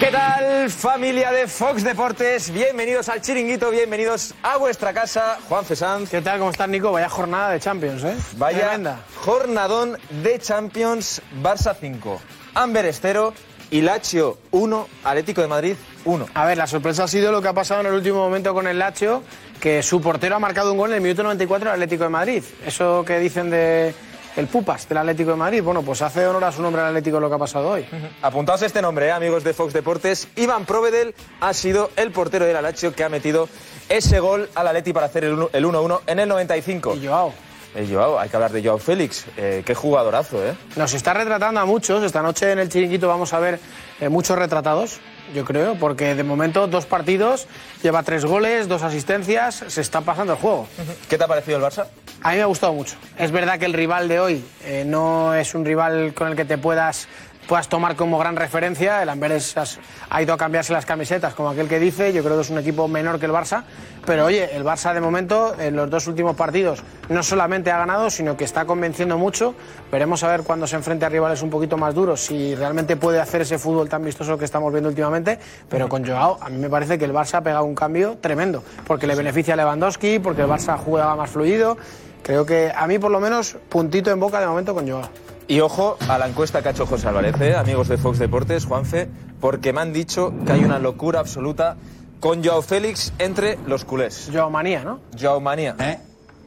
¿Qué tal familia de Fox Deportes? Bienvenidos al chiringuito, bienvenidos a vuestra casa, Juan Fesanz. ¿Qué tal? ¿Cómo estás, Nico? Vaya jornada de Champions, ¿eh? Vaya Tremenda. jornadón de Champions, Barça 5, Amber Estero y Lazio 1, Atlético de Madrid 1. A ver, la sorpresa ha sido lo que ha pasado en el último momento con el Lazio, que su portero ha marcado un gol en el minuto 94 del Atlético de Madrid. Eso que dicen de el Pupas del Atlético de Madrid, bueno, pues hace honor a su nombre al Atlético lo que ha pasado hoy. Apuntaos este nombre, ¿eh, amigos de Fox Deportes. Iván Provedel ha sido el portero del Lazio que ha metido ese gol al Atleti para hacer el 1 el 1-1 en el 95. Y Joao. El Joao, hay que hablar de Joao Félix. Eh, qué jugadorazo, ¿eh? Nos está retratando a muchos. Esta noche en el chiringuito vamos a ver eh, muchos retratados, yo creo, porque de momento dos partidos, lleva tres goles, dos asistencias, se está pasando el juego. ¿Qué te ha parecido el Barça? A mí me ha gustado mucho. Es verdad que el rival de hoy eh, no es un rival con el que te puedas, puedas tomar como gran referencia. El Amberes ha ido a cambiarse las camisetas, como aquel que dice. Yo creo que es un equipo menor que el Barça. Pero oye, el Barça de momento, en los dos últimos partidos, no solamente ha ganado, sino que está convenciendo mucho. Veremos a ver cuando se enfrente a rivales un poquito más duros, si realmente puede hacer ese fútbol tan vistoso que estamos viendo últimamente. Pero con Joao, a mí me parece que el Barça ha pegado un cambio tremendo, porque le beneficia a Lewandowski, porque el Barça juega más fluido. Creo que a mí, por lo menos, puntito en boca de momento con Joao. Y ojo a la encuesta que ha hecho José Álvarez, ¿eh? amigos de Fox Deportes, Juanfe, porque me han dicho que hay una locura absoluta con Joao Félix entre los culés. Joao Manía, ¿no? Joao Manía.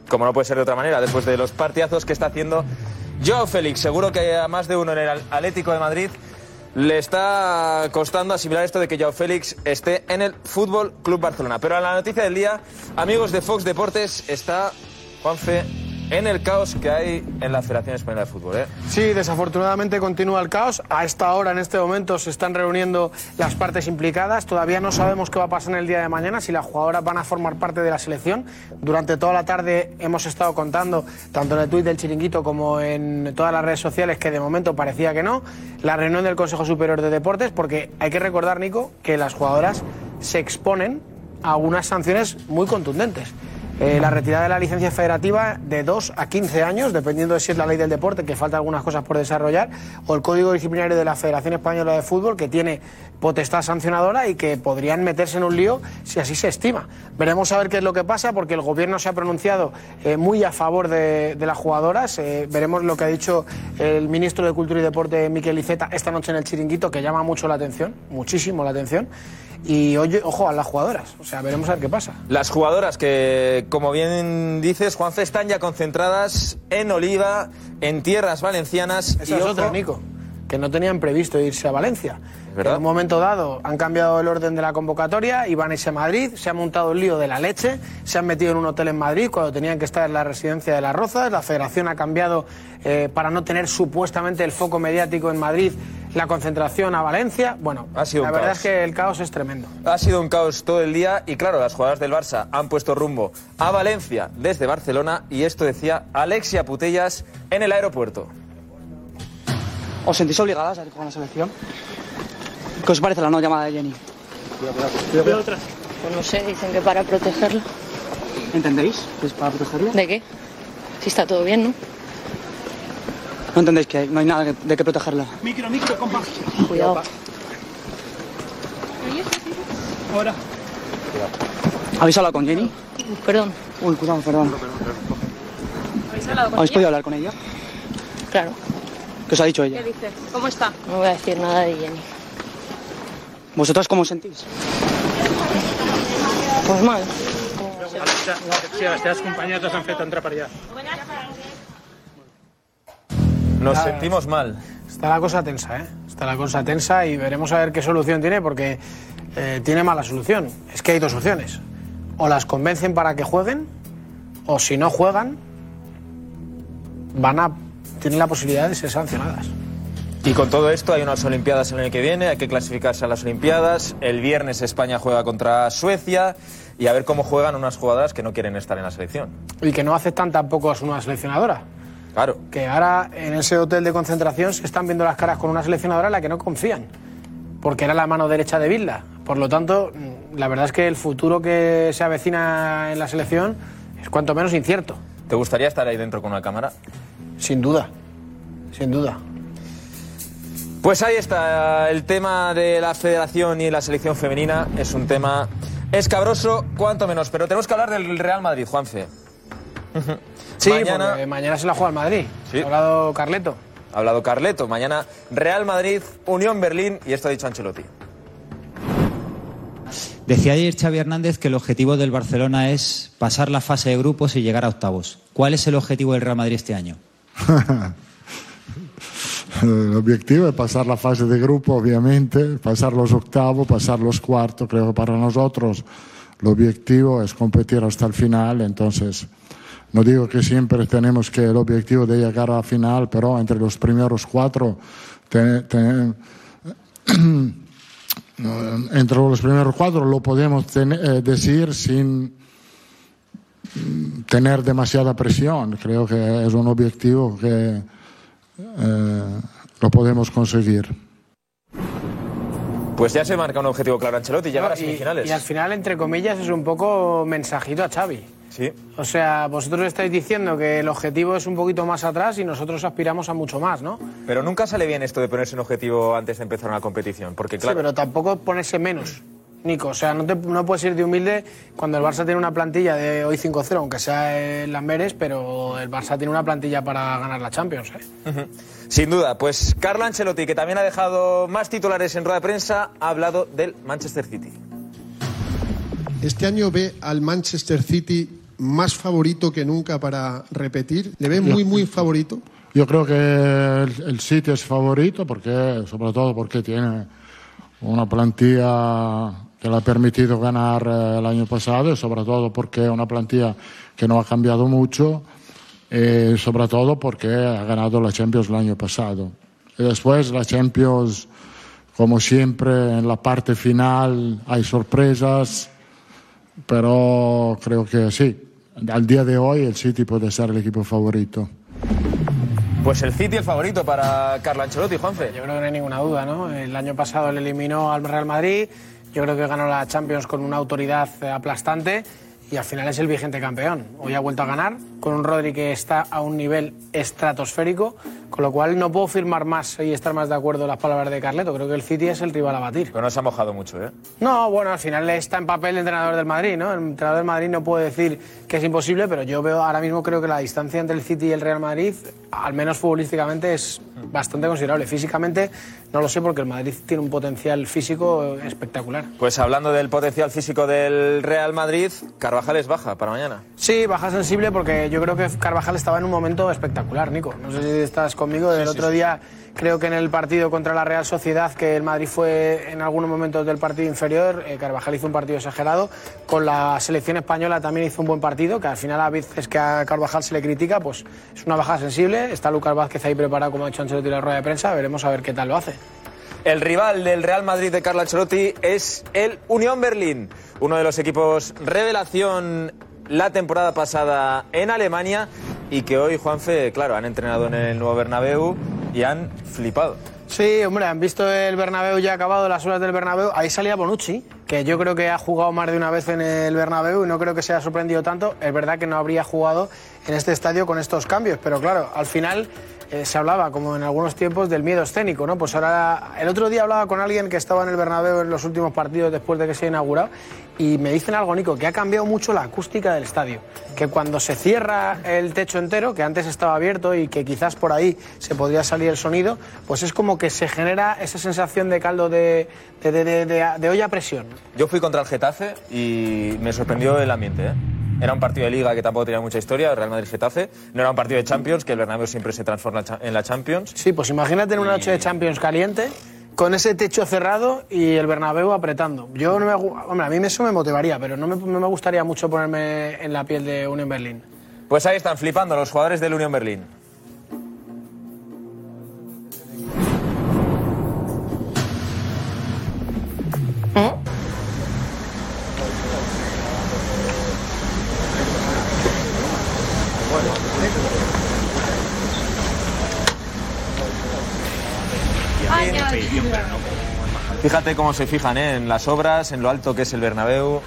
Como no puede ser de otra manera, después de los partidazos que está haciendo Joao Félix. Seguro que a más de uno en el Atlético de Madrid le está costando asimilar esto de que Joao Félix esté en el Fútbol Club Barcelona. Pero a la noticia del día, amigos de Fox Deportes, está Juanfe en el caos que hay en la Federación Española de Fútbol. ¿eh? Sí, desafortunadamente continúa el caos. A esta hora, en este momento, se están reuniendo las partes implicadas. Todavía no sabemos qué va a pasar en el día de mañana, si las jugadoras van a formar parte de la selección. Durante toda la tarde hemos estado contando, tanto en el tuit del Chiringuito como en todas las redes sociales, que de momento parecía que no. La reunión del Consejo Superior de Deportes, porque hay que recordar, Nico, que las jugadoras se exponen a unas sanciones muy contundentes. Eh, la retirada de la licencia federativa de 2 a 15 años, dependiendo de si es la ley del deporte, que falta algunas cosas por desarrollar, o el código disciplinario de la Federación Española de Fútbol, que tiene potestad sancionadora y que podrían meterse en un lío si así se estima. Veremos a ver qué es lo que pasa, porque el gobierno se ha pronunciado eh, muy a favor de, las jugadoras. Eh, veremos lo que ha dicho el ministro de Cultura y Deporte, Miquel Iceta, esta noche en el Chiringuito, que llama mucho la atención, muchísimo la atención. Y oye, ojo a las jugadoras, o sea, veremos a ver qué pasa. Las jugadoras que, como bien dices, Juanfe, están ya concentradas en Oliva, en tierras valencianas. Esa y es ojo, otra, Nico. Que no tenían previsto irse a Valencia. verdad. En un momento dado han cambiado el orden de la convocatoria, iban a irse a Madrid, se ha montado el lío de la leche, se han metido en un hotel en Madrid cuando tenían que estar en la residencia de las Rozas, la federación ha cambiado eh, para no tener supuestamente el foco mediático en Madrid la concentración a Valencia. Bueno, Ha sido la un verdad caos. es que el caos es tremendo. Ha sido un caos todo el día y claro, las jugadoras del Barça han puesto rumbo a Valencia desde Barcelona y esto decía Alexia Putellas en el aeropuerto. ¿Os sentís obligadas a ir con la selección? ¿Qué os parece la no llamada de Jenny? Pues no sé, dicen que para protegerla. ¿Entendéis? ¿Que es para protegerla? ¿De qué? Si está todo bien, ¿no? No entendéis que no hay nada que- de qué protegerla. Micro, micro, compa. Cuidado. ¿Habéis hablado con Jenny? Perdón. Uy, cuidado, perdón. ¿Habéis podido hablar con ella? Claro. ¿Qué os ha dicho ella? dices? ¿Cómo está? No voy a decir nada de Jenny. ¿Vosotras cómo os sentís? Pues mal. Sí, les teves companyes les han fet entrar per allà. Nos sentimos mal. Está la cosa tensa, ¿eh? Está la cosa tensa y veremos a ver qué solución tiene porque eh, tiene mala solución. Es que hay dos opciones. O las convencen para que jueguen o si no juegan van a tienen la posibilidad de ser sancionadas. Y con todo esto hay unas Olimpiadas el año que viene, hay que clasificarse a las Olimpiadas. El viernes España juega contra Suecia y a ver cómo juegan unas jugadoras que no quieren estar en la selección. Y que no aceptan tampoco a su nueva seleccionadora. Claro. Que ahora en ese hotel de concentración se están viendo las caras con una seleccionadora en la que no confían. Porque era la mano derecha de Vilda. Por lo tanto, mm, la verdad es que el futuro que se avecina en la selección es cuanto menos incierto. ¿Te gustaría estar ahí dentro con una cámara? Sin duda. Sin duda. Pues ahí está, el tema de la federación y la selección femenina es un tema escabroso, cuanto menos, pero tenemos que hablar del Real Madrid, Juanfe. Sí, Mañana- porque mañana se la juega el Madrid. Sí. Ha hablado Carleto. Ha hablado Carleto, mañana Real Madrid, Unión Berlín y esto ha dicho Ancelotti. Decía ayer Xavi Hernández que el objetivo del Barcelona es pasar la fase de grupos y llegar a octavos. ¿Cuál es el objetivo del Real Madrid este año? El objetivo es pasar la fase de grupo, obviamente, pasar los octavos, pasar los cuartos. Creo que para nosotros el objetivo es competir hasta el final. Entonces, no digo que siempre tenemos que el objetivo de llegar a la final, pero entre los primeros cuatro, te- te- entre los primeros cuatro lo podemos ten- eh, decir sin tener demasiada presión. Creo que es un objetivo que eh, lo podemos conseguir. Pues ya se marca un objetivo claro Ancelotti, llegar a y, semifinales. y al final, entre comillas, es un poco mensajito a Xavi. Sí. O sea, vosotros estáis diciendo que el objetivo es un poquito más atrás y nosotros aspiramos a mucho más, ¿no? Pero nunca sale bien esto de ponerse un objetivo antes de empezar una competición, porque claro, Sí, pero tampoco ponerse menos, Nico. O sea, no, te, no puedes ir de humilde cuando el Barça tiene una plantilla de hoy 5-0, aunque sea el Lamberes, pero el Barça tiene una plantilla para ganar la Champions. ¿eh? Sin duda, pues Carlo Ancelotti, que también ha dejado más titulares en rueda de prensa, ha hablado del Manchester City. Este año ve al Manchester City más favorito que nunca para repetir. Le ve muy, muy favorito. Yo creo que el, el City es favorito, porque, sobre todo porque tiene una plantilla que le ha permitido ganar eh, el año pasado y sobre todo porque es una plantilla que no ha cambiado mucho y sobre todo porque ha ganado la Champions el año pasado. Y después la Champions, como siempre, en la parte final hay sorpresas, pero creo que sí. Al día de hoy el City puede ser el equipo favorito. Pues el City el favorito para Carlo Ancelotti, Juanfe. Yo creo que no hay ninguna duda, ¿no? El año pasado le eliminó al Real Madrid, yo creo que ganó la Champions con una autoridad aplastante y al final es el vigente campeón. Hoy ha vuelto a ganar con un Rodri que está a un nivel estratosférico, con lo cual no puedo firmar más y estar más de acuerdo en las palabras de Carleto. Creo que el City es el rival a batir. Pero no se ha mojado mucho, ¿eh? No, bueno, al final está en papel de entrenador del Madrid, ¿no? El entrenador del Madrid no puede decir que es imposible, pero yo veo ahora mismo creo que la distancia entre el City y el Real Madrid, al menos futbolísticamente, es bastante considerable. Físicamente no lo sé porque el Madrid tiene un potencial físico espectacular. Pues hablando del potencial físico del Real Madrid, Carvajal es baja para mañana. Sí, baja sensible porque yo creo que Carvajal estaba en un momento espectacular, Nico. No sé si estás conmigo. El otro día creo que en el partido contra la Real Sociedad, que el Madrid fue en algunos momentos del partido inferior, eh, Carvajal hizo un partido exagerado. Con la selección española también hizo un buen partido, que al final a veces que a Carvajal se le critica, pues es una baja sensible. Está Lucas Vázquez ahí preparado, como ha dicho Ancelotti en la rueda de prensa. Veremos a ver qué tal lo hace. El rival del Real Madrid de Carlo Ancelotti es el Unión Berlín, uno de los equipos revelación la temporada pasada en Alemania y que hoy, Juanfe, claro, han entrenado en el nuevo Bernabéu y han flipado. Sí, hombre, han visto el Bernabéu ya acabado, las horas del Bernabéu. Ahí salía Bonucci, que yo creo que ha jugado más de una vez en el Bernabéu y no creo que se haya sorprendido tanto. Es verdad que no habría jugado en este estadio con estos cambios, pero claro, al final eh, se hablaba, como en algunos tiempos, del miedo escénico, ¿no? Pues ahora, el otro día hablaba con alguien que estaba en el Bernabéu en los últimos partidos después de que se ha inaugurado y me dicen algo, Nico, que ha cambiado mucho la acústica del estadio. Que cuando se cierra el techo entero, que antes estaba abierto y que quizás por ahí se podría salir el sonido, pues es como que se genera esa sensación de caldo de- de olla a presión. Yo fui contra el Getafe y me sorprendió el ambiente. ¿eh? Era un partido de liga que tampoco tenía mucha historia, Real Madrid-Getafe. No era un partido de Champions, que el Bernabéu siempre se transforma en la Champions. Sí, pues imagínate en una noche de Champions caliente, con ese techo cerrado y el Bernabéu apretando. Yo no me, hombre, a mí eso me motivaría, pero no me, no me gustaría mucho ponerme en la piel de Unión Berlín. Pues ahí están flipando los jugadores del Unión Berlín. Fíjate cómo se fijan ¿eh? en las obras, en lo alto que es el Bernabéu.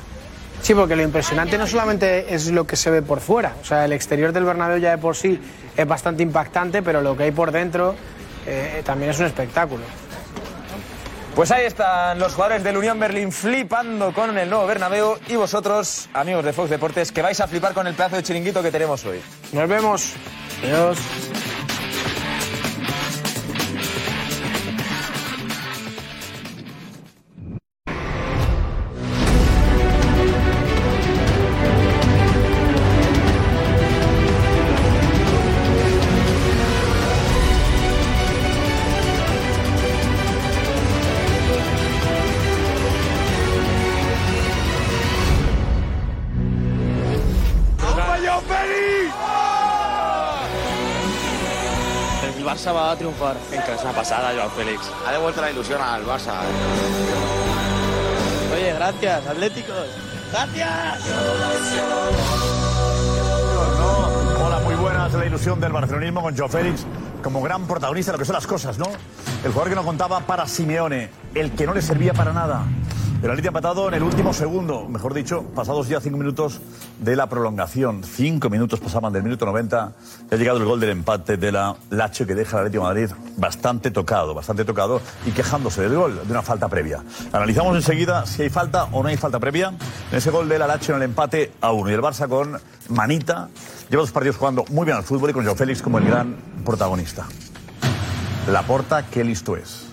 Sí, porque lo impresionante no solamente es lo que se ve por fuera, o sea, el exterior del Bernabéu ya de por sí es bastante impactante, pero lo que hay por dentro eh, también es un espectáculo. Pues ahí están los jugadores del Unión Berlín flipando con el nuevo Bernabéu y vosotros, amigos de Fox Deportes, que vais a flipar con el pedazo de chiringuito que tenemos hoy. Nos vemos. Adiós. Venga, es una pasada, Joao Félix. Ha devuelto la ilusión al Barça. Oye, gracias, Atléticos. ¡Gracias! Hola, muy buenas. La ilusión del barcelonismo con Joe Félix como gran protagonista de lo que son las cosas, ¿no? El jugador que no contaba para Simeone, el que no le servía para nada. El Atleti ha empatado en el último segundo, mejor dicho, pasados ya cinco minutos de la prolongación. Cinco minutos pasaban del minuto 90. y Ha llegado el gol del empate de la Lacho que deja al Atlético Madrid bastante tocado, bastante tocado y quejándose del gol, de una falta previa. Analizamos enseguida si hay falta o no hay falta previa en ese gol de la Lacho en el empate a uno. Y el Barça con Manita lleva dos partidos jugando muy bien al fútbol y con Joao Félix como el gran protagonista. La porta, qué listo es.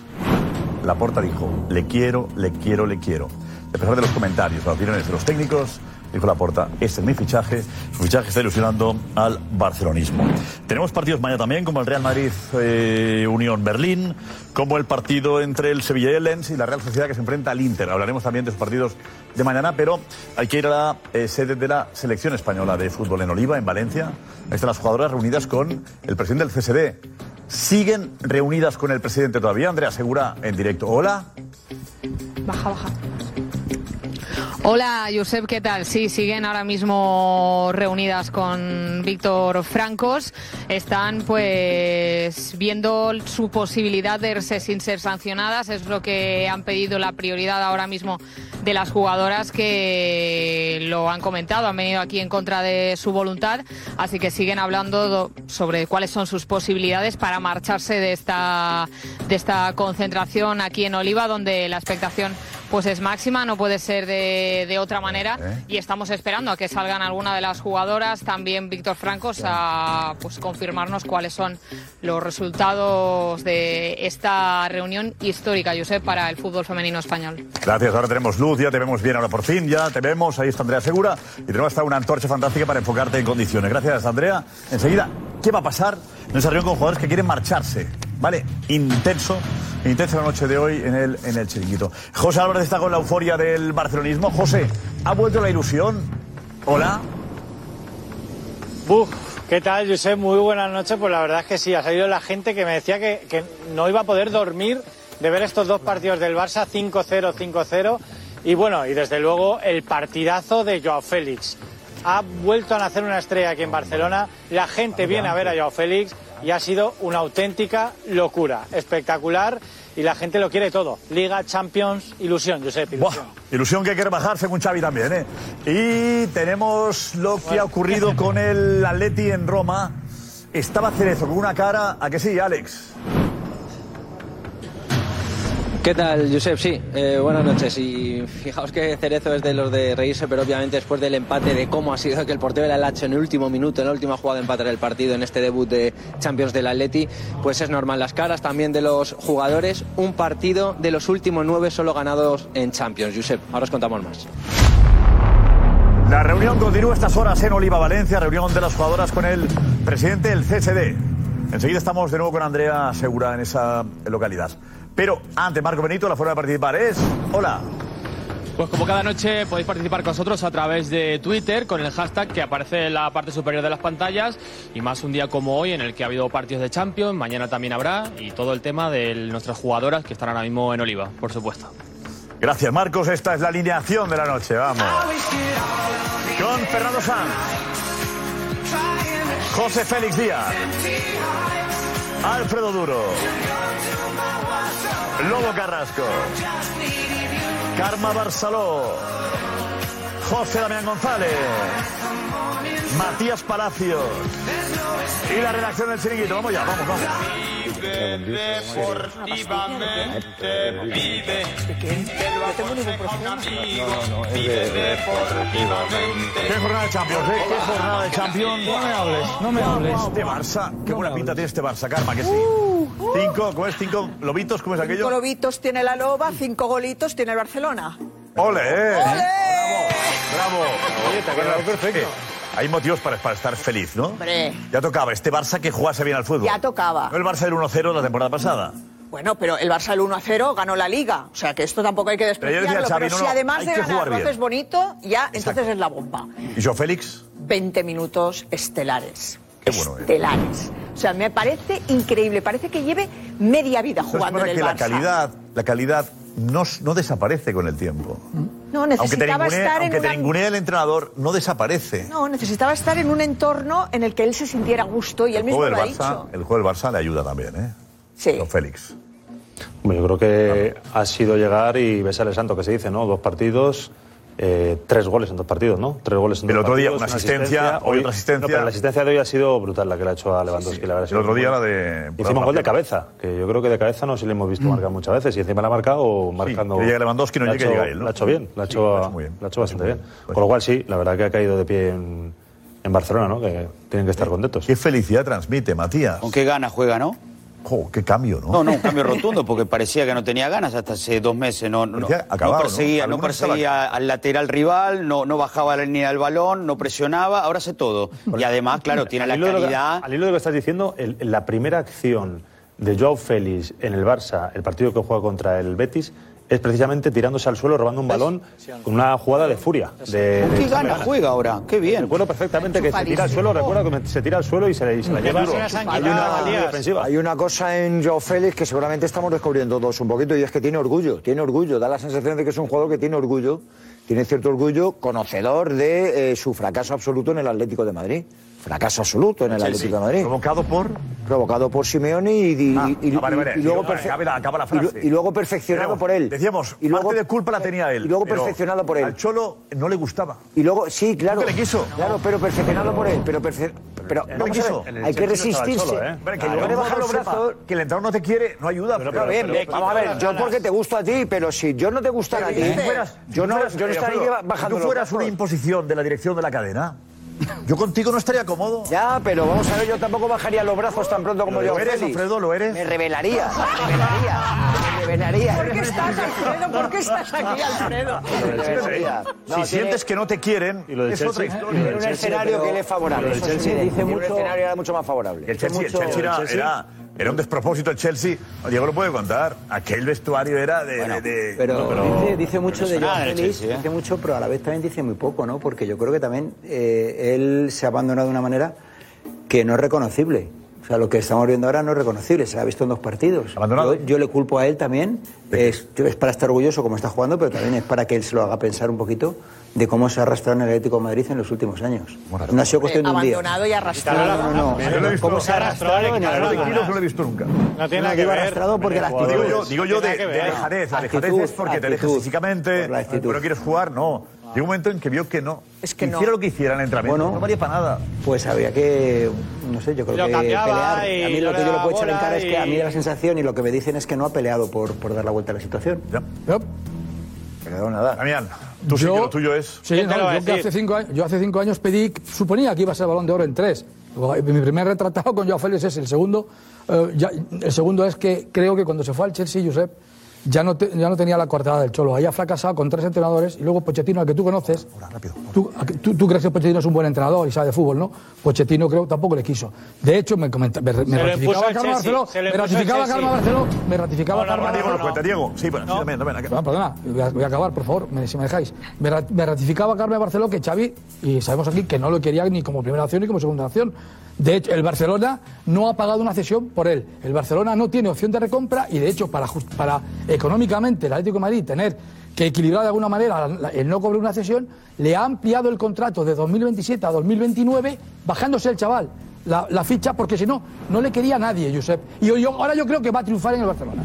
Laporta dijo, le quiero, le quiero, le quiero. A pesar de los comentarios, las opiniones de los técnicos, dijo Laporta, este es mi fichaje, su fichaje está ilusionando al barcelonismo. Tenemos partidos mañana también, como el Real Madrid eh, Unión Berlín, como el partido entre el Sevilla y el Lens y la Real Sociedad que se enfrenta al Inter. Hablaremos también de esos partidos de mañana, pero hay que ir a la eh, sede de la selección española de fútbol en Oliva, en Valencia. Ahí están las jugadoras reunidas con el presidente del CSD. ¿Siguen reunidas con el presidente todavía? Andrea Segura en directo. Hola. Baja, baja. Hola, Josep, ¿qué tal? Sí, siguen ahora mismo reunidas con Víctor Francos. Están, pues, viendo su posibilidad de irse sin ser sancionadas. Es lo que han pedido la prioridad ahora mismo de las jugadoras que lo han comentado, han venido aquí en contra de su voluntad. Así que siguen hablando do- sobre cuáles son sus posibilidades para marcharse de esta, de esta concentración aquí en Oliva, donde la expectación pues es máxima, no puede ser de, de otra manera y estamos esperando a que salgan alguna de las jugadoras, también Víctor Francos, a pues confirmarnos cuáles son los resultados de esta reunión histórica, Josep, para el fútbol femenino español. Gracias, ahora tenemos luz, ya te vemos bien, ahora por fin, ya te vemos, ahí está Andrea Segura y tenemos hasta una antorcha fantástica para enfocarte en condiciones. Gracias, Andrea. Enseguida, ¿qué va a pasar en esa reunión con jugadores que quieren marcharse? ¿Vale? Intenso, intenso la noche de hoy en el, en el chiringuito. José Álvarez está con la euforia del barcelonismo. José, ¿ha vuelto la ilusión? Hola. Buf, ¿qué tal, Josep? Muy buenas noches. Pues la verdad es que sí, ha salido la gente que me decía que, que no iba a poder dormir de ver estos dos partidos del Barça, 5-0, 5-0. Y bueno, y desde luego el partidazo de Joao Félix. Ha vuelto a nacer una estrella aquí en Barcelona. La gente viene a ver a Joao Félix y ha sido una auténtica locura. Espectacular y la gente lo quiere todo. Liga, Champions, ilusión, Josep. Ilusión. Ilusión que quiere bajar según Xavi también, ¿eh? Y tenemos lo que ha ocurrido con el Atleti en Roma. Estaba Cerezo con una cara, ¿a que sí, Alex? ¿Qué tal, Josep? Sí, eh, buenas noches. Y fijaos que Cerezo es de los de reírse, pero obviamente después del empate, de cómo ha sido que el portero era el Hacho en el último minuto, en la última jugada de empatar el partido en este debut de Champions del Atleti, pues es normal. Las caras también de los jugadores. Un partido de los últimos nueve solo ganados en Champions, Josep. Ahora os contamos más. La reunión continúa estas horas en Oliva, Valencia, reunión de las jugadoras con el presidente del CSD. Enseguida estamos de nuevo con Andrea Segura en esa localidad. Pero antes, Marco Benito, la forma de participar es... Hola. Pues como cada noche podéis participar con nosotros a través de Twitter con el hashtag que aparece en la parte superior de las pantallas y más un día como hoy en el que ha habido partidos de Champions, mañana también habrá y todo el tema de nuestras jugadoras que están ahora mismo en Oliva, por supuesto. Gracias, Marcos. Esta es la alineación de la noche. Vamos. Con Fernando Sanz. José Félix Díaz. Alfredo Duro. Lobo Carrasco. Karma Barceló. José Damián González. Matías Palacios. Y la redacción del chiringuito. Vamos ya, vamos, vamos. ¿Qué jornada de Champions, eh? ¿Qué jornada de Champions? No me hables, no me hables. Este Barça, qué buena pinta tiene este Barça, Karma, que sí. Cinco, ¿cómo es? Cinco lobitos, ¿cómo es Cinco aquello? lobitos tiene la loba, cinco golitos tiene el Barcelona. ¡Ole! eh! ¡Bravo! Oye, te ha quedado perfecto. Hay motivos para, para estar feliz, ¿no? Hombre. Ya tocaba este Barça que jugase bien al fútbol. Ya tocaba. No el Barça del 1-0 de la temporada pasada. Bueno, pero el Barça el 1 a 0 ganó la liga. O sea que esto tampoco hay que Pero yo despreciarlo. Pero, Xavi, no, si además de ganar lo haces bonito, ya entonces es la bomba. ¿Y Joe Félix? 20 minutos estelares. Qué bueno, ¿eh? Estelares. O sea, me parece increíble. Parece que lleve media vida jugando en verdad el que la calidad, la calidad no, no desaparece con el tiempo. No, Aunque te necesitaba estar en aunque te una- ningunee el entrenador, no desaparece. No, necesitaba estar en un entorno en el que él se sintiera a gusto y él el mismo juego lo del ha dicho. el juego del Barça le ayuda también, ¿eh? Sí. Don Félix. Hombre, yo creo que ha sido llegar y besar el santo que se dice, ¿no? Dos partidos, eh, tres goles en dos partidos, ¿no? Tres goles en El dos otro día partidos, una asistencia, hoy otra asistencia. No, pero la asistencia de hoy ha sido brutal la que le ha hecho a Lewandowski. La verdad, El otro día la de... Hicimos un gol de cabeza, que yo creo que de cabeza no se le hemos visto marcar muchas veces. Y encima la ha marcado marcando. que llegue Lewandowski, no la ha llegue, hecho- llega él, ¿no? La ha hecho bien, la ha hecho, la ha hecho bastante bien. Con lo cual, sí, la verdad que ha caído de pie en, en Barcelona, ¿no? Que tienen que estar contentos. Qué felicidad transmite, Matías. ¿Con qué ganas juega, no? Jo, qué cambio, ¿no? No, no, un cambio rotundo, porque parecía que no tenía ganas hasta hace dos meses. No, no, no acabado, ¿no? perseguía, no, perseguía al lateral rival, no, no bajaba la línea del balón, no presionaba, ahora hace todo. Y además, claro, tiene la que- calidad. al hilo de lo que estás diciendo, el- la primera acción de Joao Félix en el Barça, el partido que juega contra el Betis, es precisamente tirándose al suelo, robando un balón con una jugada de furia. De, ¿Con de qué Hernández. juega ahora? Qué bien. Recuerdo perfectamente que se tira al suelo, recuerdo que se tira al suelo y se, y se la lleva. Hay una defensiva. Hay una cosa en Joao Félix que seguramente estamos descubriendo todos un poquito y es que tiene orgullo, tiene orgullo, da la sensación de que es un jugador que tiene orgullo, tiene cierto orgullo, conocedor de eh, su fracaso absoluto en el Atlético de Madrid. Fracaso absoluto en el Chelsea. Atlético de Madrid. ¿Provocado por? Provocado por Simeone y, y- Ah, ah, y luego, y luego perfeccionado Pero, por él. Decíamos, y luego, parte de culpa la tenía él. y luego pero perfeccionado por él. Al Cholo no le gustaba. Y luego, sí, claro. Nunca le quiso. Claro, pero perfeccionado por él. Pero, perfe- pero No le quiso. ver, hay que resistirse. Que en el lugar de bajar los brazos. Que el entrenador no te quiere, no ayuda. Pero, bien, bien, vamos a ver, yo porque te gusto a ti, pero si yo no te gustara a ti, Si tú fueras- yo no, eh, estaría bajando Si tú fueras una imposición de la dirección de la cadena, yo contigo no estaría cómodo. Ya, pero vamos a ver, yo tampoco bajaría los brazos tan pronto como ¿Lo yo. eres, Alfredo? ¿Lo eres? Me revelaría, me revelaría, me revelaría. ¿Por qué estás, Alfredo? ¿Por qué estás aquí, Alfredo? No, si tiene- sientes que no te quieren, lo del es Chelsea, otra y lo historia. Tiene un escenario que le es favorable. Lo eso sí, dice mucho. Un escenario era mucho más favorable. El Chelsea, Mucho- el Chelsea- era- era un despropósito el Chelsea. Diego lo puede contar. Aquel vestuario era de. de- de- Pero, dice, dice mucho de Pero el Félix, ¿eh? dice mucho, pero a la vez también dice muy poco, ¿no? Porque yo creo que también eh, él se ha abandonado de una manera que no es reconocible. O sea, lo que estamos viendo ahora no es reconocible, se ha visto en dos partidos. Yo, yo le culpo a él también, es, es para estar orgulloso como está jugando, pero también es para que él se lo haga pensar un poquito de cómo se ha arrastrado en el Atlético de Madrid en los últimos años. No ha sido cuestión de un día. Abandonado y arrastrado. No, no, no. Yo lo he visto. ¿Cómo se ha arrastrado en el Atlético? no lo he visto nunca. No tiene nada que digo ver. arrastrado porque la actitud. Digo yo, digo yo No de, de alejadez. La Actitud, alejadez es porque te alejas físicamente, Por la actitud. pero quieres jugar, no. Llegó un momento en que vio que no. Es que no. Hiciera lo que hiciera en el entrenamiento, Bueno. no valía para nada. Pues habría que, no sé, yo creo Lo que pelear. y A mí no lo que yo le puedo echar en cara es que a mí y- da la sensación y lo que me dicen es que no ha peleado por, por dar la vuelta a la situación. Ya. Pero nada. Damián, tú sí Yo- que lo tuyo es. Sí, ¿Quién te no, yo, que hace cinco años, yo hace cinco años pedí, suponía que iba a ser balón de oro en tres. Mi primer retratado con Joao Félix es el segundo. eh, ya- el segundo es que creo que cuando se fue al Chelsea, Josep, ya no, te- ya no tenía la coartada del Cholo. Había fracasado con tres entrenadores y luego Pochettino, al que tú conoces. Tú, a que- tú, tú crees que Pochettino es un buen entrenador y sabe de fútbol, ¿no? Pochettino creo tampoco le quiso. De hecho, me, comenta- me, me ratificaba Carlos Barceló. Me ratificaba. Carlos Barceló. Me ratificaba No, no, Carlos no, Diego no, lo cuenta, Diego. Sí, bueno, sí, también, también. Perdona, perdona, voy a, voy a acabar, por favor, me- si me dejáis. Me, ra- me ratificaba Carmen Barceló que Xavi, y sabemos aquí que no lo quería ni como primera opción ni como segunda opción. De hecho, el Barcelona no ha pagado una cesión por él. El Barcelona no tiene opción de recompra y, de hecho, para, just- para económicamente el Atlético de Madrid tener que equilibrar de alguna manera el no cobrar una cesión, le ha ampliado el contrato de 2027 a 2029, bajándose el chaval la, la ficha, porque si no, no le quería a nadie, Josep. Y yo, yo- ahora yo creo que va a triunfar en el Barcelona.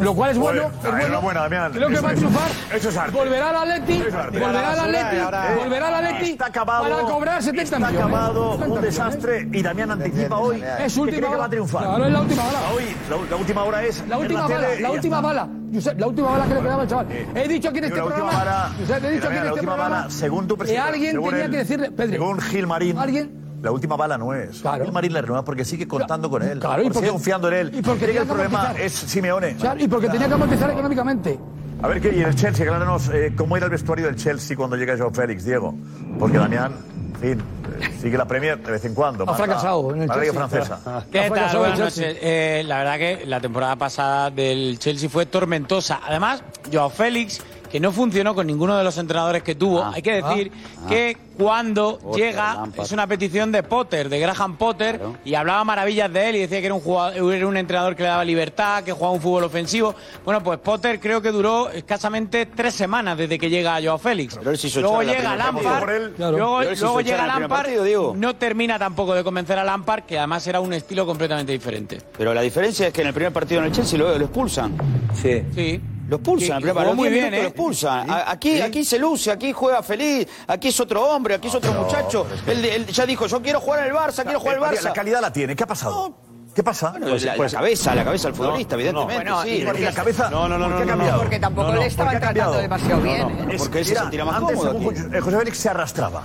Lo cual es bueno. Joder, es bueno. enhorabuena, Damián. Creo que va a es- triunfar. eso es arte. Volverá al Atleti. Es arte. Volverá al Atleti. Eh, Volverá al Atleti. Está acabado. Para cobrar 70 está millones. acabado, 70 un desastre. Y Damián anticipa hoy. Es que última cree que va a triunfar. Claro, es la última bala. Hoy, la, la última hora es. La última bala, la última está. bala. Josep, la última bala que le quedaba al chaval. He dicho aquí en este la última programa. bala, Josep, he dicho aquí en la este última programa. bala, según tu que presidente. alguien según tenía que decirle. Pedro, Según Gil Marín. ¿Alguien? La última bala no es. Gil Marín la renueva porque sigue contando con él. Claro, y porque porque- sigue confiando en él. y porque el que problema amortizar. es Simeone. Claro, y porque tenía que amortizar económicamente. A ver, ¿qué, y el Chelsea, acláranos eh, cómo era el vestuario del Chelsea cuando llega Joao Félix, Diego. Porque Damián, en fin, eh, sigue la Premier de vez en cuando. Ha fracasado en el la Liga Chelsea. francesa. ¿Qué tal? Buenas noches. Eh, la verdad que la temporada pasada del Chelsea fue tormentosa. Además, Joao Félix, que no funcionó con ninguno de los entrenadores que tuvo, hay que decir que cuando Potter, llega Lampard. es una petición de Potter, de Graham Potter, y hablaba maravillas de él y decía que era un, jugador, era un entrenador que le daba libertad, que jugaba un fútbol ofensivo. Bueno, pues Potter creo que duró escasamente tres semanas desde que llega Joao Félix. Pero él se hizo Luego la llega primera Lampard, partida por él. Claro. luego, Pero él se luego llega Lampard, partido, no termina tampoco de convencer a Lampard, que además era un estilo completamente diferente. Pero la diferencia es que en el primer partido en el Chelsea lo, lo expulsan. Sí. Sí. Lo expulsan, Que- que jugó los muy 10 bien, ¿eh? lo expulsan. A- Aquí, aquí se luce, aquí juega feliz, aquí es otro hombre, aquí es otro muchacho. Él, él ya dijo, yo quiero jugar el Barça, quiero jugar Eh, Barça. La calidad la tiene. ¿Qué ha pasado? ¿Qué pasa? Bueno, la, la cabeza, la cabeza del futbolista, evidentemente. Bueno, sí. y la cabeza. No, no, no, ¿por qué no, ha no, cambiado? Porque tampoco No, no, le estaban ¿por qué ha tratando demasiado bien. No, no, ¿eh? es- Porque él se sentirá más antes, cómodo. José- José Félix se arrastraba.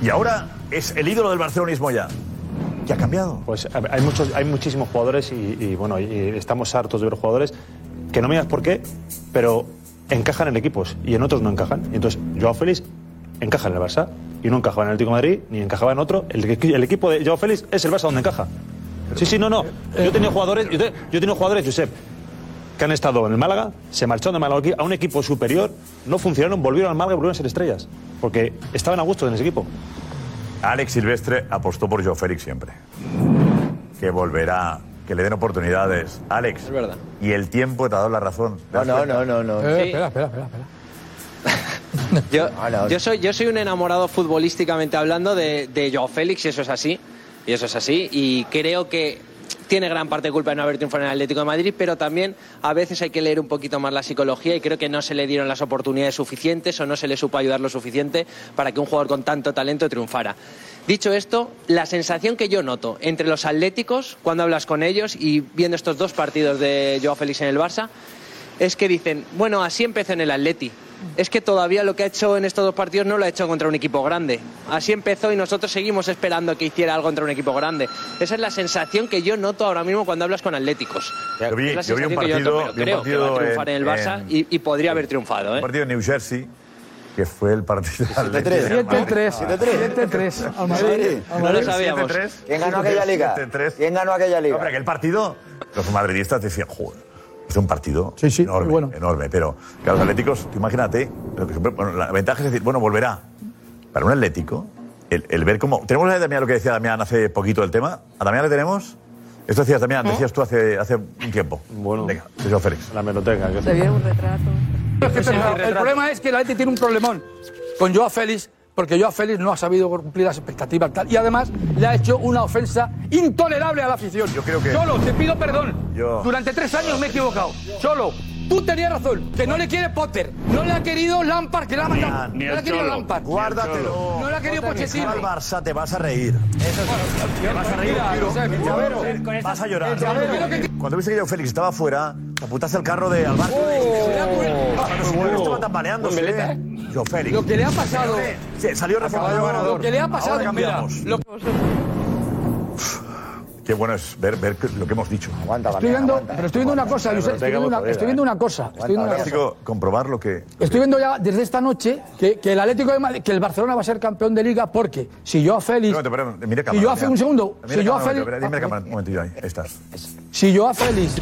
Y ahora es el ídolo del barcelonismo ya. ¿Qué ha cambiado? Pues hay, muchos, hay muchísimos jugadores y, y, bueno, y estamos hartos de ver jugadores que no me digas por qué, pero encajan en equipos y en otros no encajan. Y entonces, Joao Félix encaja en el Barça y no encajaba en el Atlético de Madrid ni encajaba en otro. El, el equipo de Joao Félix es el Barça donde encaja. Sí, sí, no, no. Yo he tenido jugadores, yo, te- jugadores, Josep, que han estado en el Málaga, se marcharon de Málaga a un equipo superior, no funcionaron, volvieron al Málaga y volvieron a ser estrellas. Porque estaban a gusto en ese equipo. Alex Silvestre apostó por Joe Félix siempre. Que volverá, que le den oportunidades. Alex. Es verdad. Y el tiempo te ha dado la razón. ¿Te das No, no, no, no, no. Eh, Sí. Espera, espera, espera. espera. Yo, no. yo soy, yo soy un enamorado futbolísticamente hablando de, de Joao Félix y eso es así. Y eso es así. Y creo que tiene gran parte de culpa de no haber triunfado en el Atlético de Madrid, pero también a veces hay que leer un poquito más la psicología y creo que no se le dieron las oportunidades suficientes o no se le supo ayudar lo suficiente para que un jugador con tanto talento triunfara. Dicho esto, la sensación que yo noto entre los atléticos cuando hablas con ellos y viendo estos dos partidos de Joao Félix en el Barça es que dicen, bueno, así empezó en el Atleti. Es que todavía lo que ha hecho en estos dos partidos no lo ha hecho contra un equipo grande. Así empezó y nosotros seguimos esperando que hiciera algo contra un equipo grande. Esa es la sensación que yo noto ahora mismo cuando hablas con atléticos. Yo vi, yo vi un sensación que yo partido, noto, pero vi un creo que va a partido triunfar en, el Barça en- y, y podría haber triunfado. un ¿eh? partido en New Jersey, que fue el partido del Atlético de 7-3. Madrid. 7-3. Al Madrid. Al No lo Madrid. sabíamos. 7-3. ¿Quién ganó aquella liga? 7-3. ¿Quién ganó aquella No, liga? pero aquel partido, los madridistas decían, joder, es un partido Sí, sí, enorme, bueno. enorme. Pero, claro, los atléticos, tú imagínate, lo que siempre- bueno, la ventaja es decir, bueno, volverá. Para un atlético, el, el ver cómo. ¿Tenemos a Damián lo que decía Damián hace poquito del tema? ¿A Damián le tenemos? Esto decías, Damián, decías tú hace, hace un tiempo. Bueno. Venga, Sergio Félix. La meroteca. que- Se viene un retrato. Que, pero el problema es que la gente tiene un problemón con Joao Félix, porque Joao Félix no ha sabido cumplir las expectativas tal, y además le ha hecho una ofensa intolerable a la afición. Yo creo que- Cholo, te pido perdón. Yo- Durante tres años me he equivocado. Cholo, tú tenías razón, que no le quiere Potter, no le ha querido Lampard, que la ha mandado. No le ha querido Lampard. Guárdatelo. No le ha querido Pochettino. al Barça, te vas a reír. Te vas a reír el llavero. Vas a llorar. El que- Cuando viste que yo Félix estaba fuera, te apuntaste al carro de al barco. Cuando estaba tambaleándose. Yo Félix. Lo que le ha pasado. Salió reformado ganador. Lo que le ha pasado, Ahora cambiamos. mira, Qué bueno es ver, ver lo que hemos dicho. Aguanta, Estoy viendo, aguanta. pero estoy viendo una cosa, Josep, estoy viendo una, estoy viendo una cosa. Estoy viendo una cosa. Fantástico comprobar lo que. Estoy viendo ya desde esta noche que, que el Atlético de Madrid, que el Barcelona va a ser campeón de liga porque si yo a Félix, Espera, espera, mira si cámara, yo hace mira. un segundo, Mira si yo a Félix, Dime cámara un momentillo ahí. Ahí estás. si yo a Félix,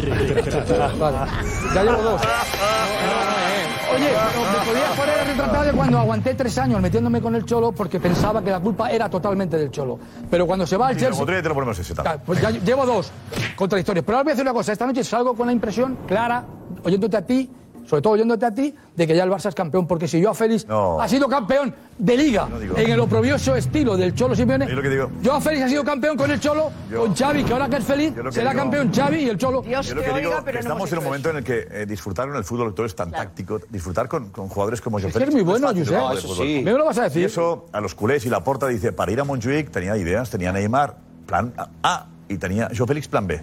vale, ya llevo dos. Oye, pero me podía poner retratado de cuando aguanté tres años metiéndome con el Cholo porque pensaba que la culpa era totalmente del Cholo. Pero cuando se va al Chelsea, te lo ponemos ese. Claro, pues ya llevo dos contradictorios. Pero ahora voy a decir una cosa. Esta noche salgo con la impresión clara, oyéndote a ti, sobre todo oyéndote a ti, de que ya el Barça es campeón. Porque si Joao Félix ha sido campeón de Liga en el oprobioso estilo del Cholo Simeone, Joao Félix ha sido campeón con el Cholo, con Xavi, que ahora que es feliz, será digo- campeón Xavi y el Cholo. Yo lo que digo que estamos en un momento en el que eh, disfrutar con el fútbol todo es tan táctico, disfrutar con, con jugadores como Joao que Félix es muy no bueno, de Eso sí. ¿Me lo vas a decir? Y eso a los culés y la porta dice, para ir a Montjuic tenía ideas, tenía Neymar, plan A, y tenía Joao Félix plan B.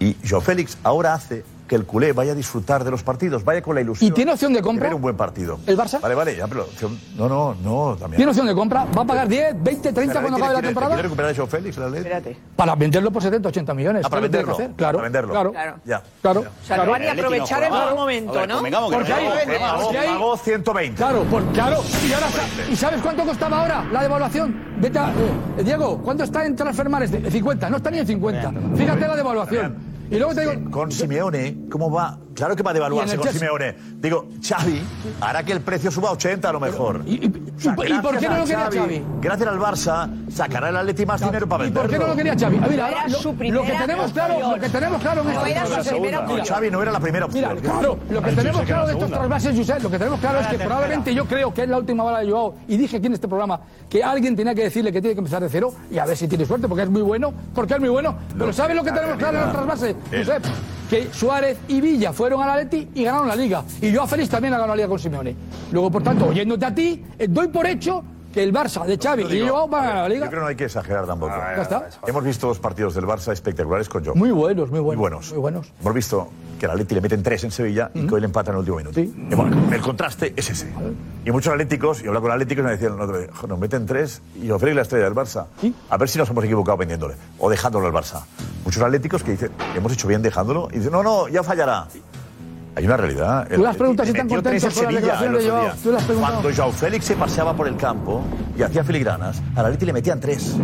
Y Joao Félix ahora hace que el culé vaya a disfrutar de los partidos, vaya con la ilusión. ¿Y tiene opción de compra? un buen partido. ¿El Barça? Vale, vale, ya, pero opción- no, no, no, también. ¿Tiene opción de compra? ¿Va a pagar 10, 20, 30 Pero cuando ¿quiere- acabe la temporada? ¿Quiere recuperar a Joao Félix? el Atleti? Para venderlo por 70, 80 millones. Ah, para ¿Qué es lo que tiene que venderlo. hacer? Claro, Para venderlo. Claro. Claro. Ya. Claro. O sea, lo van a aprovechar el momento, ¿no? Porque ahí, Pagó 120. Claro, por, claro. Y, ahora, sa- ¿Y sabes cuánto costaba ahora la devaluación? Vete a, eh, Diego, ¿cuánto está en Transfermares? De- 50, no está ni en 50. Fíjate la devaluación. Y luego te digo, Con Simeone, ¿cómo va? Claro que va a devaluarse Y con. Simeone. Digo, Xavi hará que el precio suba a 80 a lo mejor. ¿Y, por- y por qué no lo quería Xavi? Gracias al Barça, sacará el Atleti más dinero para ¿Y venderlo. por qué no lo quería Xavi? Mira, Era ahora lo, su lo que primera tenemos claro, lo que tenemos claro en No esta era su primera No, opción. Xavi no era la primera opción. Mira, claro, lo que tenemos claro la de estos trasvases, Josep, lo que tenemos claro es que probablemente yo creo que es la última bala de Joao, y dije aquí en este programa que alguien tenía que decirle que tiene que empezar de cero, y a ver si tiene suerte, porque es muy bueno, porque es muy bueno. Pero ¿sabes lo que tenemos claro en el trasvase, Josep? Que Suárez y Villa fueron a la Leti y ganaron la Liga. Y Joao Félix también ha ganado la Liga con Simeone. Luego, por tanto, oyéndote a ti, eh, doy por hecho que el Barça de Xavi y Joao van a la Liga. Yo creo que no hay que exagerar tampoco. Ya está. Hemos visto dos partidos del Barça espectaculares con Joao. Muy buenos, muy buenos. Muy buenos. Muy buenos. Hemos visto que al Atleti le meten tres en Sevilla y que hoy le empatan en el último minuto. Y bueno, el contraste es ese. Y muchos atléticos, y hablo con atléticos, me decían el otro día, "Jo, nos meten tres y Joao la estrella del Barça. A ver si nos hemos equivocado vendiéndole o dejándolo al Barça. Muchos atléticos que dicen, hemos hecho bien dejándolo, y dicen, no, no, ya fallará. Hay una realidad. Tú las preguntas si están contentos en con las declaraciones de Joao. Tú. Cuando Joao Félix se paseaba por el campo y hacía filigranas, al Atleti le metían tres.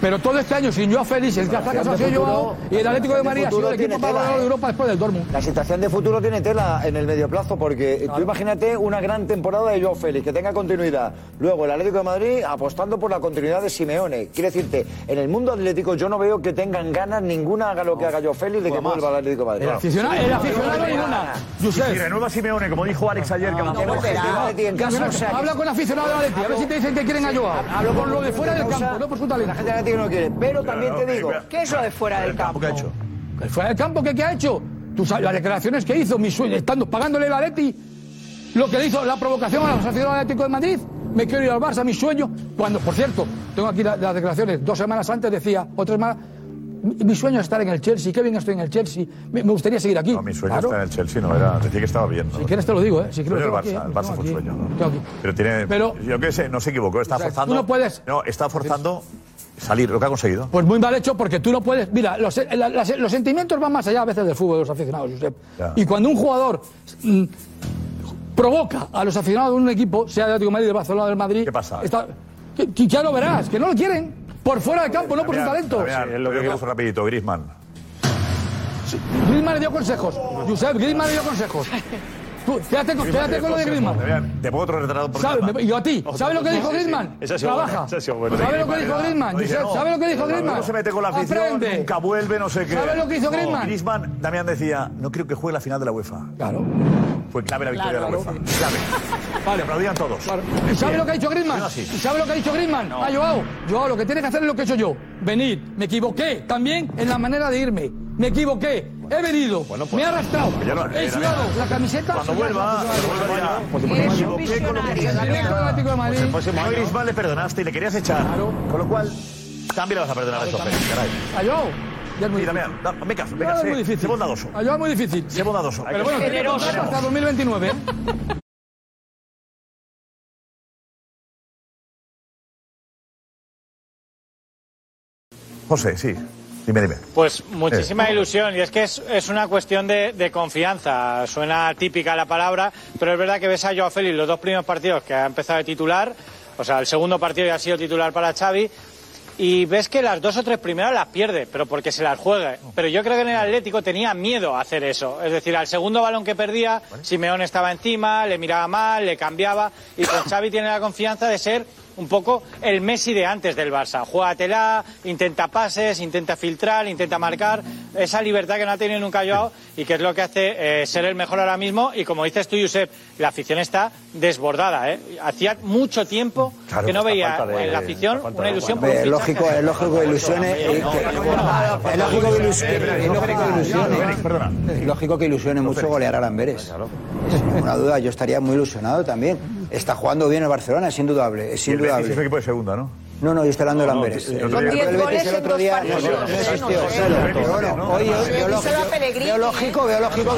Pero todo este año sin Joao Félix, el que ha sido Joao, y el Atlético de Madrid ha sido el equipo más ganador de Europa después del Dortmund. La situación de futuro tiene tela en el medio plazo, porque tú imagínate una gran temporada de Joao Félix, que tenga continuidad. Luego el Atlético de Madrid apostando por la continuidad de Simeone. Quiere decirte, en el mundo atlético yo no veo que tengan ganas ninguna, haga lo que haga Joao Félix, de que vuelva al Atlético de Madrid. El aficionado, el aficionado ninguna. Y si renueva Simeone, como dijo Alex ayer, que Habla con aficionados del Atleti, a ver si te dicen que quieren a Joao. Hablo por lo de fuera del campo, no por su talento. La Atlético no quiere, pero también te digo, ¿Qué es lo de fuera del campo? ¿Qué ha hecho? ¿El fuera del campo qué, qué ha hecho? Tú sabes las declaraciones que hizo, mi sueño, estando pagándole el Atleti, lo que le hizo la provocación a aficionados del Atlético de Madrid, me quiero ir al Barça, mi sueño, cuando, por cierto, tengo aquí la- las declaraciones, dos semanas antes decía, o tres semanas, mi, mi sueño es estar en el Chelsea, qué bien estoy en el Chelsea, me, me gustaría seguir aquí. No, mi sueño Claro. está en el Chelsea, no era. Decía que estaba bien. ¿no? Si quieres te lo digo, ¿eh? Si quieres tengo Barça, aquí, el Barça fue aquí. sueño. Pero tiene. Pero- yo qué sé, no se equivocó, está O sea, tú forzando. no puedes- No, está forzando salir, lo que ha conseguido. Pues muy mal hecho porque tú no puedes. Mira, los, la- las- los sentimientos van más allá a veces del fútbol de los aficionados, Josep. Ya. Y cuando un jugador mm, provoca a los aficionados de un equipo, sea de Atlético de Madrid, de Barcelona, del Madrid. ¿Qué pasa? que, que ya lo verás, que no lo quieren. Por fuera del campo, no por su talento. Damián, lo que digo rapidito, Griezmann. Griezmann le dio consejos. Josep, Griezmann le dio consejos. Tú, quédate, con- quédate con lo de Griezmann. Te pongo otro retrasado por ¿Sabe- Griezmann. y a ti, ¿sabe lo que dijo Sí, sí. Griezmann? Trabaja. esa ha sido buena. ¿Sabe lo que dijo Griezmann? Dije, Josep, no, ¿Sabe lo que dijo Griezmann? No se mete con la afición, Aprende. nunca vuelve, no sé qué. ¿Sabe lo que hizo No, Griezmann? Griezmann, Damián decía, no creo que juegue la final de la UEFA. Claro. Fue clave la victoria Claro. de la UEFA. Clave. Vale. Le aplaudían todos. ¿Y sabe lo que ha dicho Griezmann? Yo así. ¿Y sabe lo que ha dicho Griezmann? Ah, Joao, Joao, lo que tienes que hacer es lo que he hecho yo. Venir. Me equivoqué también en la manera de irme. Me equivoqué. He venido. me he arrastrado. pues ya lo- he sudado la camiseta. Cuando vuelva, cuando vuelva ya. Pues me equivoqué con lo que Atlético de Madrid. Pues el próximo año Griezmann le perdonaste y le querías echar. Con lo cual, también le vas a perdonar a Félix, caray. A Joao. Ya es muy Sí, difícil. Me caso, me caso. es muy difícil. Sé bondadoso. A Joao es muy difícil. Sé bondadoso. Pero bueno, Generoso. hasta 2029. ¿eh? José, sí. Dime, dime. Pues muchísima Eh. ilusión y es que es, es una cuestión de, de confianza. Suena típica la palabra, pero es verdad que ves a Joao Félix los dos primeros partidos que ha empezado de titular, o sea, el segundo partido ya ha sido titular para Xavi y ves que las dos o tres primeras las pierde, pero porque se las juegue. Pero yo creo que en el Atlético tenía miedo a hacer eso. Es decir, al segundo balón que perdía, Simeón estaba encima, le miraba mal, le cambiaba y con Xavi tiene la confianza de ser un poco el Messi de antes del Barça. Juégatela, intenta pases, intenta filtrar, intenta marcar. Esa libertad que no ha tenido nunca Joao y que es lo que hace eh, ser el mejor ahora mismo. Y como dices tú, Josep, la afición está desbordada. ¿eh? Hacía mucho tiempo Claro, que no esta veía de- en la afición una de- ilusión por un Es fichaje. lógico, es lógico que ilusione. que- Es lógico que ilusione. Es lógico que ilusione. Mucho golear a Lamberes. Sin ninguna duda, yo estaría muy ilusionado también. Está jugando bien el Barcelona, es indudable. Es indudable. es un equipo de segunda, ¿no? No, no, yo estoy hablando de No, no, Lamberes. el El, otro día- el Con diez Betis el goles otro día en no, no, no existió. No no. Pero bueno, No, hoy no, no, no, veo lógico, veo lógico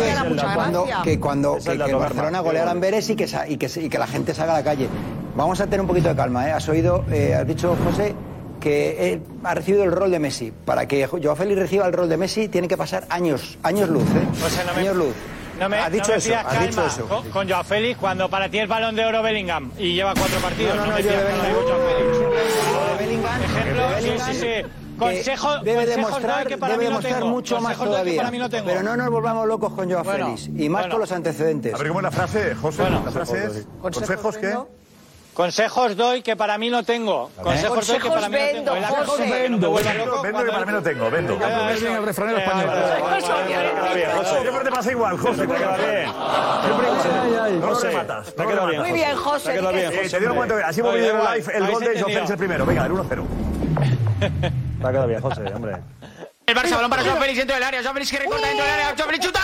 que cuando norma. Barcelona golea a Lamberes y que sa- y que se- y que la gente salga a la calle. Vamos a tener un poquito de calma, ¿eh? Has oído, eh, has dicho José que él ha recibido el rol de Messi. Para que Joao Félix reciba el rol de Messi tiene que pasar años, años luz, ¿eh? años luz. No me, has dicho no me eso, dicho eso. Con, con Joao Félix cuando para ti es balón de oro Bellingham y lleva cuatro partidos. No, no, no, me yo de pidas. Bellingham, Sí, sí, sí. que Consejo, debe consejos demostrar, doy que para debe mí no demostrar tengo. mucho más Consejos doy que todavía. para mí no tengo. Pero no nos volvamos locos con Joao Bueno, Félix y más bueno. con los antecedentes. A ver, ¿cómo es la frase, José? Bueno. la frase es... ¿Consejos qué? Consejos doy que para mí no tengo. Consejos doy que para mí no tengo. Consejos me vuelva loco Vendo que para mí no tengo, vendo. Eh, el refranero Eh, español. José. Siempre te pasa igual, José. Te queda bien. No. Te quedado bien, Muy bien, José. Te ha quedado bien, Eh, José. te digo un momento, así hemos Oye, visto en live el gol de. Félix el primero. Venga, el 1-0. Ha quedado bien, José, hombre. El Barça, balón para Joao Félix dentro del área. Joao Félix que recorta dentro del área. Joao Félix chuta.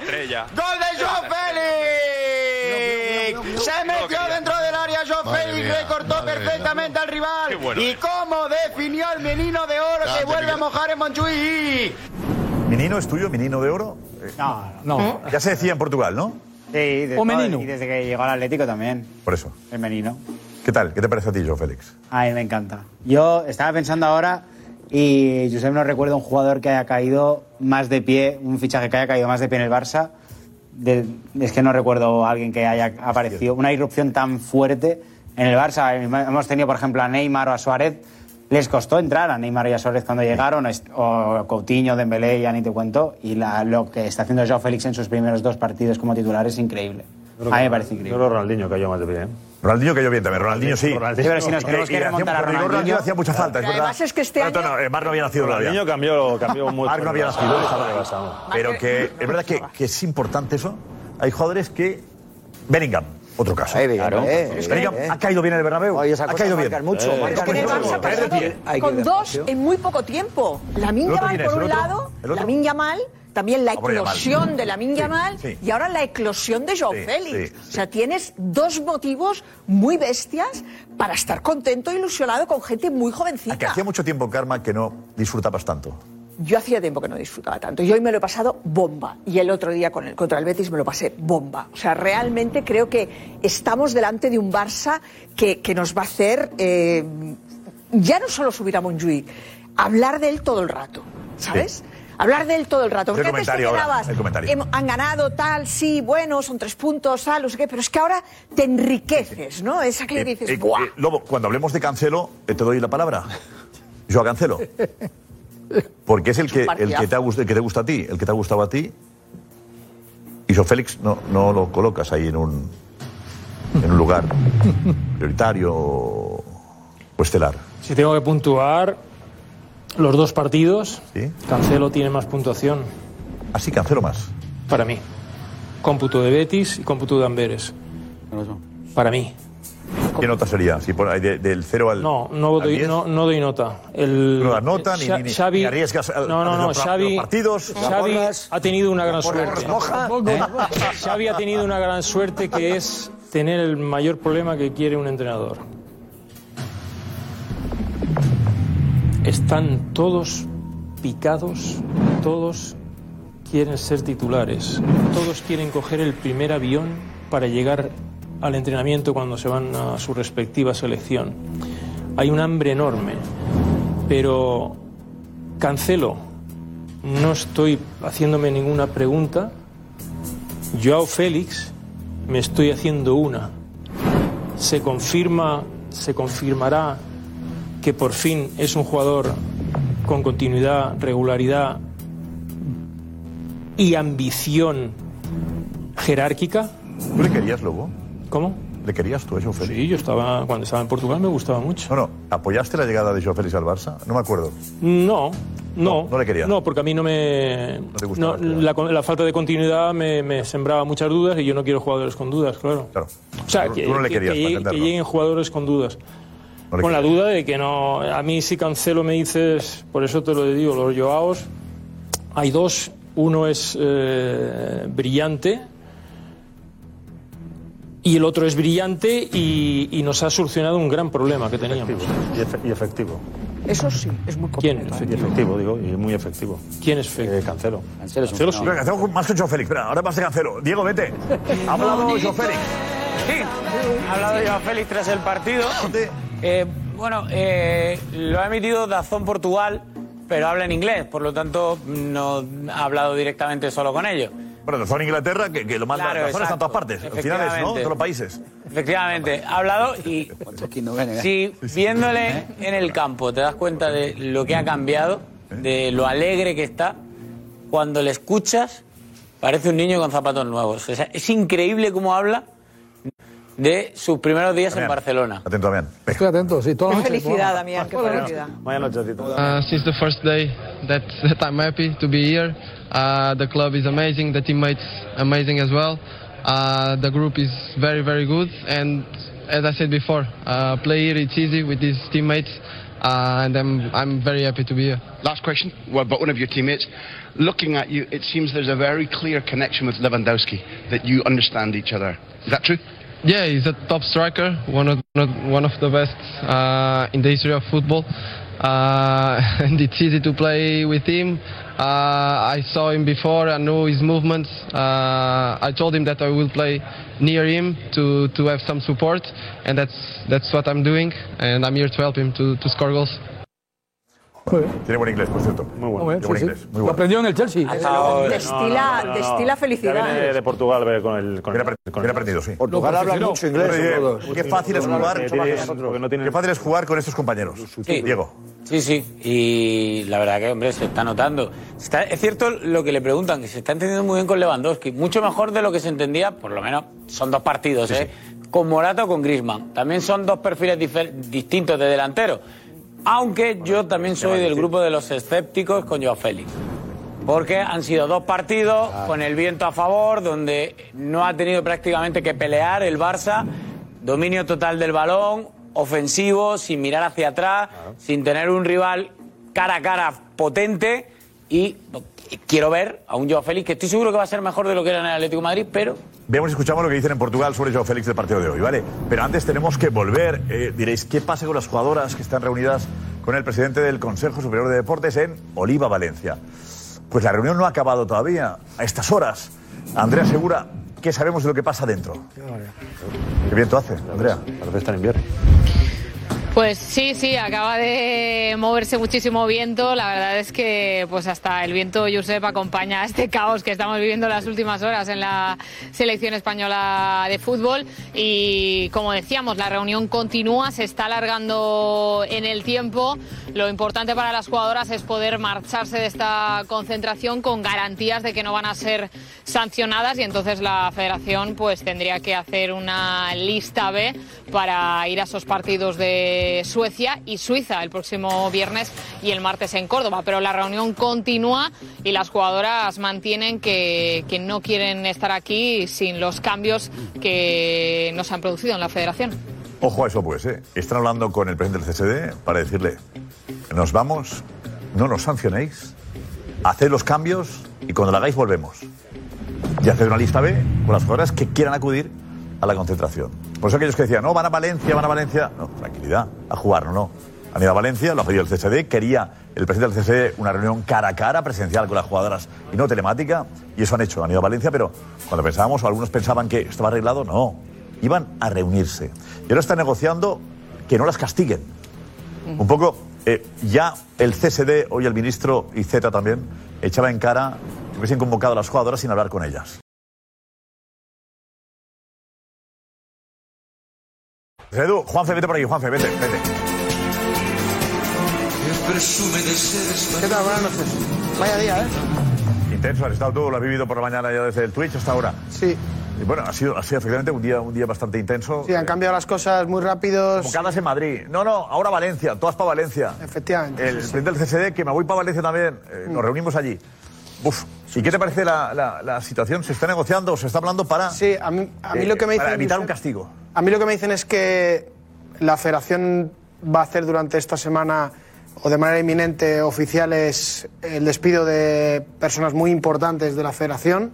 Estrella. ¡Gol de Joao Félix! Se metió dentro del área Joao Félix, recortó perfectamente al rival. Qué bueno y cómo definió el menino de oro que vuelve a mojar en Montjuic. ¿Menino es tuyo? ¿Menino de oro? Eh, No, No. Ya se decía en Portugal, ¿no? Sí, de O todo- menino. y desde que llegó al Atlético también, Por eso. el menino. ¿Qué tal? ¿Qué te parece a ti, Joao Félix? A mí me encanta. Yo estaba pensando ahora y Josep no recuerda un jugador que haya caído más de pie, un fichaje que haya caído más de pie en el Barça. De- es que no recuerdo a alguien que haya aparecido. Una irrupción tan fuerte en el Barça. Hemos tenido, por ejemplo, a Neymar o a Suárez. Les costó entrar a Neymar y a Suárez cuando llegaron, o Coutinho, Dembélé, ya ni te cuento. Y la- lo que está haciendo Joao Félix en sus primeros dos partidos como titular es increíble. A mí me parece Yo increíble. creo que Ronaldinho cayó más de pie. ¿eh? Ronaldinho cayó bien también, Ronaldinho sí. Ronaldinho. Sí, pero si nos tenemos que remontar a llegó Ronaldinho. hacía mucha falta, es verdad. además es que este año- no, eh, Mar no había nacido todavía. Ronaldinho cambió, cambió mucho. Marc no había nacido, ¿no? Pero que es verdad que, que es importante eso. Hay jugadores que... Bellingham, otro caso. Ahí, Claro. eh, eh. ha caído bien en el Bernabéu. Oye, ha caído bien. mucho, Eh, Es que en el. Barça ha pasado que con dos en muy poco tiempo. La ¿El otro Yamal quién es? por ¿El un lado, la Yamal, también la eclosión de la Sí, Yamal sí. y ahora la eclosión de Joao Sí, Félix. sí, O sea, tienes dos motivos muy bestias para estar contento e ilusionado con gente muy Ah, que jovencita. hacía mucho tiempo, Karma, que no disfrutabas tanto. Yo hacía tiempo que no disfrutaba tanto y hoy me lo he pasado bomba. Y el otro día con el, contra el Betis me lo pasé bomba. O sea, realmente creo que estamos delante de un Barça que, que nos va a hacer eh, ya no solo subir a Montjuic, hablar de él todo el rato, ¿sabes? Hablar de él todo el rato. El Porque antes te comentario ahora, quedabas, el comentario. "Hem- han ganado tal, sí, bueno, son tres puntos, tal, no sé qué, pero es que ahora te enriqueces, ¿no? Es aquello que dices, Eh, eh, Lobo, cuando hablemos de Cancelo, eh, te doy la palabra. Yo a Cancelo. Porque es el que, el que, te ha, el que te gusta a ti, el que te ha gustado a ti. Y Joao Félix no, no lo colocas ahí en un, en un lugar prioritario o estelar. Si tengo que puntuar los dos partidos, ¿Sí? Cancelo tiene más puntuación. Así Cancelo más. Para mí. Cómputo de Betis y cómputo de Amberes. Para mí. ¿Qué nota sería? Si ahí de- del 0 al. No, no al doy, 10? no, no doy nota. El, No das nota, ni- ni- ni- Xavi- ni arriesgas al- No, no, no. los Xavi, partidos. Xavi porras. ha tenido una gran suerte. ¿Eh? Xavi ha tenido una gran suerte que es tener el mayor problema que quiere un entrenador. Están todos picados, todos quieren ser titulares, todos quieren coger el primer avión para llegar al entrenamiento cuando se van a su respectiva selección. Hay un hambre enorme, pero Cancelo, no estoy haciéndome ninguna pregunta. Joao Félix, me estoy haciendo una. Se confirma, se confirmará que por fin es un jugador con continuidad, regularidad y ambición jerárquica. ¿Tú le querías, Lobo? ¿Cómo? ¿Le querías tú a Joao Félix? Sí, yo estaba, cuando estaba en Portugal me gustaba mucho. No, no. ¿Apoyaste la llegada de Joao Félix al Barça? No me acuerdo. No, no. No, le quería. No, porque a mí no me. te gustaba, no, la, la falta de continuidad me, me sembraba muchas dudas y yo no quiero jugadores con dudas, claro. Claro. O sea, Tú- que, tú no le que- querías, que para que lleguen jugadores con dudas. No con la duda de que no. A mí, si cancelo, me dices. Por eso te lo digo, los Joaos. Hay dos. Uno es eh, brillante. Y el otro es brillante y, y nos ha solucionado un gran problema que teníamos. Y, efe- y efectivo. Eso sí, es muy ¿Quién? Y efectivo, digo, y muy efectivo. ¿Quién es efectivo? Cancelo. Cancelo es un Cancelo, sí. Venga, Cancelo más que Joao Félix. Espera, ahora más de Cancelo. Diego, vete. Ha hablado Joao Félix. Sí, ha hablado Joao Félix tras el partido. Eh, bueno, eh, lo ha emitido Dazón Portugal, pero habla en inglés, por lo tanto no ha hablado directamente solo con ellos. Bueno, Dazón Inglaterra, que, que lo manda Claro, Dazón está en todas partes. Al final es, ¿no? Efectivamente. Todos los países. Efectivamente, ha hablado y si viéndole en el campo te das cuenta de lo que ha cambiado, de lo alegre que está, cuando le escuchas parece un niño con zapatos nuevos. O sea, es increíble cómo habla de sus primeros días en Barcelona. Atento, Damián. Estoy atento, sí, toda la Qué noche. felicidad, Damián, qué felicidad. Buenas noches, Tito. Uh, since the first day that, that I'm happy to be here. Uh, the club is amazing, the teammates amazing as well. Uh, the group is very very good, and as I said before, uh, play here it's easy with these teammates, uh, and I'm I'm very happy to be here. Last question, well, about one of your teammates. Looking at you, it seems there's a very clear connection with Lewandowski, that you understand each other. Is that true? Yeah, he's a top striker, one of one of the best uh, in the history of football, uh, and it's easy to play with him. Uh, I saw him before, I know his movements. Uh, I told him that I will play near him to, to have some support, and that's that's what I'm doing, and I'm here to help him to, to score goals. Tiene buen inglés, por cierto. Muy Muy bien, Tiene buen sí, sí. inglés. Muy Lo bueno. aprendió en el Chelsea. Destila, destila felicidad. Ya viene de Portugal con el. Con Bien, apre- bien aprendido, sí. Portugal habla mucho inglés, Oye, todos. Qué fácil es jugar. Porque tiene- porque no tiene- Qué fácil es jugar con estos compañeros. Sí. Diego. Sí, sí, y la verdad que, hombre, se está notando. Está- es cierto lo que le preguntan, que se está entendiendo muy bien con Lewandowski, mucho mejor de lo que se entendía, por lo menos son dos partidos, ¿eh? Con Morata o con Griezmann. También son dos perfiles difer- distintos de delantero. Aunque yo también soy del grupo de los escépticos con Joao Félix. Porque han sido dos partidos con el viento a favor, donde no ha tenido prácticamente que pelear el Barça. Dominio total del balón, ofensivo, sin mirar hacia atrás, sin tener un rival cara a cara potente. Y quiero ver a un Joao Félix que estoy seguro que va a ser mejor de lo que era en el Atlético de Madrid, pero Veamos y escuchamos lo que dicen en Portugal sobre Joao Félix del partido de hoy, ¿vale? Pero antes tenemos que volver. eh, diréis, ¿qué pasa con las jugadoras que están reunidas con el presidente del Consejo Superior de Deportes en Oliva, Valencia? Pues la reunión no ha acabado todavía, a estas horas. Andrea Segura, ¿qué sabemos de lo que pasa dentro? ¿Qué viento hace, Andrea? Parece estar en invierno. Pues sí, sí, acaba de moverse muchísimo viento. La verdad es que pues hasta el viento, Josep, acompaña a este caos que estamos viviendo las últimas horas en la selección española de fútbol. Y como decíamos, la reunión continúa, se está alargando en el tiempo. Lo importante para las jugadoras es poder marcharse de esta concentración con garantías de que no van a ser sancionadas y entonces la federación pues tendría que hacer una lista B para ir a esos partidos de Suecia y Suiza el próximo viernes y el martes en Córdoba. Pero la reunión continúa y las jugadoras mantienen que, no quieren estar aquí sin los cambios que nos han producido en la federación. Ojo a eso, pues, ¿eh? Están hablando con el presidente del CSD para decirle, nos vamos, no nos sancionéis, haced los cambios y cuando lo hagáis volvemos. Y haced una lista B con las jugadoras que quieran acudir a la concentración. Por eso aquellos que decían, no, van a Valencia, van a Valencia. No, tranquilidad, a jugar, no, no. Han ido a Valencia, lo ha pedido el CSD, quería el presidente del CSD una reunión cara a cara, presencial con las jugadoras y no telemática, y eso han hecho, han ido a Valencia, pero cuando pensábamos, o algunos pensaban que estaba arreglado, no, iban a reunirse. Y ahora están negociando que no las castiguen. Un poco, eh, ya el CSD, hoy el ministro y Z también, echaba en cara que hubiesen convocado a las jugadoras sin hablar con ellas. Edu, Juanfe, vete por aquí, Juanfe, vete, vete. ¿Qué tal? Buenas noches. Vaya día, ¿eh? Intenso, has estado tú, lo has vivido por la mañana ya desde el Twitch hasta ahora. Sí. Y bueno, ha sido, ha sido efectivamente un día, un día bastante intenso. Sí, han cambiado las cosas muy rápidos. Convocadas en Madrid. No, no, ahora Valencia, todas para Valencia. Efectivamente. El sí, sí. presidente del CSD, que me voy para Valencia también, eh, nos reunimos allí. Uf, ¿y qué te parece la, la- la situación? ¿Se está negociando o se está hablando para, Sí, a mí, a mí eh, lo que me para dicen. evitar un castigo? A mí lo que me dicen es que la federación va a hacer durante esta semana o de manera inminente oficiales el despido de personas muy importantes de la federación.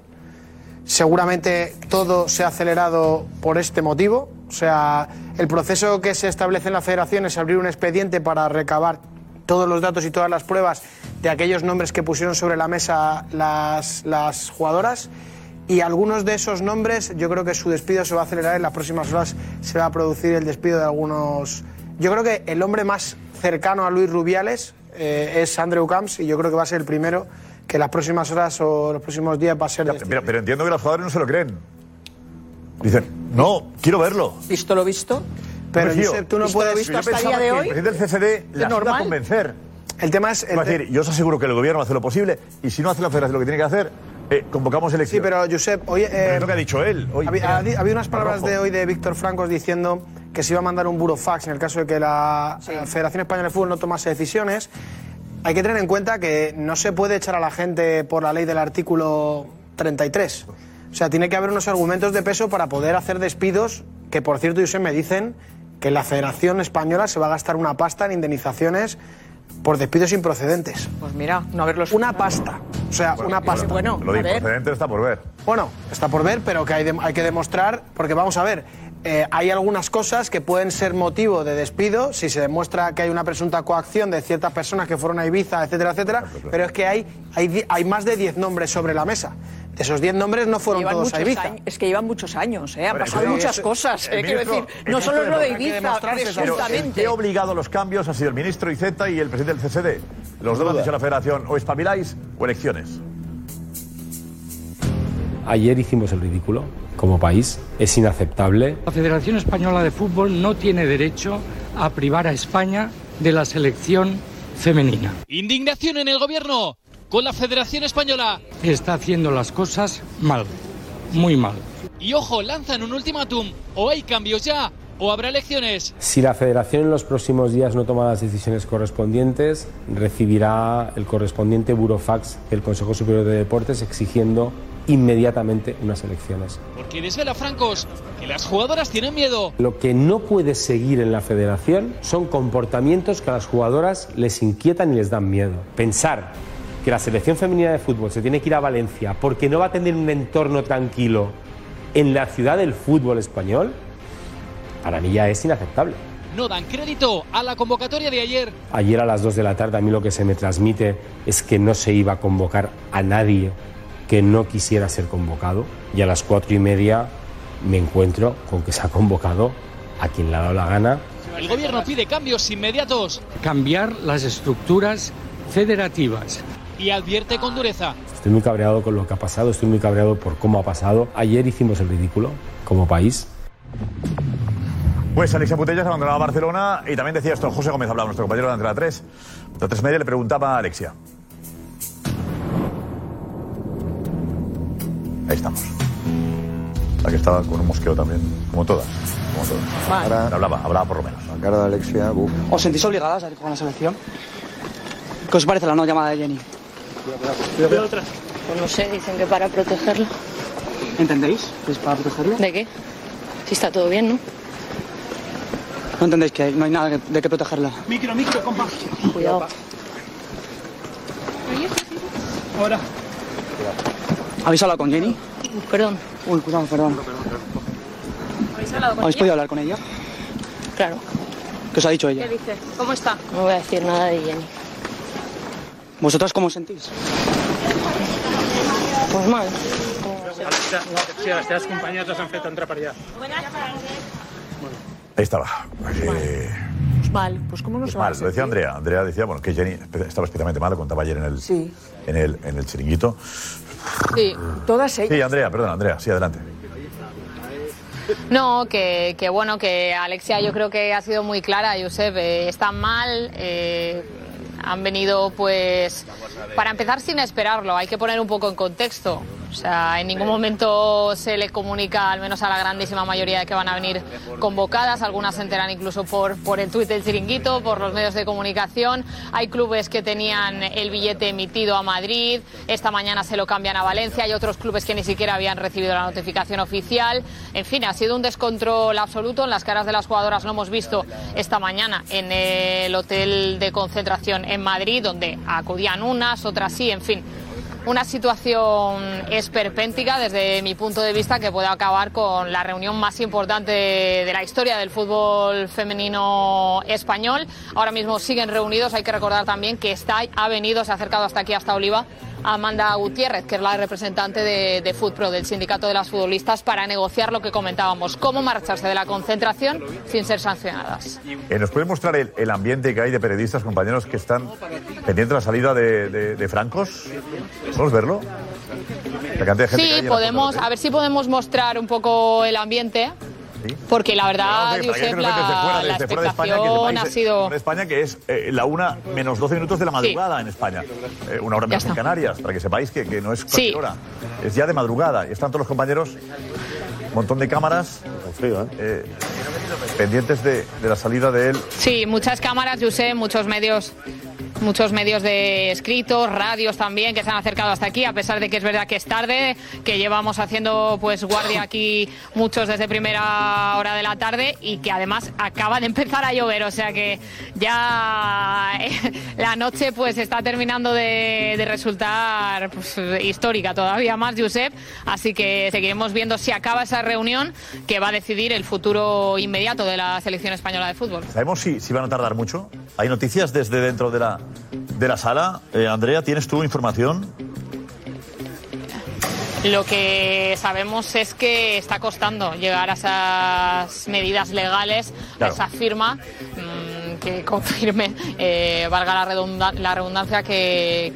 Seguramente todo se ha acelerado por este motivo. O sea, el proceso que se establece en la federación es abrir un expediente para recabar todos los datos y todas las pruebas de aquellos nombres que pusieron sobre la mesa las, las jugadoras. Y algunos de esos nombres, yo creo que su despido se va a acelerar en las próximas horas. Se va a producir el despido de algunos. Yo creo que el hombre más cercano a Luis Rubiales eh, es Andrew Camps y yo creo que va a ser el primero que en las próximas horas o los próximos días va a ser. Pero, pero entiendo que los jugadores no se lo creen. Dicen, no, quiero verlo. Visto lo visto. Pero, Josep, tú no puedes- visto hasta el día de que hoy. el presidente del CCD la normal. convencer. El tema es. Va a decir, yo os aseguro que el gobierno hace lo posible y si no hace la federación lo que tiene que hacer, eh, convocamos Sí, elecciones. pero Josep, hoy. Pero es lo que ha dicho él. Hoy, había, había- había unas palabras de hoy de Víctor Francos diciendo que se iba a mandar un burofax en el caso de que la eh, Federación Española de Fútbol no tomase decisiones. Hay que tener en cuenta que no se puede echar a la gente por la ley del artículo 33. O sea, tiene que haber unos argumentos de peso para poder hacer despidos, que por cierto, Josep, me dicen que la Federación Española se va a gastar una pasta en indemnizaciones por despidos improcedentes. Pues mira, no haberlos. Una pasta. O sea, una pasta. Bueno, Lo de improcedente está por ver. Bueno, está por ver, pero que hay, de- hay que demostrar, porque vamos a ver, eh, hay algunas cosas que pueden ser motivo de despido si se demuestra que hay una presunta coacción de ciertas personas que fueron a Ibiza, etcétera, etcétera, pero es que hay, hay, hay más de 10 nombres sobre la mesa. De esos 10 nombres no fueron Llevan todos a muchos Ibiza. años- es que llevan muchos años, ¿eh? han pasado pero muchas es- cosas. eh, quiero decir, no ministro solo es lo de Ibiza, presuntamente. que ha obligado los cambios ha sido el ministro Iceta y el presidente del CSD. Los dos han dicho a la federación, o espabiláis o elecciones. Ayer hicimos el ridículo como país, es inaceptable. La Federación Española de Fútbol no tiene derecho a privar a España de la selección femenina. Indignación en el gobierno con la Federación Española. Está haciendo las cosas mal, muy mal. Y ojo, lanzan un ultimátum. O hay cambios ya, o habrá elecciones. Si la federación en los próximos días no toma las decisiones correspondientes, recibirá el correspondiente burofax del Consejo Superior de Deportes exigiendo inmediatamente unas elecciones. Porque desvela Francos que las jugadoras tienen miedo. Lo que no puede seguir en la federación son comportamientos que a las jugadoras les inquietan y les dan miedo. Pensar que la selección femenina de fútbol se tiene que ir a Valencia porque no va a tener un entorno tranquilo en la ciudad del fútbol español, para mí ya es inaceptable. No dan crédito a la convocatoria de ayer. Ayer a las 2 de la tarde a mí lo que se me transmite es que no se iba a convocar a nadie que no quisiera ser convocado y a las cuatro y media me encuentro con que se ha convocado a quien le ha dado la gana. El gobierno pide cambios inmediatos Cambiar las estructuras federativas. Y advierte con dureza. Estoy muy cabreado con lo que ha pasado, estoy muy cabreado por cómo ha pasado. Ayer hicimos el ridículo como país. Pues Alexia Putellas abandonaba Barcelona y también decía esto, José Gómez hablaba, nuestro compañero de Antena 3. De 3 Media le preguntaba a Alexia. Ahí estamos. La que estaba con un mosqueo también, como todas. Como todas. Hablaba, hablaba por lo menos. La cara de Alexia, buf. ¿Os sentís obligadas a ir con la selección? ¿Qué os parece la no llamada de Jenny? Pues no sé, dicen que para protegerlo. ¿Entendéis? ¿Es para protegerlo? ¿De qué? Si está todo bien, ¿no? No entendéis que no hay nada que- de qué protegerla. Micro, micro, compa. Cuidado. Ahora. ¿Habéis hablado con Jenny? Perdón. Uy, cuidado, perdón. ¿Habéis hablado ¿Habéis podido hablar con ella? Claro. ¿Qué os ha dicho ella? dice? ¿Cómo está? No voy a decir nada de Jenny. ¿Vosotras cómo os sentís? Pues mal. Sí, les teves companyes les han fet entrar per allà. Ahí estaba. Eh, Pues mal, pues cómo no se va a mal, lo decía sentir? Andrea. Andrea decía bueno, que Jenny estaba especialmente mal, lo contaba ayer en el, Sí. en el, en el chiringuito. Sí. Todas ellas. Sí, Andrea, perdón, Andrea, sí, adelante. No, que, que bueno, que Alexia yo creo que ha sido muy clara, Josep, eh, están mal, eh, han venido pues, para empezar sin esperarlo, hay que poner un poco en contexto. O sea, en ningún momento se le comunica, al menos a la grandísima mayoría, de que van a venir convocadas. Algunas se enteran incluso por, por el tuit del chiringuito, por los medios de comunicación. Hay clubes que tenían el billete emitido a Madrid, esta mañana se lo cambian a Valencia. Hay otros clubes que ni siquiera habían recibido la notificación oficial. En fin, ha sido un descontrol absoluto. En las caras de las jugadoras lo hemos visto esta mañana en el hotel de concentración en Madrid, donde acudían unas, otras sí, en fin una situación esperpéntica desde mi punto de vista que puede acabar con la reunión más importante de la historia del fútbol femenino español. Ahora mismo siguen reunidos, hay que recordar también que está, ha venido, se ha acercado hasta aquí, hasta Oliva, Amanda Gutiérrez, que es la representante de, de FUTPRO, del Sindicato de las Futbolistas, para negociar lo que comentábamos, cómo marcharse de la concentración sin ser sancionadas. Eh, ¿Nos puede mostrar el, el ambiente que hay de periodistas, compañeros, que están pendientes de la salida de, de- de Francos? ¿Podemos verlo? La cantidad de gente que hay Sí, podemos, a ver si podemos mostrar un poco el ambiente. Porque la verdad, Josep, que nos ven desde fuera, la, la desde fuera de España, que expectación ha sepáis, sido... de España que es eh, la una menos 12 minutos de la madrugada en España. Eh, una hora menos en. Canarias, para que sepáis que, que no es cualquier Sí. hora. Es ya de madrugada. Y están todos los compañeros, un montón de cámaras, eh, pendientes de, de la salida de él. Sí, muchas cámaras, yo sé, muchos medios muchos medios de escritos, radios también que se han acercado hasta aquí, a pesar de que es verdad que es tarde, que llevamos haciendo pues guardia aquí muchos desde primera hora de la tarde y que además acaba de empezar a llover, o sea que ya eh, la noche pues está terminando de, resultar pues, histórica todavía más, Josep, así que seguiremos viendo si acaba esa reunión que va a decidir el futuro inmediato de la selección española de fútbol. ¿Sabemos si, si van a tardar mucho? ¿Hay noticias desde dentro de la, de la sala? Eh, Andrea, ¿tienes tú información? Lo que sabemos es que está costando llegar a esas medidas legales, Claro. a esa firma que confirme, eh, valga la, redunda- la redundancia, que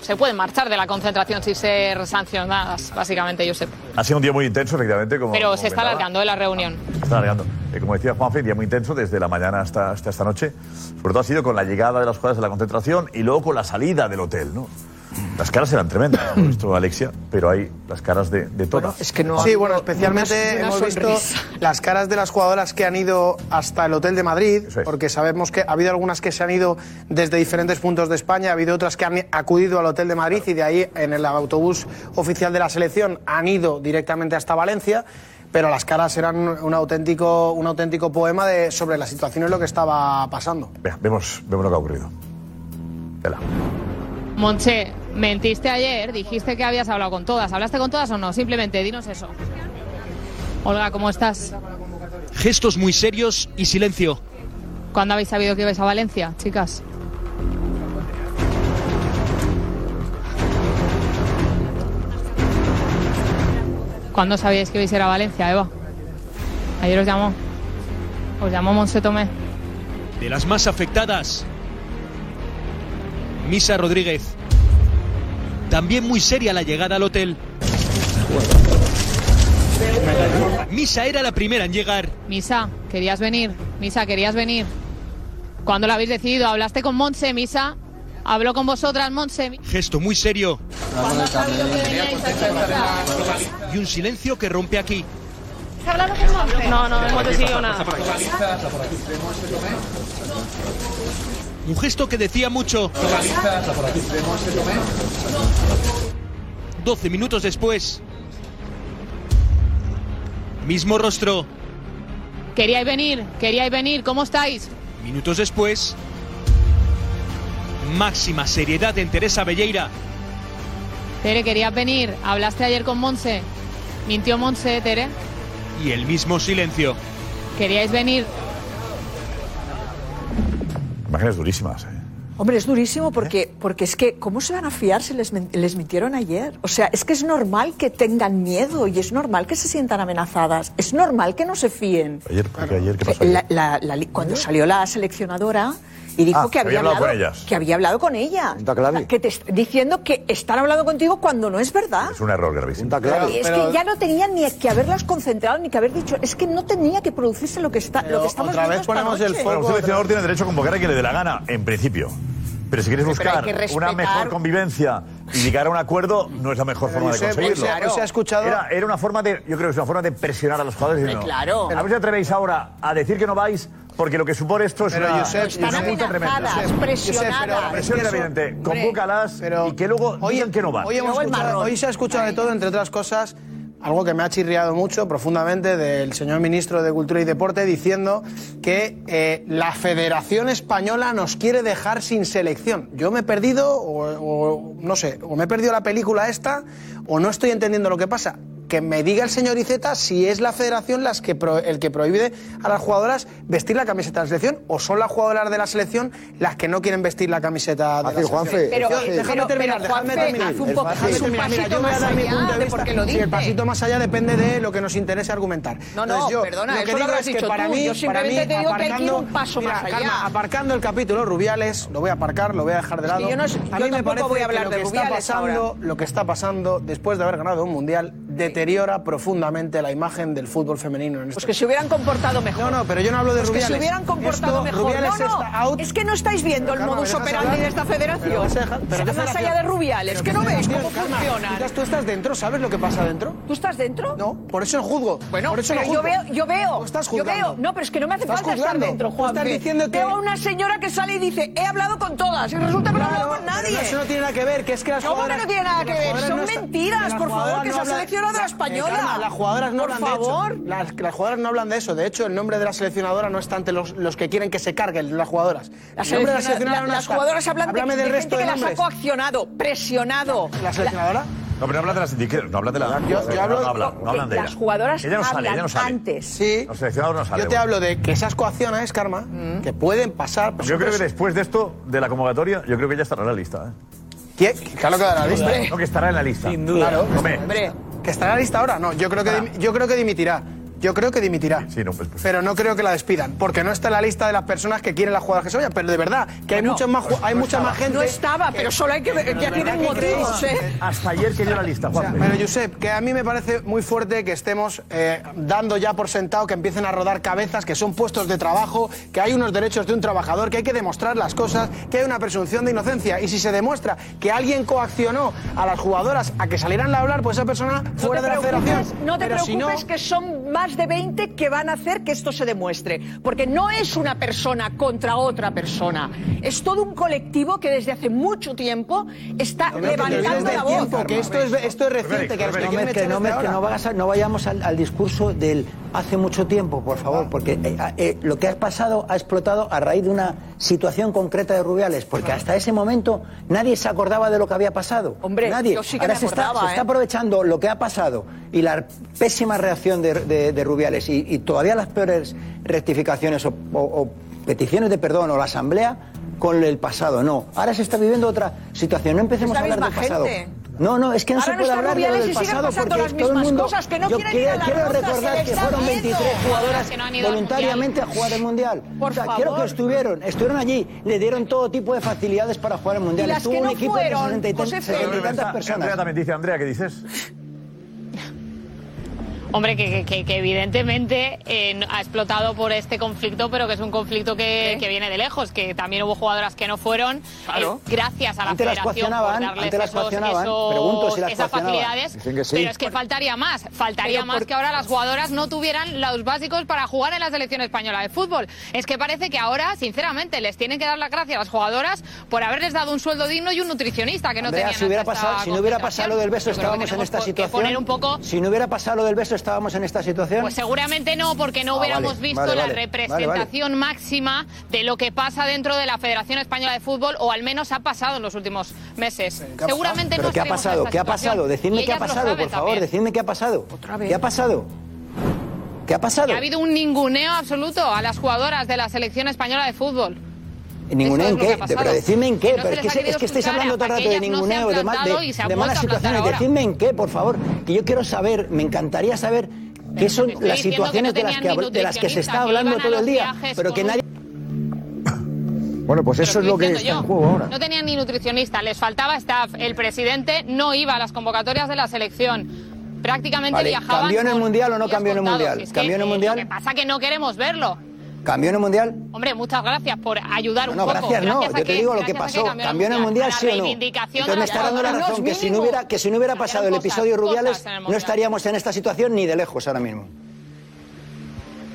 se pueden marchar de la concentración sin ser sancionadas, básicamente, Josep. Ha sido un día muy intenso, efectivamente. Como, Pero como se está alargando la reunión. Se está alargando. Eh, como decía Juanfe, un día muy intenso desde la mañana hasta, hasta esta noche. Sobre todo ha sido con la llegada de las jugadoras de la concentración y luego con la salida del hotel, ¿no? Las caras eran tremendas, hemos visto Alexia, pero hay las caras de, de todas. Es que no. Sí, bueno, especialmente una hemos visto las caras de las jugadoras que han ido hasta el hotel de Madrid, porque sabemos que ha habido algunas que se han ido desde diferentes puntos de España, ha habido otras que han acudido al hotel de Madrid y de ahí en el autobús oficial de la selección han ido directamente hasta Valencia. Pero las caras eran un auténtico, un auténtico poema de, sobre la situación y lo que estaba pasando. Vea, vemos, vemos lo que ha ocurrido. Vela. Monche, mentiste ayer, dijiste que habías hablado con todas. ¿Hablaste con todas o no? Simplemente dinos eso. Olga, ¿cómo estás? Gestos muy serios y silencio. ¿Cuándo habéis sabido que ibais a Valencia, chicas? ¿Cuándo sabíais que ibais a ir a Valencia, Eva? Ayer os llamó. Os llamó Monse Tomé. De las más afectadas, Misa Rodríguez. También muy seria la llegada al hotel. Misa era la primera en llegar. Misa, ¿querías venir? Misa, ¿querías venir? ¿Cuándo lo habéis decidido? ¿Hablaste con Monse, Misa? ¿Habló con vosotras, Monse? Gesto muy serio. Y un silencio que rompe aquí. ¿Has hablado con Monse? No, no hemos decidido nada. Un gesto que decía mucho. 12 minutos después. Mismo rostro. Queríais venir, queríais venir, ¿cómo estáis? Minutos después. Máxima seriedad en Teresa Belleira. Tere, querías venir. ¿Hablaste ayer con Monse? ¿Mintió Monse, Tere? Y el mismo silencio. ¿Queríais venir? Imágenes durísimas. ¿eh? Hombre, es durísimo porque, porque es que, ¿cómo se van a fiar si les, les mintieron ayer? O sea, es que es normal que tengan miedo y es normal que se sientan amenazadas. Es normal que no se fíen. Ayer, ¿qué pasó? ayer? La- la- la li- cuando salió la seleccionadora y dijo Ah, que había, hablado hablado, con ellas. que había hablado con ella. Que te diciendo que están hablando contigo cuando no es verdad. Es un error gravísimo. Y es que ya no tenían ni que haberlas concentrado ni que haber dicho, es que no tenía que producirse lo que está, lo que estamos viendo esta noche. Bueno, un seleccionador tiene derecho a convocar a quien le dé la gana, en principio. Pero si quieres buscar una mejor convivencia y llegar a un acuerdo, no es la mejor forma de conseguirlo. Claro. se ha escuchado. Era, era, una forma de, yo creo que es una forma de presionar a los jugadores. Claro. A ver si atrevéis ahora a decir que no vais porque lo que supone esto es pero una, Josep, Josep, una multa tremenda. presionadas. Presión evidente. Convócalas y que luego oye, digan que no van. Hoy, hemos hoy se ha escuchado de todo, entre otras cosas algo que me ha chirriado mucho profundamente del señor ministro de Cultura y Deporte diciendo que eh, la Federación Española nos quiere dejar sin selección. Yo me he perdido, o, o no sé, o me he perdido la película esta, o no estoy entendiendo lo que pasa que me diga el señor Iceta si es la federación las que el que prohíbe a las jugadoras vestir la camiseta de la selección o son las jugadoras de la selección las que no quieren vestir la camiseta de la selección. Juanfe, pero, déjame terminar, pero, terminar. Un el pasito más allá depende de lo que nos interese argumentar. No, no, yo, perdona, lo que digo lo es que para mí, para mí, aparcando, un paso mira, más allá. Calma, aparcando el capítulo Rubiales, lo voy a aparcar, lo voy a dejar de lado. Es yo no, a mí me parece voy a hablar de que está lo que está pasando después de haber ganado un mundial de deteriora profundamente la imagen del fútbol femenino. En pues este pues que se hubieran comportado mejor. No, no, pero yo no hablo de pues Rubiales. Que se hubieran comportado Esto, mejor. No, no, es que no estáis viendo pero el calma, modus operandi hablar, de esta federación. Pero, pero, pero más allá de Rubiales, que no veis cómo funciona. Tú estás dentro, ¿sabes lo que pasa dentro? ¿Tú estás dentro? No, por eso no juzgo. Bueno, por eso no juzgo. yo veo, yo veo. Estás yo veo. No, pero es que no me hace falta juzgando? estar dentro, Juan. Estás diciendo que... Veo a una señora que sale y dice, he hablado con todas, y resulta que no he hablado con nadie. Eso no tiene nada que ver, que es que las ¿Cómo que no tiene nada que ver? Son mentiras, por favor, que se ha seleccionado las española. Eh, Carmen, las jugadoras no Por hablan favor. de eso. Las, las, jugadoras no hablan de eso. De hecho, el nombre de la seleccionadora no está ante los, los que quieren que se carguen las jugadoras. La el nombre de la seleccionadora la, no las está. jugadoras hablan Háblame de, del resto gente de que las ha coaccionado, presionado. ¿La seleccionadora? No, pero no hablas de las indiqueras, no hablas de las. Yo, yo hablo, no, no, hablan, no hablan de Las jugadoras ella no sale, ella no sale. antes. Sí. Los seleccionados no salen. Yo te hablo de que esas coacciones, Karma, mm. que pueden pasar. Pues yo creo que después de esto, de la convocatoria, yo creo que ella estará en la lista. ¿eh? ¿Quién? Claro que estará en la lista. No, que estará en la lista. Sin duda. Claro. Hombre. Hombre. ¿Que estará lista ahora? No, yo creo que, yo creo que dimitirá. Yo creo que dimitirá. Sí, no, pues, pues. Pero no creo que la despidan, porque no está en la lista de las personas que quieren las jugadoras que se vayan. Pero de verdad, que hay, muchas más, hay mucha más gente. No estaba, pero solo hay que ver tienen motivos. ¿eh? Hasta ayer que dio la lista, Juan. O sea, pero Josep, que a mí me parece muy fuerte que estemos eh, dando ya por sentado que empiecen a rodar cabezas, que son puestos de trabajo, que hay unos derechos de un trabajador, que hay que demostrar las cosas, que hay una presunción de inocencia. Y si se demuestra que alguien coaccionó a las jugadoras a que salieran a hablar, pues esa persona fuera de la federación. No te pero preocupes si no, que son más más de 20 que van a hacer que esto se demuestre, porque no es una persona contra otra persona, es todo un colectivo que desde hace mucho tiempo está no, levantando la voz. Que esto es, esto es reciente, que, no, me, que, no, me, que no, vayas a, no, vayamos al, al, discurso del hace mucho tiempo, por favor, porque eh, ah, eh, lo que ha pasado ha explotado a raíz de una situación concreta de Rubiales, porque hasta ese momento nadie se acordaba de lo que había pasado. Hombre, nadie. Yo sí que Ahora me acordaba, se, está, ¿eh? se, está, aprovechando lo que ha pasado y la pésima reacción de, de, de Rubiales y, todavía las peores rectificaciones o, peticiones de perdón o la asamblea con el pasado, no. Ahora se está viviendo otra situación, no empecemos a hablar del pasado. No, no, es que no Ahora se puede hablar de lo del pasado porque todo el mundo. Cosas, que no yo quiero, quiero recordar que fueron 23 voluntariamente a jugar el mundial. Por o sea, quiero que estuvieron, estuvieron allí, le dieron todo tipo de facilidades para jugar el mundial. Estuvo un equipo de 60 y, tantas personas. Andrea también dice, Andrea, ¿qué dices? Hombre, que, que, que evidentemente eh, ha explotado por este conflicto, pero que es un conflicto que, que viene de lejos, que también hubo jugadoras que no fueron. Eh, claro. Eh, gracias a la antes federación las por darles esos, las esos, si las esas facilidades. Sí. Pero es que faltaría más. Faltaría pero más por... que ahora las jugadoras no tuvieran los básicos para jugar en la selección española de fútbol. Es que parece que ahora, sinceramente, les tienen que dar las gracias a las jugadoras por haberles dado un sueldo digno y un nutricionista que no Andrea, tenían. Si, hubiera pasado, si no hubiera pasado lo del beso, estábamos en esta pues situación. Poner un poco... Si no hubiera pasado lo del beso, estábamos en esta situación? Pues seguramente no, porque no ah, hubiéramos visto la representación máxima de lo que pasa dentro de la Federación Española de Fútbol, o al menos ha pasado en los últimos meses. Seguramente ¿Pero no. ¿Qué ha pasado? ¿Qué ha pasado? Decidme qué ha pasado, por favor. Decidme qué ha pasado. Otra vez. ¿Qué ha pasado? ¿Qué ha pasado? Que ha habido un ninguneo absoluto a las jugadoras de la selección española de fútbol ninguneo en qué, pero decidme en qué, pero es que, es que estáis hablando todo el rato de ninguneo, no de, mal, de, malas situaciones, decidme en qué, por favor, que yo quiero saber, me encantaría saber qué son las situaciones de las, que, de se está hablando todo el día, pero que nadie... Bueno, pues eso es lo que está en juego ahora. No tenían ni nutricionista, les faltaba staff. El presidente no iba a las convocatorias de la selección. Prácticamente vale. viajaban. ¿Cambió en el mundial o no cambió en el mundial? ¿Cambió en el eh, mundial? Lo que pasa que no queremos verlo. ¿Cambió en el Mundial? Hombre, muchas gracias por ayudar un No, poco. gracias no, a yo te digo lo que gracias pasó. ¿Cambió en el a Mundial, sí o no? Entonces me está dando la razón que si no hubiera, que si no hubiera pasado el episodio Rubiales, no estaríamos en esta situación ni de lejos ahora mismo.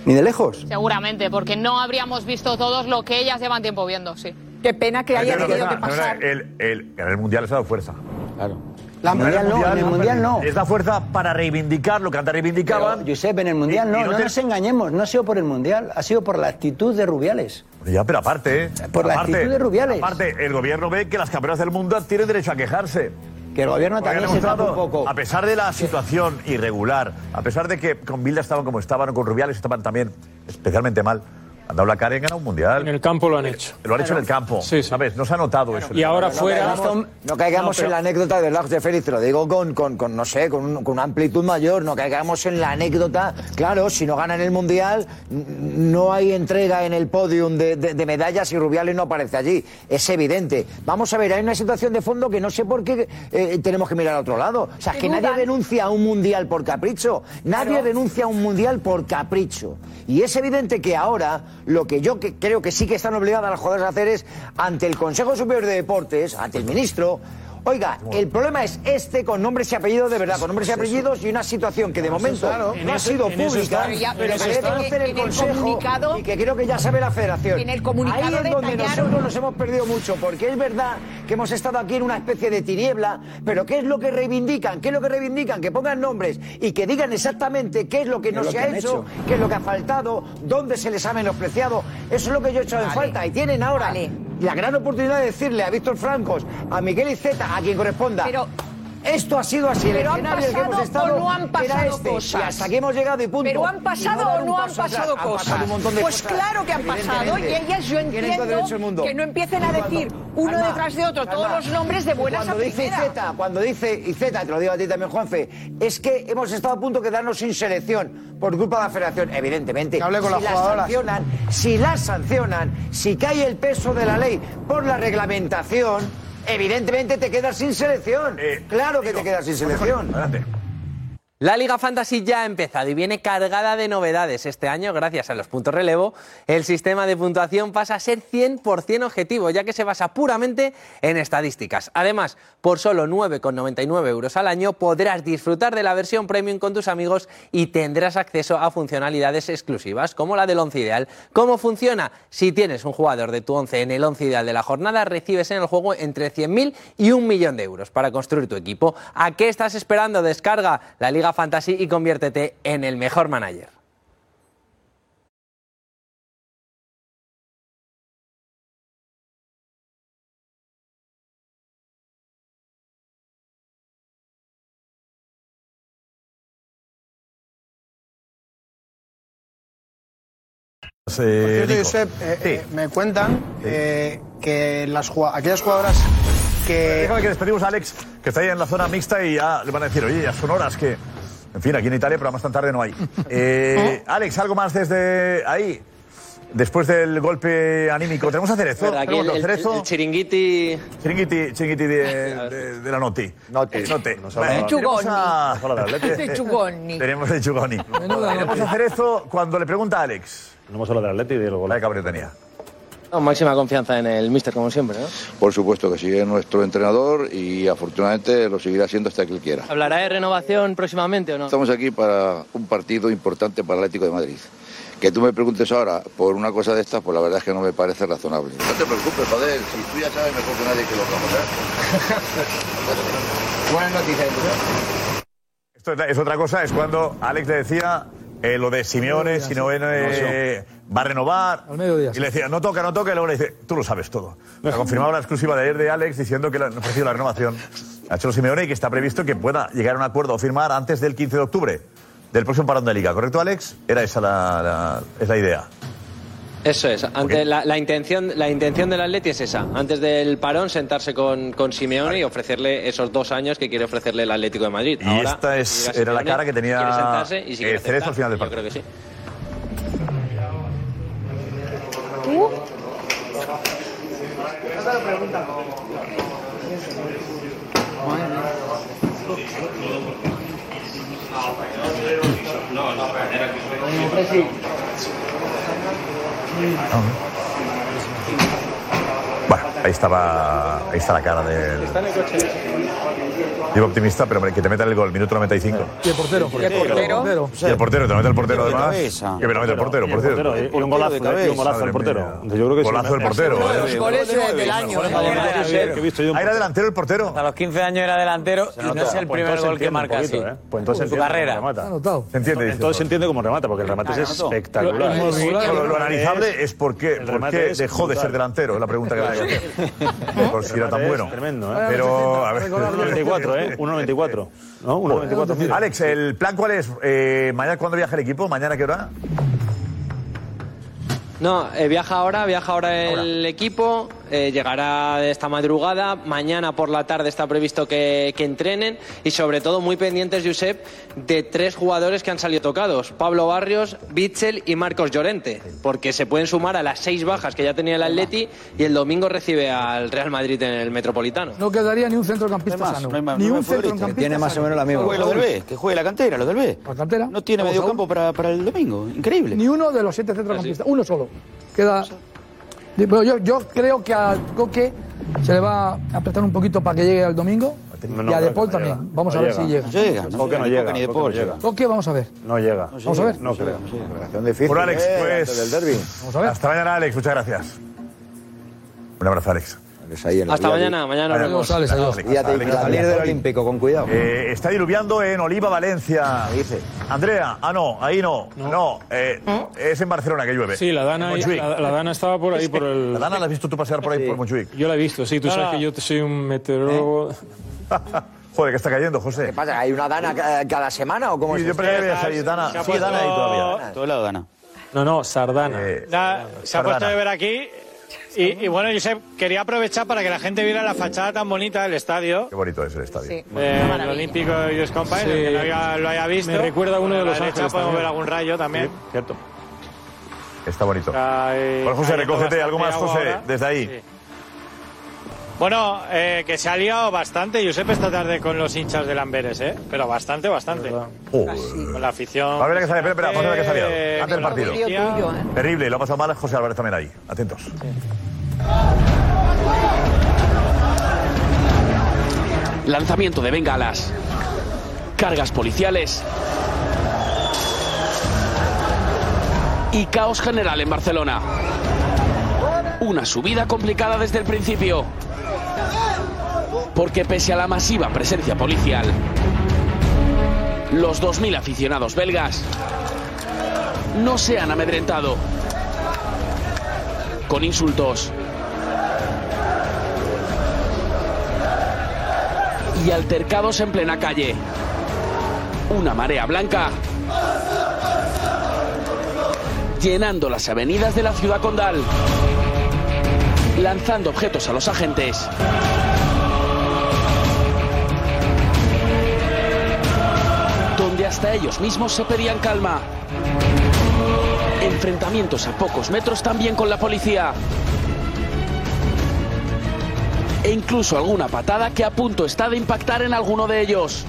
Ni de lejos. Seguramente, porque no habríamos visto todos lo que ellas llevan tiempo viendo, sí. Qué pena que haya tenido que pasar. El, el, el mundial les ha dado fuerza. Claro. La Mundial no, en el Mundial no. Les da fuerza para reivindicar lo que antes reivindicaban. Pero, Josep, en el Mundial Y- no, y no no, te- nos engañemos, no ha sido por el Mundial, ha sido por la actitud de Rubiales. Ya, pero aparte, ¿eh? Por la aparte, actitud de Rubiales. Aparte, el gobierno ve que las campeonas del mundo tienen derecho a quejarse. Que el gobierno Porque también se tapa un poco. A pesar de la situación irregular, a pesar de que con Bilda estaban como estaban, con Rubiales estaban también especialmente mal, han dado la cara y han ganado un mundial. En el campo lo han hecho. Lo han hecho en el campo. ¿Sabes? No se ha notado eso. y ahora No fuera- caigamos- No caigamos No, pero- en la anécdota de Lars de Félix, te lo digo con, con, con, no sé, con, un- con una amplitud mayor, no caigamos en la anécdota. Claro, si no ganan el Mundial, no hay entrega en el podium de, de- de medallas y Rubiales no aparece allí. Es evidente. Vamos a ver, hay una situación de fondo que no sé por qué eh, tenemos que mirar a otro lado. O sea, Que que nadie dudan. renuncia a un Mundial por capricho. Nadie Claro. renuncia a un Mundial por capricho. Y es evidente que ahora lo que yo que creo que sí que están obligadas las jugadoras a hacer es, ante el Consejo Superior de Deportes, ante el ministro, Oiga, el problema es este con nombres y apellidos de verdad, con nombres y apellidos y una situación que de momento claro. no ha sido pública. Ya, pero pero que debe conocer el En el Consejo y que creo que ya sabe la Federación. En el comunicado Ahí es donde nosotros nos hemos perdido mucho, porque es verdad que hemos estado aquí en una especie de tiniebla, pero ¿qué es lo que reivindican? ¿Qué es lo que reivindican? Que pongan nombres y que digan exactamente qué es lo que no lo se que ha hecho, hecho. qué es lo que ha faltado, dónde se les ha menospreciado. Eso es lo que yo he echado en falta. Y tienen ahora la gran oportunidad de decirle a Víctor Francos, a Miguel Iceta, a quien corresponda. Pero- esto ha sido así, el Pero han que hemos pasado estado o no han pasado este, cosas. y hasta aquí hemos llegado y punto. Pero han pasado o no han atrás. pasado Han pasado cosas. un montón de pues cosas, claro que han pasado y ellas yo entiendo mundo. que no empiecen a cuando- decir uno Calma, detrás de otro todos los nombres de buenas a cuando dice. Iceta, cuando dice Iceta, te lo digo a ti también, Juanfe, es que hemos estado a punto de quedarnos sin selección por culpa de la federación. Evidentemente, Que hable con si las las jugadoras. sancionan, si las sancionan, si cae el peso de la ley por la reglamentación, evidentemente te quedas sin selección. claro que te quedas sin selección. Adelante. La Liga Fantasy ya ha empezado y viene cargada de novedades. Este año, gracias a los puntos relevo, el sistema de puntuación pasa a ser 100% objetivo, ya que se basa puramente en estadísticas. Además, por solo 9,99 euros al año podrás disfrutar de la versión premium con tus amigos y tendrás acceso a funcionalidades exclusivas, como la del once ideal. ¿Cómo funciona? Si tienes un jugador de tu once en el once ideal de la jornada, recibes en el juego entre 100.000 y un millón de euros para construir tu equipo. ¿A qué estás esperando? Descarga la Liga Fantasy y conviértete en el mejor manager. Por cierto, Nico. Josep, eh, eh, me cuentan eh, que las, aquellas jugadoras que... Déjame que despedimos a Alex, que está ahí en la zona mixta y ya le van a decir, oye, ya son horas que... En fin, aquí en Italia, pero más tan tarde no hay. Eh, Alex, algo más desde ahí. Después del golpe anímico, ¿tenemos a Cerezo? Aquí ¿Tenemos el- a el- Cerezo? el chiringuiti... Chiringuiti, chiringuiti de, de- de la Noti. Noti. Noti. Vale, De tenemos a- De Chugoni. Tenemos de Chugoni. Tenemos a Cerezo cuando le pregunta a Alex. No hemos hablado del Atleti y del gol. La de Cabrera tenía. No, máxima confianza en el míster, como siempre, ¿no? Por supuesto que sigue nuestro entrenador y afortunadamente lo seguirá siendo hasta que él quiera. ¿Hablará de renovación próximamente o no? Estamos aquí para un partido importante para el Atlético de Madrid. Que tú me preguntes ahora por una cosa de estas, pues la verdad es que no me parece razonable. No te preocupes, joder, si tú ya sabes mejor que nadie que lo vamos a hacer. Buenas noticias. Esto es- es otra cosa, es cuando Alex le decía eh, lo de Simeone, Simeone va a renovar. Y le decía, no toca, no toca, y luego le dice, tú lo sabes todo. Ha confirmado la exclusiva de ayer de Alex diciendo que le han ofrecido la renovación a Cholo Simeone y que está previsto que pueda llegar a un acuerdo o firmar antes del 15 de octubre del próximo parón de liga. ¿Correcto, Alex? Era esa la, la- es la idea. Eso es. Ante la, la intención, la intención del Atleti es esa. Antes del parón, sentarse con, con Simeone y ofrecerle esos dos años que quiere ofrecerle el Atlético de Madrid. Y Ahora, esta es- era la cara que tenía, quiere sentarse y si quiere Cerezo al aceptar, final del yo partido. creo que sí. Bueno, ahí estaba. Ahí está la cara del. Iba optimista, pero hombre, que te metan el gol, minuto 95. Y el portero. Y el portero. Y el portero, te lo mete el portero de además. Que me lo mete el portero, por cierto. Y un golazo, y un golazo al portero. Yo creo que. Golazo del portero. ¿eh? goles del año, ¿eh? Ah, era delantero el portero. A los 15 años era delantero y no es el primer gol que marca así. Pues entonces En su carrera. Se entiende. Entonces se entiende cómo remata, porque el remate es espectacular. Lo, analizable es por qué, dejó de ser delantero, es la pregunta que le hago. Por si era tan bueno. tremendo, ¿eh? Pero, a ver. 1.94, ¿eh? 1.94. ¿No? 1.94. mide. Alex, ¿el plan cuál es? Eh, ¿Mañana cuándo viaja el equipo? ¿Mañana qué hora? No, eh, viaja ahora, viaja ahora el equipo, eh, llegará de esta madrugada, mañana por la tarde está previsto que, que entrenen y sobre todo muy pendientes, Josep, de tres jugadores que han salido tocados, Pablo Barrios, Bitzel y Marcos Llorente, porque se pueden sumar a las seis bajas que ya tenía el Atleti y el domingo recibe al Real Madrid en el Metropolitano. No quedaría ni un centrocampista más, sano. no más, ni no un centrocampista Tiene más o menos la misma. Juegue lo del. B, que juegue la cantera, lo del B. La cantera. No tiene medio campo para, para el domingo. Increíble. Ni uno de los siete centrocampistas, uno solo. Queda. Bueno, yo, yo creo que a Coque se le va a apretar un poquito para que llegue al domingo. y a Depol también. Vamos a ver si llega. Coque no llega. ni no llega. Coque, vamos a ver. No llega. Vamos a ver. No creo. Bueno, Alex, eh, pues. antes del derbi. Vamos a ver. Hasta mañana, Alex. Muchas gracias. Un abrazo, Alex. Hasta mañana, mañana nos vemos. A salir del Olímpico, con cuidado. Eh, está diluviando en Oliva, Valencia. dice? Andrea, ah, no, ahí no. No, eh, es en Barcelona que llueve. Sí, la Dana, la, la Dana estaba por ahí por el. ¿La Dana la has visto tú pasear por ahí por Montjuic? Yo la he visto, sí, tú sabes que yo soy un meteorólogo. Joder, que está cayendo, José. ¿Qué pasa? ¿Hay una dana ca- cada semana o cómo Sí, es yo pensé que había salido Dana. Dana ahí todavía. Todo lado gana. No, no, Sardana. Eh, Ya se ha puesto Sardana. de ver aquí. Y, y bueno, Josep, quería aprovechar para que la gente viera la fachada tan bonita del estadio. Qué bonito es el estadio. del Olímpico Youth Company, Sí. el que no haya- lo haya visto. Me recuerda a uno de Los Ángeles podemos también. ver algún rayo también. Sí, cierto. Está bonito. Hay- Bueno, José, recógete. ¿Algo más, José? ahora. Desde ahí. Sí. Bueno, eh, que se ha liado bastante, Josep, esta tarde con los hinchas del Amberes, ¿eh? Pero bastante, bastante. Con la afición. A ver la que sale, espera, espera, vamos a ver la que salió. Eh, Antes del partido. policía. Terrible, lo ha pasado mal José Álvarez también ahí. Atentos. Lanzamiento de bengalas. Cargas policiales. Y caos general en Barcelona. Una subida complicada desde el principio. Porque pese a la masiva presencia policial, los 2.000 aficionados belgas no se han amedrentado. Con insultos, y altercados en plena calle. Una marea blanca llenando las avenidas de la ciudad condal, lanzando objetos a los agentes. Donde hasta ellos mismos se pedían calma. Enfrentamientos a pocos metros también con la policía e incluso alguna patada que a punto está de impactar en alguno de ellos.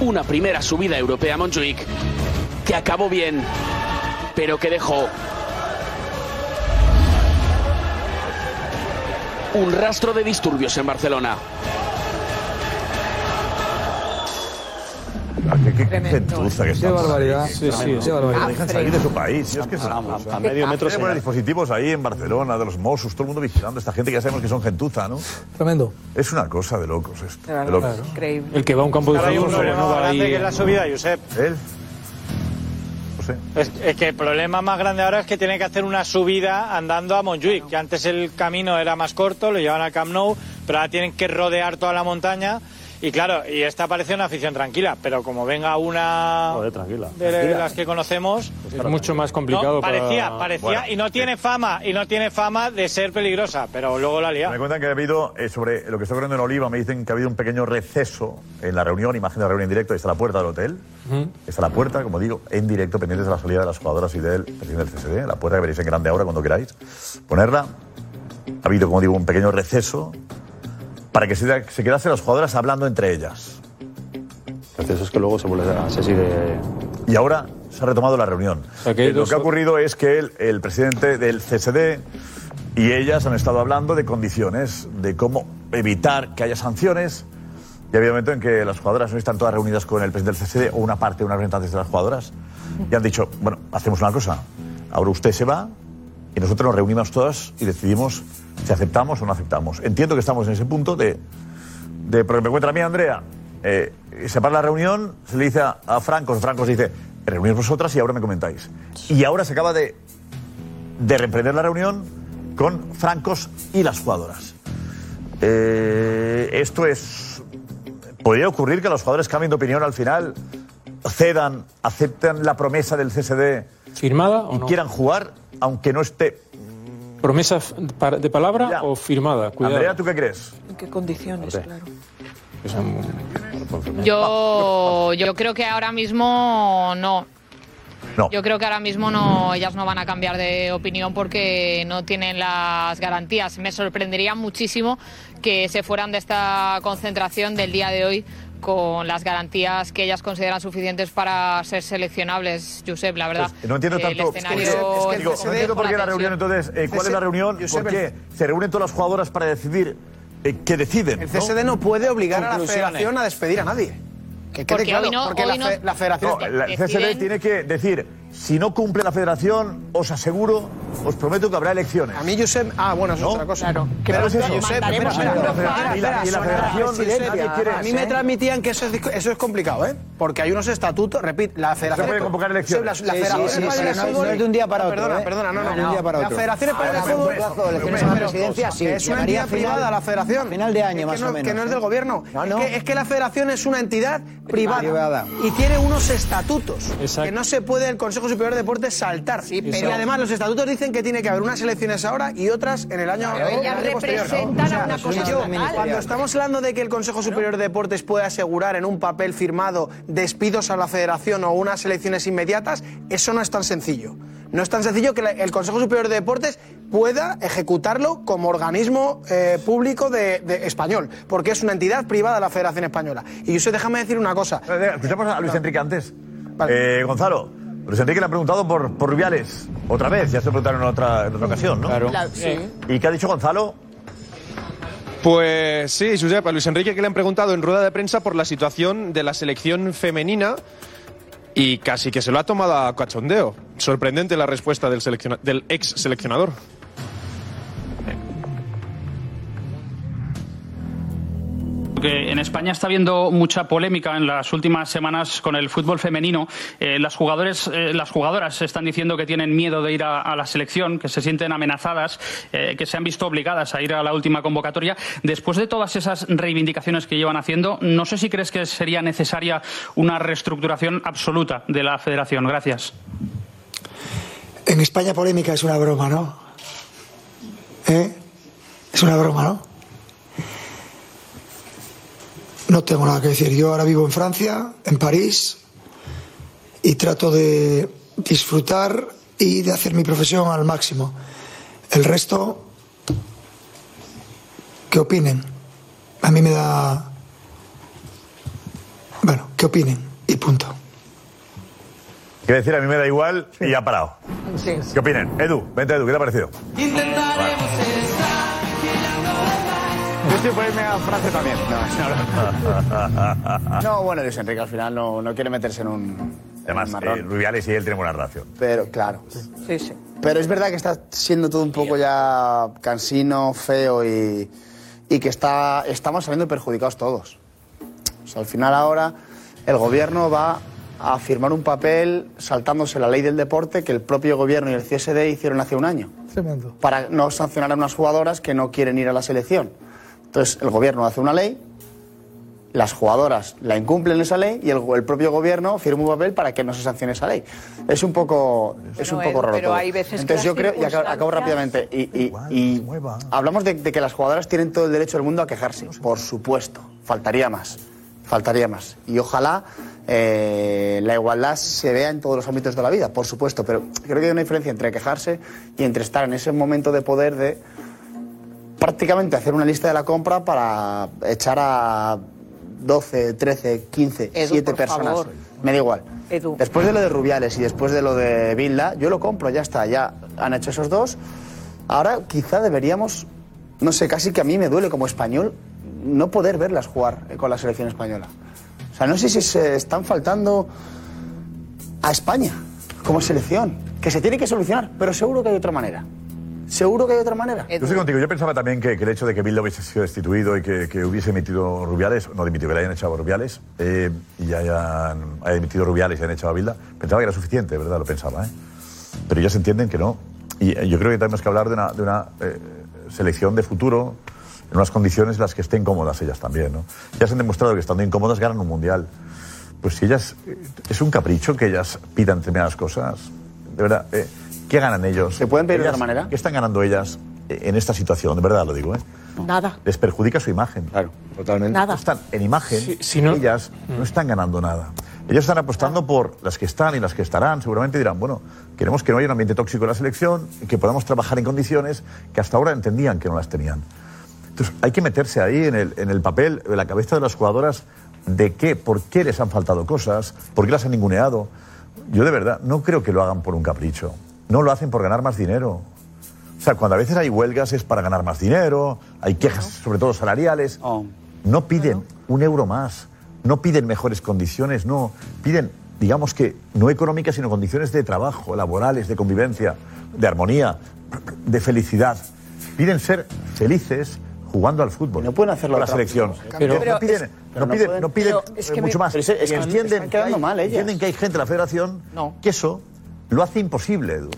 Una primera subida europea a que acabó bien, pero que dejó un rastro de disturbios en Barcelona. Qué, qué gentuza que Qué estamos. barbaridad. Sí, sí, Qué barbaridad. No dejan salir de su país. si es que es una A- a- cosa. a medio metro se- poner dispositivos ahí en Barcelona, de los Mossos, todo el mundo vigilando a esta gente que ya sabemos que son gentuza, ¿no? Tremendo. Es una cosa de locos esto. De locos. Increíble. El que va a un campo de fútbol problema no va ahí. que es la subida, Josep. ¿Él? Es, es que el problema más grande ahora es que tiene que hacer una subida andando a Montjuic, que antes el camino era más corto, lo llevan al Camp Nou, pero ahora tienen que rodear toda la montaña. Y claro, y esta parece una afición tranquila, pero como venga una Joder, tranquila. de Tranquila. las que conocemos, Es mucho más complicado no, parecía, para- parecía Bueno, y no tiene fama y no tiene fama de ser peligrosa, pero luego la lía. Me cuentan que ha habido, eh, sobre lo que está ocurriendo en Oliva, me dicen que ha habido un pequeño receso en la reunión, imagen de la reunión en directo, ahí está la puerta del hotel, está la puerta, como digo, en directo, pendientes de la salida de las jugadoras y del presidente del CSD, la puerta que veréis en grande ahora cuando queráis ponerla. Ha habido, como digo, un pequeño receso para que se, se quedasen las jugadoras hablando entre ellas. Entonces es que luego se vuelve a de... Y ahora se ha retomado la reunión. sea, que hay Eh, lo que ha ocurrido es que el, el presidente del CSD y ellas han estado hablando de condiciones, de cómo evitar que haya sanciones. Y había un momento en que las jugadoras no están todas reunidas con el presidente del CSD o una parte, unas representantes de las jugadoras, y han dicho, bueno, hacemos una cosa, ahora usted se va y nosotros nos reunimos todas y decidimos si aceptamos o no aceptamos. Entiendo que estamos en ese punto de, de porque me encuentra a mí Andrea, eh, se para la reunión, se le dice a, a Francos, Francos dice, reunís vosotras y ahora me comentáis. Y ahora se acaba de, de reemprender la reunión con Francos y las jugadoras. Eh, esto es... ¿Podría ocurrir que los jugadores cambien de opinión al final, cedan, acepten la promesa del CSD ¿Firmada o y quieran jugar, aunque no esté... ¿Promesa de palabra o firmada? Cuidado. Andrea, ¿tú qué crees? ¿En qué condiciones? Claro. Yo, yo creo que ahora mismo no. No. Yo creo que ahora mismo no, ellas no van a cambiar de opinión porque no tienen las garantías. Me sorprendería muchísimo que se fueran de esta concentración del día de hoy con las garantías que ellas consideran suficientes para ser seleccionables, Josep, la verdad. No entiendo El tanto. Digo, no entiendo por qué la reunión entonces. eh, ¿Cuál es la reunión? ¿Por Josep, qué se reúnen todas las jugadoras para decidir eh, qué deciden? El CSD no puede obligar a la federación a despedir a nadie. Que quede Porque claro, hoy no- porque hoy la, no- fe- la federación... No, la- el CSD tiene que decir, si no cumple la federación, os aseguro, os prometo que habrá elecciones. A mí, Josep... Ah, bueno, eso es otra cosa. Claro. Pero es eso. Josep, espera, la federación. Y la- y la federación, Josep, A mí me transmitían que eso es, eso es complicado, ¿eh? Porque hay unos estatutos, repito, la federación... puede convocar elecciones. La, la Federación no- Fútbol- no es de un día para otro, Perdona, ¿eh? perdona, no, No de un día para La otro. Federación Española de Fútbol... plazo de elecciones Pero- a la presidencia, sí, Es una entidad privada la federación. final de año, más no- o menos, Que no es ¿eh? del gobierno. No, Es no. que- Es que la federación es una entidad privada. Y tiene unos estatutos Exacto. que no se puede el Consejo Superior de Deportes saltar. y pero- además los estatutos dicen que tiene que haber unas elecciones ahora y otras en el año, Claro, en el ellas año posterior. representan O sea, a una cosa yo. Cuando estamos hablando de que el Consejo Superior de Deportes puede asegurar en un papel firmado despidos a la federación o unas elecciones inmediatas, eso no es tan sencillo. No es tan sencillo que el Consejo Superior de Deportes pueda ejecutarlo como organismo eh, público de, de- español, porque es una entidad privada de la Federación Española. Y yo déjame decir una cosa. Escuchamos a Luis Enrique antes. Eh, Gonzalo, Luis Enrique le ha preguntado por, por Rubiales. Otra vez, ya se lo preguntaron en otra, en otra ocasión, ¿no? Claro. Claro, sí. ¿Y qué ha dicho Gonzalo? Pues sí, Josep, a Luis Enrique que le han preguntado en rueda de prensa por la situación de la selección femenina y casi que se lo ha tomado a cachondeo. Sorprendente la respuesta del, del ex seleccionador. En España está habiendo mucha polémica en las últimas semanas con el fútbol femenino. Eh, las, jugadores, eh, las jugadoras están diciendo que tienen miedo de ir a, la selección, que se sienten amenazadas, eh, que se han visto obligadas a ir a la última convocatoria. Después de todas esas reivindicaciones que llevan haciendo, no sé si crees que sería necesaria una reestructuración absoluta de la federación. Gracias. En España polémica es una broma, ¿no? Es una broma, ¿no? No tengo nada que decir. Yo ahora vivo en Francia, en París, y trato de disfrutar y de hacer mi profesión al máximo. El resto, que opinen. A mí me da... Bueno, que opinen y punto. Quiere decir, a mí me da igual y ha parado. Sí. ¿Qué opinan? Edu, vente Edu, ¿qué te ha parecido? Yo estoy por irme a Francia también. No, no, no, bueno, Luis Enrique al final no, no quiere meterse en un. Además, eh, Rubiales y él tienen buena relación. Pero, claro. Sí, sí. Pero es verdad que está siendo todo un poco ya cansino, feo y, y que está, estamos saliendo perjudicados todos. O sea, al final ahora el gobierno va a firmar un papel saltándose la ley del deporte que el propio gobierno y el CSD hicieron hace un año Tremendo. para no sancionar a unas jugadoras que no quieren ir a la selección. Entonces el gobierno hace una ley, las jugadoras la incumplen esa ley y el, el propio gobierno firma un papel para que no se sancione esa ley. Es un poco, es un Pero, poco Edu, raro pero todo. hay veces que Entonces las yo creo, y acabo, rápidamente, y, y- y hablamos de, de que las jugadoras tienen todo el derecho del mundo a quejarse, por supuesto, faltaría más, faltaría más. Y ojalá eh, la igualdad se vea en todos los ámbitos de la vida, por supuesto, pero creo que hay una diferencia entre quejarse y entre estar en ese momento de poder de prácticamente hacer una lista de la compra para echar a 12, 13, 15, Edu, 7 por personas favor. Me da igual. Edu. Después de lo de Rubiales y después de lo de Bilda, yo lo compro, ya está, ya han hecho esos dos. Ahora quizá deberíamos, no sé, casi que a mí me duele como español no poder verlas jugar con la selección española. O sea, no sé si se están faltando a España como selección, que se tiene que solucionar, pero seguro que hay otra manera. Seguro que hay otra manera. Yo estoy contigo. Yo pensaba también que, que el hecho de que Bilda hubiese sido destituido y que, que hubiese emitido Rubiales, no dimitido, que le hayan echado a Rubiales, eh, y hayan, haya emitido Rubiales y hayan echado a Bilda, pensaba que era suficiente, ¿verdad? Lo pensaba, ¿eh? Pero ya se entienden que no. Y eh, yo creo que tenemos que hablar de una, de una eh, selección de futuro en unas condiciones en las que estén cómodas ellas también, ¿no? Ya se han demostrado que estando incómodas ganan un mundial. Pues si ellas. eh, Es un capricho que ellas pidan determinadas cosas. De verdad, eh, ¿qué ganan ellos? ¿Se pueden pedir de ellas, otra manera? ¿Qué están ganando ellas en esta situación? De verdad lo digo, ¿eh? Nada. Les perjudica su imagen. Claro, totalmente. Nada. Están en imagen, si no- ellas no están ganando nada. Ellos están apostando por las que están y las que estarán. Seguramente dirán, bueno, queremos que no haya un ambiente tóxico en la selección, y que podamos trabajar en condiciones que hasta ahora entendían que no las tenían. Entonces, hay que meterse ahí en el, en el papel, en la cabeza de las jugadoras, de qué, por qué les han faltado cosas, por qué las han ninguneado. Yo de verdad no creo que lo hagan por un capricho. No lo hacen por ganar más dinero. O sea, cuando a veces hay huelgas es para ganar más dinero, hay quejas, sobre todo salariales. No piden un euro más, no piden mejores condiciones, no. Piden, digamos que, no económicas, sino condiciones de trabajo, laborales, de convivencia, de armonía, de felicidad. Piden ser felices jugando al fútbol. No pueden hacerlo de la selección. forma. Pero, no piden, es- no piden, pueden- no piden, pero es que eh, me- mucho más. pero es- es que entienden, están quedando hay, mal ellas. entienden que hay gente en la federación que eso lo hace imposible, Edu.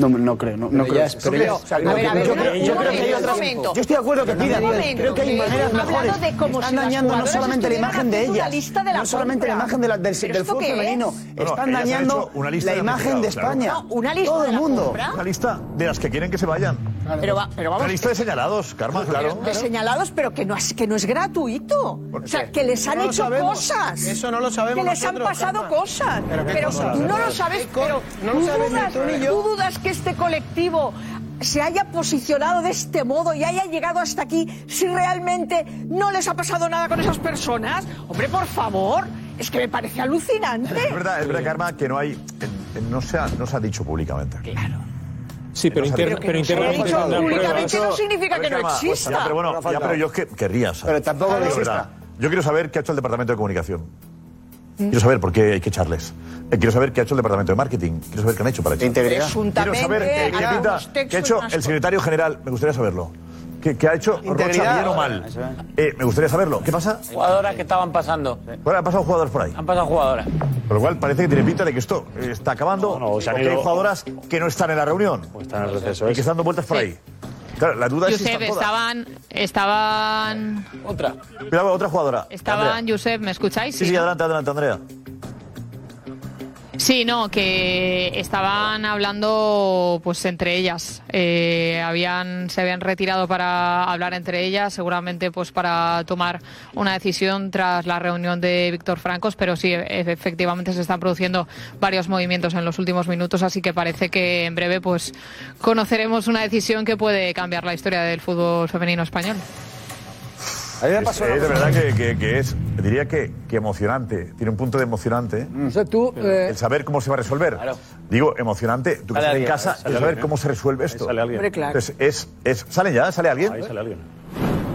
No, no creo, no, no creo. creo- yo creo que hay otras- momento. Yo estoy de acuerdo que pidan. Creo que hay que maneras mejores. de como Están si dañando no solamente la imagen de ellas, de no solamente la imagen de la- del, ¿Pero del fútbol femenino. No, no, Están dañando hecho una lista la de imagen de claro. España. No, una lista Todo de el mundo. compra. Una lista de las que quieren que se vayan. Pero va- pero vamos, Una lista de señalados, Karma, claro. de señalados, pero que no es, que no es gratuito. O sea, que les han hecho cosas. Eso no lo sabemos Que les han pasado cosas. ¿Pero tú no lo sabes, ¿Qué co- pero no lo tú sabes ni dudas, tú ni yo. tú dudas que este colectivo se haya posicionado de este modo y haya llegado hasta aquí si realmente no les ha pasado nada con esas personas. Hombre, por favor, es que me parece alucinante. Es verdad, es verdad, Karma, que no hay. no, se ha, no se ha dicho públicamente. Claro. Sí, pero, interna- pero internamente tendrán públicamente no significa que no exista. Ya, pero bueno, ya, pero yo que, querría saber. Pero tampoco De exista. Yo quiero saber qué ha hecho el Departamento de Comunicación. Quiero saber por qué hay que echarles. Eh, quiero saber qué ha hecho el Departamento de Marketing. Quiero saber qué han hecho para echarles. Integridad. Quiero saber qué, qué pinta- qué ha hecho el secretario general. Me gustaría saberlo. ¿Qué, qué ha hecho Rocha Integridad. bien o mal? Eh, me gustaría saberlo. ¿Qué pasa? Jugadoras que estaban pasando. Bueno, han pasado jugadores por ahí. Han pasado jugadoras. Por lo cual parece que tiene pinta de que esto está acabando. No, no, se han porque hay jugadoras que no están en la reunión. Están en el receso. Y que están dando vueltas por ahí. Claro, la duda es si estaban, estaban, Otra. Cuidado, otra jugadora. estaban, Andrea. Josep, ¿me escucháis? Sí, sí, adelante, adelante, Andrea. Sí, no, que estaban hablando pues entre ellas. Eh, habían, se habían retirado para hablar entre ellas, seguramente pues para tomar una decisión tras la reunión de Víctor Francos, pero sí, e- efectivamente se están produciendo varios movimientos en los últimos minutos, así que parece que en breve pues conoceremos una decisión que puede cambiar la historia del fútbol femenino español. A mí me Es, pasó es una de verdad que, que- que es, diría que, que emocionante. Tiene un punto de emocionante. O sea, tú, eh, El saber cómo se va a resolver. Digo, emocionante. Tú que estás en casa, el saber alguien, cómo ¿eh? se resuelve esto. sale alguien. Hombre, claro. Entonces, es, es, ¿Sale ya? ¿Sale alguien? Ahí sale alguien.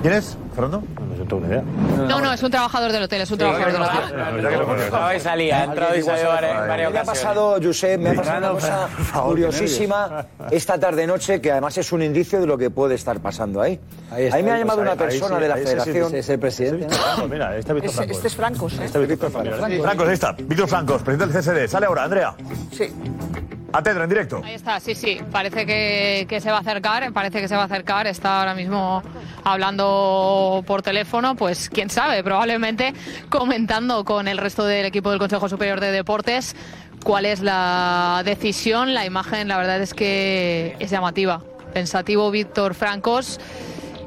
¿Quién es, Fernando? No, no tengo ni idea. No, no, es un trabajador del hotel, es un trabajador del hotel. Entraba y salía, ha entrado y salió varias, Me ha pasado, Josep, me ha pasado una cosa curiosísima esta tarde-noche, que además es un indicio de lo que puede estar pasando ahí. Ahí está, Ahí me ha llamado una ahí persona de la federación. es el presidente, ¿no? Mira, está Víctor Este, Francos. este es Francos, ¿eh? Este Víctor Francos. Francos, ahí está. Víctor Francos, presidente del CSD. Sale ahora, Andrea. Sí. A Tedra, en directo. Ahí está, sí, sí. Parece que, que se va a acercar, parece que se va a acercar. Está ahora mismo hablando por teléfono, pues quién sabe, probablemente comentando con el resto del equipo del Consejo Superior de Deportes cuál es la decisión. La imagen, la verdad es que es llamativa. Pensativo Víctor Francos.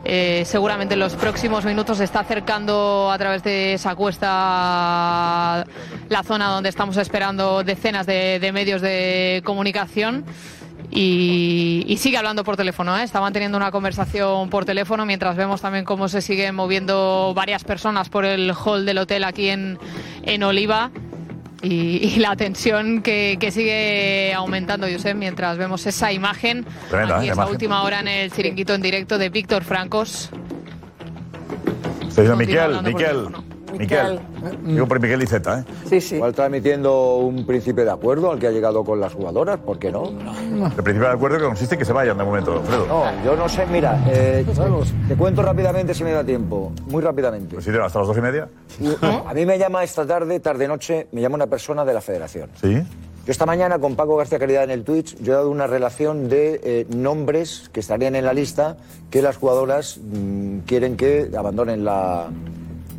Eh, seguramente en los próximos minutos se está acercando a través de esa cuesta la zona donde estamos esperando decenas de, de medios de comunicación. Y, y sigue hablando por teléfono, ¿eh? está manteniendo una conversación por teléfono mientras vemos también cómo se siguen moviendo varias personas por el hall del hotel aquí en, en Oliva. Y, y la tensión que, que sigue aumentando, Josep, mientras vemos esa imagen. Tremenda, aquí ¿eh? Imagen. última hora en el chiringuito en directo de Víctor Francos. Miquel, Miquel. Miquel. Digo por Miquel y Z, ¿eh? Sí, sí. Igual transmitiendo un principio de acuerdo al que ha llegado con las jugadoras, ¿por qué no? El principio de acuerdo que consiste en que se vayan de momento, Alfredo. No, yo no sé, mira, eh, te cuento rápidamente si me da tiempo, muy rápidamente. Pues sí, hasta las dos y media. A mí me llama esta tarde, tarde-noche, me llama una persona de la federación. Sí. Yo esta mañana con Paco García Caridad en el Twitch, yo he dado una relación de eh, nombres que estarían en la lista que las jugadoras mm, quieren que abandonen la,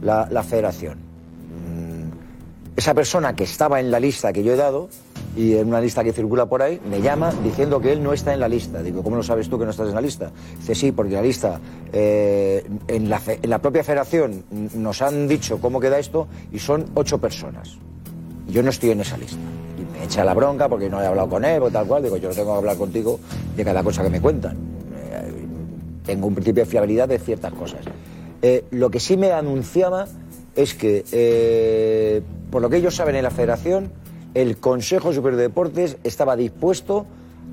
la- la federación. Mm, esa persona que estaba en la lista que yo he dado, y en una lista que circula por ahí, me llama diciendo que él no está en la lista. Digo, ¿cómo lo sabes tú que no estás en la lista? Dice, sí, porque la lista, eh, en, la, en la propia federación nos han dicho cómo queda esto y son ocho personas. Yo no estoy en esa lista. Y me echa la bronca porque no he hablado con él o tal cual. Digo, yo no tengo que hablar contigo de cada cosa que me cuentan. Eh, tengo un principio de fiabilidad de ciertas cosas. Eh, lo que sí me anunciaba es que, eh, por lo que ellos saben en la federación, el Consejo Superior de Deportes estaba dispuesto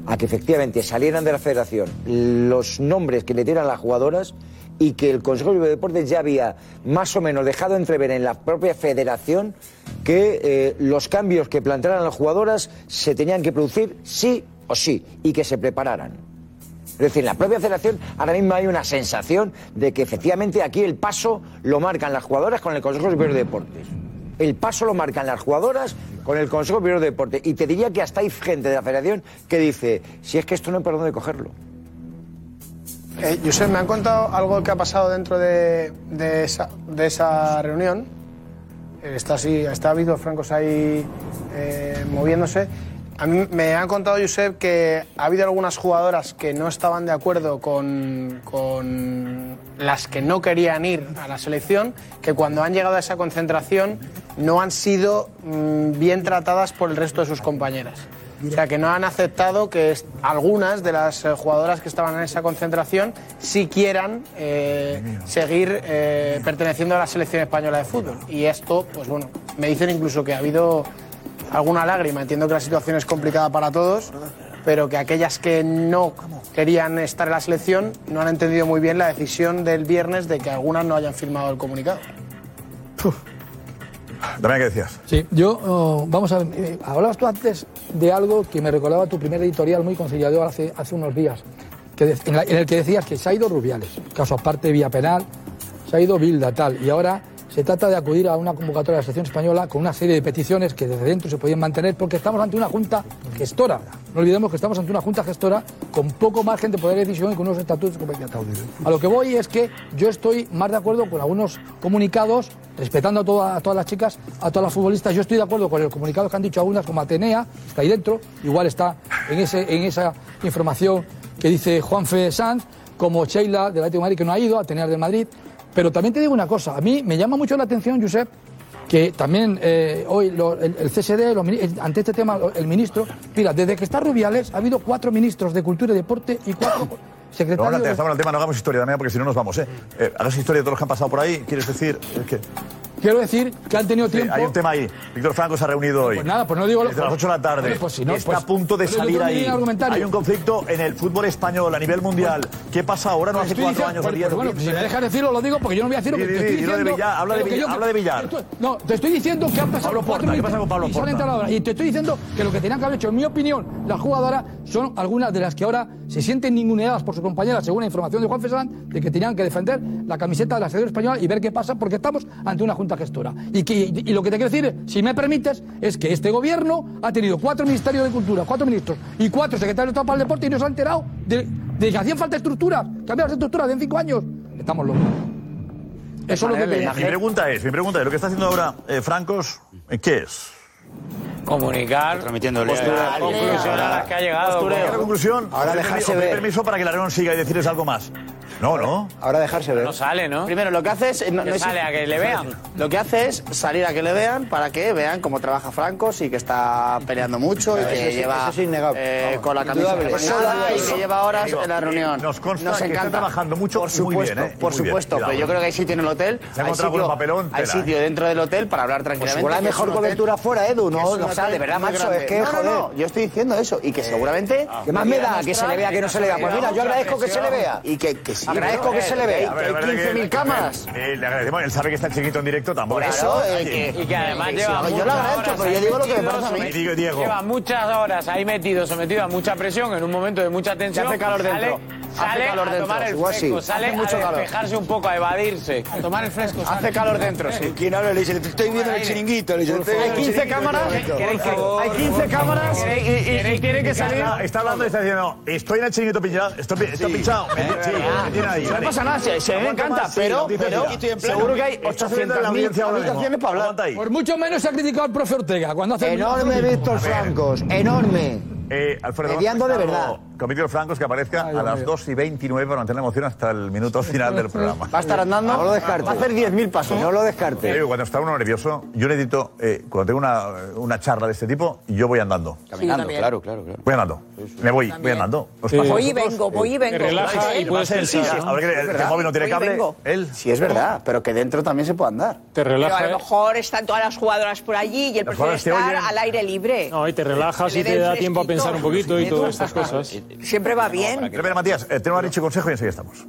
a que efectivamente salieran de la federación los nombres que le dieran las jugadoras y que el Consejo Superior de Deportes ya había más o menos dejado entrever en la propia federación que eh, los cambios que plantearan las jugadoras se tenían que producir sí o sí y que se prepararan. Es decir, en la propia federación ahora mismo hay una sensación de que efectivamente aquí el paso lo marcan las jugadoras con el Consejo Superior de Deportes. El paso lo marcan las jugadoras con el Consejo Superior de Deportes. Y te diría que hasta hay gente de la federación que dice, si es que esto no hay por dónde cogerlo. Eh, me han contado algo que ha pasado dentro de, esa, reunión. Eh, Está así, está Víctor Francos ahí eh, moviéndose. A mí me han contado, Josep, que ha habido algunas jugadoras que no estaban de acuerdo con, con las que no querían ir a la selección, que cuando han llegado a esa concentración no han sido mm, bien tratadas por el resto de sus compañeras. O sea, que no han aceptado que algunas de las eh, jugadoras que estaban en esa concentración sí quieran eh, seguir eh, perteneciendo a la selección española de fútbol. Y esto, pues bueno, me dicen incluso que ha habido alguna lágrima. Entiendo que la situación es complicada para todos, pero que aquellas que no querían estar en la selección no han entendido muy bien la decisión del viernes de que algunas no hayan firmado el comunicado. Dame, ¿qué decías? Sí, yo, oh, vamos a ver, eh, hablabas tú antes de algo que me recordaba tu primer editorial muy conciliador hace, hace unos días, que de- en, la- en el que decías que se ha ido Rubiales, caso aparte vía penal, se ha ido Bilda, tal, y ahora se trata de acudir a una convocatoria de la selección española con una serie de peticiones que desde dentro se podían mantener porque estamos ante una junta gestora. No olvidemos que estamos ante una junta gestora con poco margen de poder de decisión y con unos estatutos competenciales. A lo que voy es que yo estoy más de acuerdo con algunos comunicados, respetando a, toda- a todas las chicas, a todas las futbolistas. Yo estoy de acuerdo con el comunicado que han dicho algunas, como Atenea, está ahí dentro, igual está en, ese, en esa información que dice Juanfe Sanz, como Sheila del Atlético de Madrid, que no ha ido, Atenea del Madrid. Pero también te digo una cosa, a mí me llama mucho la atención, Josep, que también eh, hoy lo- el, el CSD, el- ante este tema, lo- el ministro, mira, desde que está Rubiales ha habido cuatro ministros de Cultura y Deporte y cuatro No, secretarios... Adelante, de- estamos en el tema, no hagamos historia, Damián, porque si no nos vamos, ¿eh? eh hagas historia de todos los que han pasado por ahí, ¿quieres decir? Es que, Quiero decir que han tenido Sí, tiempo... hay un tema ahí. Víctor Franco se ha reunido hoy. Pues nada, pues no digo lo- Desde las 8 de la tarde. Bueno, pues si no, está pues- a punto de salir ahí. Hay un conflicto en el fútbol español a nivel mundial. ¿Qué pasa ahora? No Pues hace cuatro años pues- pues bueno, si me dejas decirlo, lo digo porque yo no voy a decirlo. Habla de Villar, No, te estoy diciendo que han pasado Pablo Porta, ¿qué pasa con Pablo Porta? Y te estoy diciendo que lo que tenían que haber hecho, en mi opinión, las jugadoras son algunas de las que ahora se sienten ninguneadas por sus compañeras, según la información de Juan Fesán, de que tenían que defender la camiseta de la selección española y ver qué pasa, porque estamos ante una junta gestora. Y, que, y lo que te quiero decir, si me permites, es que este gobierno ha tenido cuatro ministerios de cultura, cuatro ministros y cuatro secretarios de Estado para el deporte y no se ha enterado de, de que hacían falta estructuras, cambiar las estructuras de en cinco años. Estamos locos. Eso es lo que Mi pregunta es, mi pregunta es, lo que está haciendo ahora eh, Francos, ¿eh, ¿qué es? Comunicar. Transmitiéndole Postura, conclusión a las que ha llegado. ¿Qué es la conclusión? Ahora dejarse ver. permiso para que la reunión siga y decirles algo más. No, no. Ahora dejarse ver. No sale, ¿no? Primero, lo que hace es. No, Que no es- sale a que le vean. Lo que hace es salir a que le vean para que vean cómo trabaja Francos y que está peleando mucho y que lleva eso es innegable. eh, con la camisa presionada y que lleva horas Digo, en la reunión. nos consta que está trabajando mucho por muy supuesto, bien, ¿eh? Por muy supuesto. Pero yo ¿eh? creo que hay sitio en el hotel. Se ha hay encontrado con sitio, un papelón, hay sitio dentro del hotel para hablar Pues tranquilamente. igual hay que es mejor cobertura fuera, Edu, ¿no? De verdad, macho, grande. es que, No, no, joder. no, yo estoy diciendo eso y que seguramente. ¿Qué más me da? Que se le vea, que no se le vea. Pues mira, yo agradezco que se le vea. Y que, que sí. Agradezco que se le vea. A ver, Hay a ver, que- 15.000 cámaras. Eh, le agradecemos. Él sabe que está el chiquito en directo tampoco. Por eso, eh, que- Y que además que lleva sí, yo lo agradezco, pero yo digo lo que me parece a mí. sometido- Digo, Diego. Lleva muchas horas ahí metido, sometido a mucha presión en un momento de mucha tensión. hace calor Sale- dentro. Hace Sale calor a dentro, tomar el igual sí. fresco, sale Hace mucho a calor. despejarse un poco, a evadirse. A tomar el fresco. Hace calor dentro, sí. ¿Quién habla? Le dice, te estoy viendo en el chiringuito. Le dice, "Te estoy Hay viendo en el 15 chiringuito". cámaras. ¿Queréis que- Hay 15 cámaras y, y- y tiene que salir. Está, está hablando y está diciendo, estoy en el chiringuito pinchado. Estoy, estoy pinchado. Me, sí, me tiene ahí. No vale. pasa nada, se, se me encanta, más, sí, pero, seguro que hay Está subiendo la 800.000 audiencia ahora mismo. habitaciones para hablar. Por mucho menos se ha criticado al profe Ortega cuando hace Enorme Víctor Francos, enorme. Eh, Alfredo, Mediando de verdad. Con Víctor Francos que aparezca a las 2 y 29 para mantener la emoción hasta el minuto final del programa. Va a estar andando. No lo descarte. Va a hacer 10.000 pasos. No lo Te descarte. cuando está uno nervioso, yo necesito, eh, cuando tengo una, una charla de este tipo, yo voy andando. Caminando, claro, claro, claro. Voy andando. Me voy, voy andando. ¿Os Sí. Voy y vengo, voy y vengo. relaja y puedes Sí, sí, a ver que el, el móvil no tiene cable. Él. Sí, es verdad, pero que dentro también se puede andar. Te Pero a lo relaja. mejor están todas las jugadoras por allí y él prefiere te estar al aire libre. No, y te relajas y te da tiempo a pensar un poquito y todas estas cosas. Siempre va bien. Mira, Matías, eh, tenemos a Richie Consejo y enseguida estamos.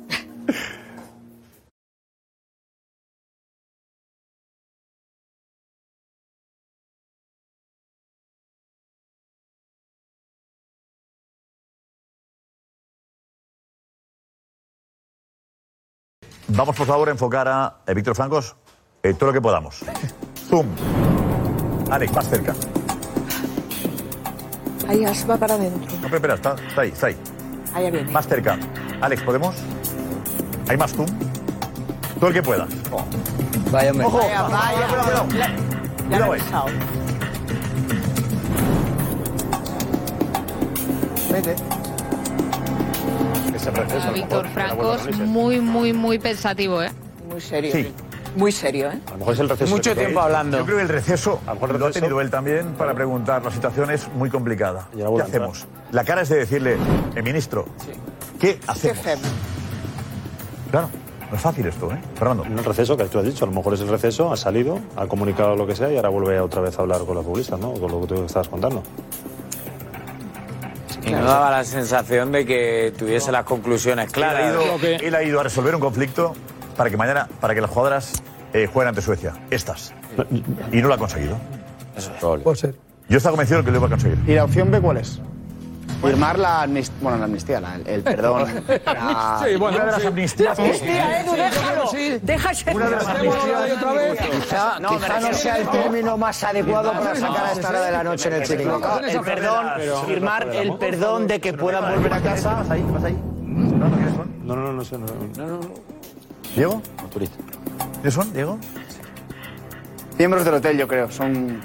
Vamos, por favor, a enfocar a eh, Víctor Francos eh, todo lo que podamos. Zoom. Alex, más cerca. Ahí va para adentro. No, espera, espera, está, está ahí, está ahí. Allá viene. Más cerca. Alex, ¿podemos? ¿Hay más zoom? Todo el que puedas. Vaya, hombre. ¡Ojo! Vaya, vaya. Cuidado, cuidado. Vete. Ese lo Víctor Francos, Ulises. muy, muy, muy pensativo, ¿eh? Muy serio. Sí. Muy serio, ¿eh? A lo mejor es el receso. Mucho que- tiempo hablando. Yo creo que el receso A lo mejor el lo ha tenido él también para preguntar. La situación es muy complicada. Y ahora ¿Qué entrar. hacemos? La cara es de decirle, el ministro, ¿qué ¿Qué hacemos? hacemos? Claro, no es fácil esto, ¿eh? Fernando. En el receso, que tú has dicho, a lo mejor es el receso, ha salido, ha comunicado lo que sea y ahora vuelve otra vez a hablar con la futbolista, ¿no? Con lo que tú estabas contando. Y no daba la sensación de que tuviese las conclusiones Él ha, claras. ido, él ha ido a resolver un conflicto para que mañana, para que las jugadoras eh, jueguen ante Suecia. Estas. Y no lo ha conseguido. Puede ser. Yo estaba convencido de que lo iba a conseguir. ¿Y la opción B cuál es? Firmar la amnistía, bueno, la amnistía, la- el, el perdón. La- Sí, bueno, Una de las sí. amnistías. Hostia, Edu, déjalo. Sí. Deja ese Una de las amnistías. otra vez. Quizá, No, quizá no sea el término más adecuado para sacar a esta hora de la noche en el chiringuito. el perdón, firmar el perdón de que puedan volver a casa. Vas ahí, vas ahí. No, no. No, no, no, no sé. No, ¿Diego? Autoriza. ¿Quiénes son, Diego? Miembros del hotel, yo creo. Son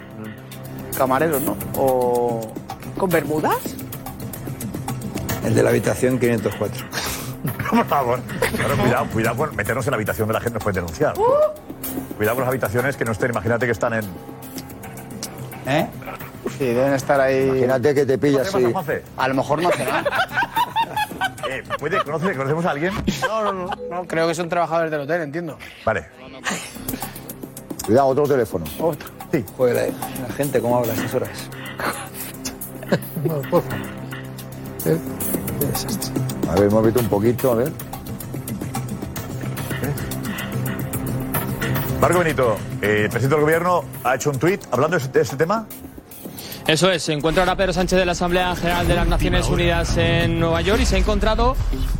camareros, ¿no? O. ¿Con bermudas? El de la habitación 504. Por favor. Claro, cuidado, cuidado con meternos en la habitación de la gente, nos pueden denunciar. Cuidado con las habitaciones que no estén, imagínate que están en. ¿Eh? Sí, deben estar ahí. Imagínate que te pillas ¿Qué pasa, así. Juanfe? A lo mejor no hace nada. Eh, ¿puede, conoce- ¿Conocemos a alguien? No, no, no, no, creo que son trabajadores del hotel, entiendo. Vale. Cuidado, otro teléfono. Sí. Joder, la, la gente, ¿cómo habla a estas horas? No, por favor. Eh. A ver, hemos visto un poquito, a ver. Marco Benito, eh, el presidente del gobierno ha hecho un tuit hablando de este, de este tema. Eso es, se encuentra ahora Pedro Sánchez de la Asamblea General de las Naciones Unidas en Nueva York y se ha encontrado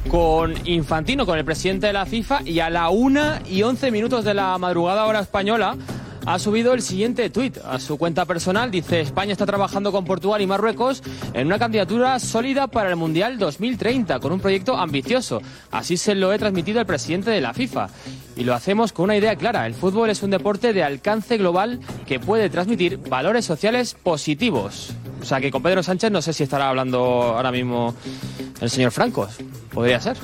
con Infantino, con el presidente de la FIFA, y a la una y once minutos de la madrugada hora española ha subido el siguiente tuit a su cuenta personal. Dice, España está trabajando con Portugal y Marruecos en una candidatura sólida para el Mundial 2030, con un proyecto ambicioso. Así se lo he transmitido al presidente de la FIFA. Y lo hacemos con una idea clara. El fútbol es un deporte de alcance global que puede transmitir valores sociales positivos. O sea que con Pedro Sánchez no sé si estará hablando ahora mismo el señor Francos. Podría ser.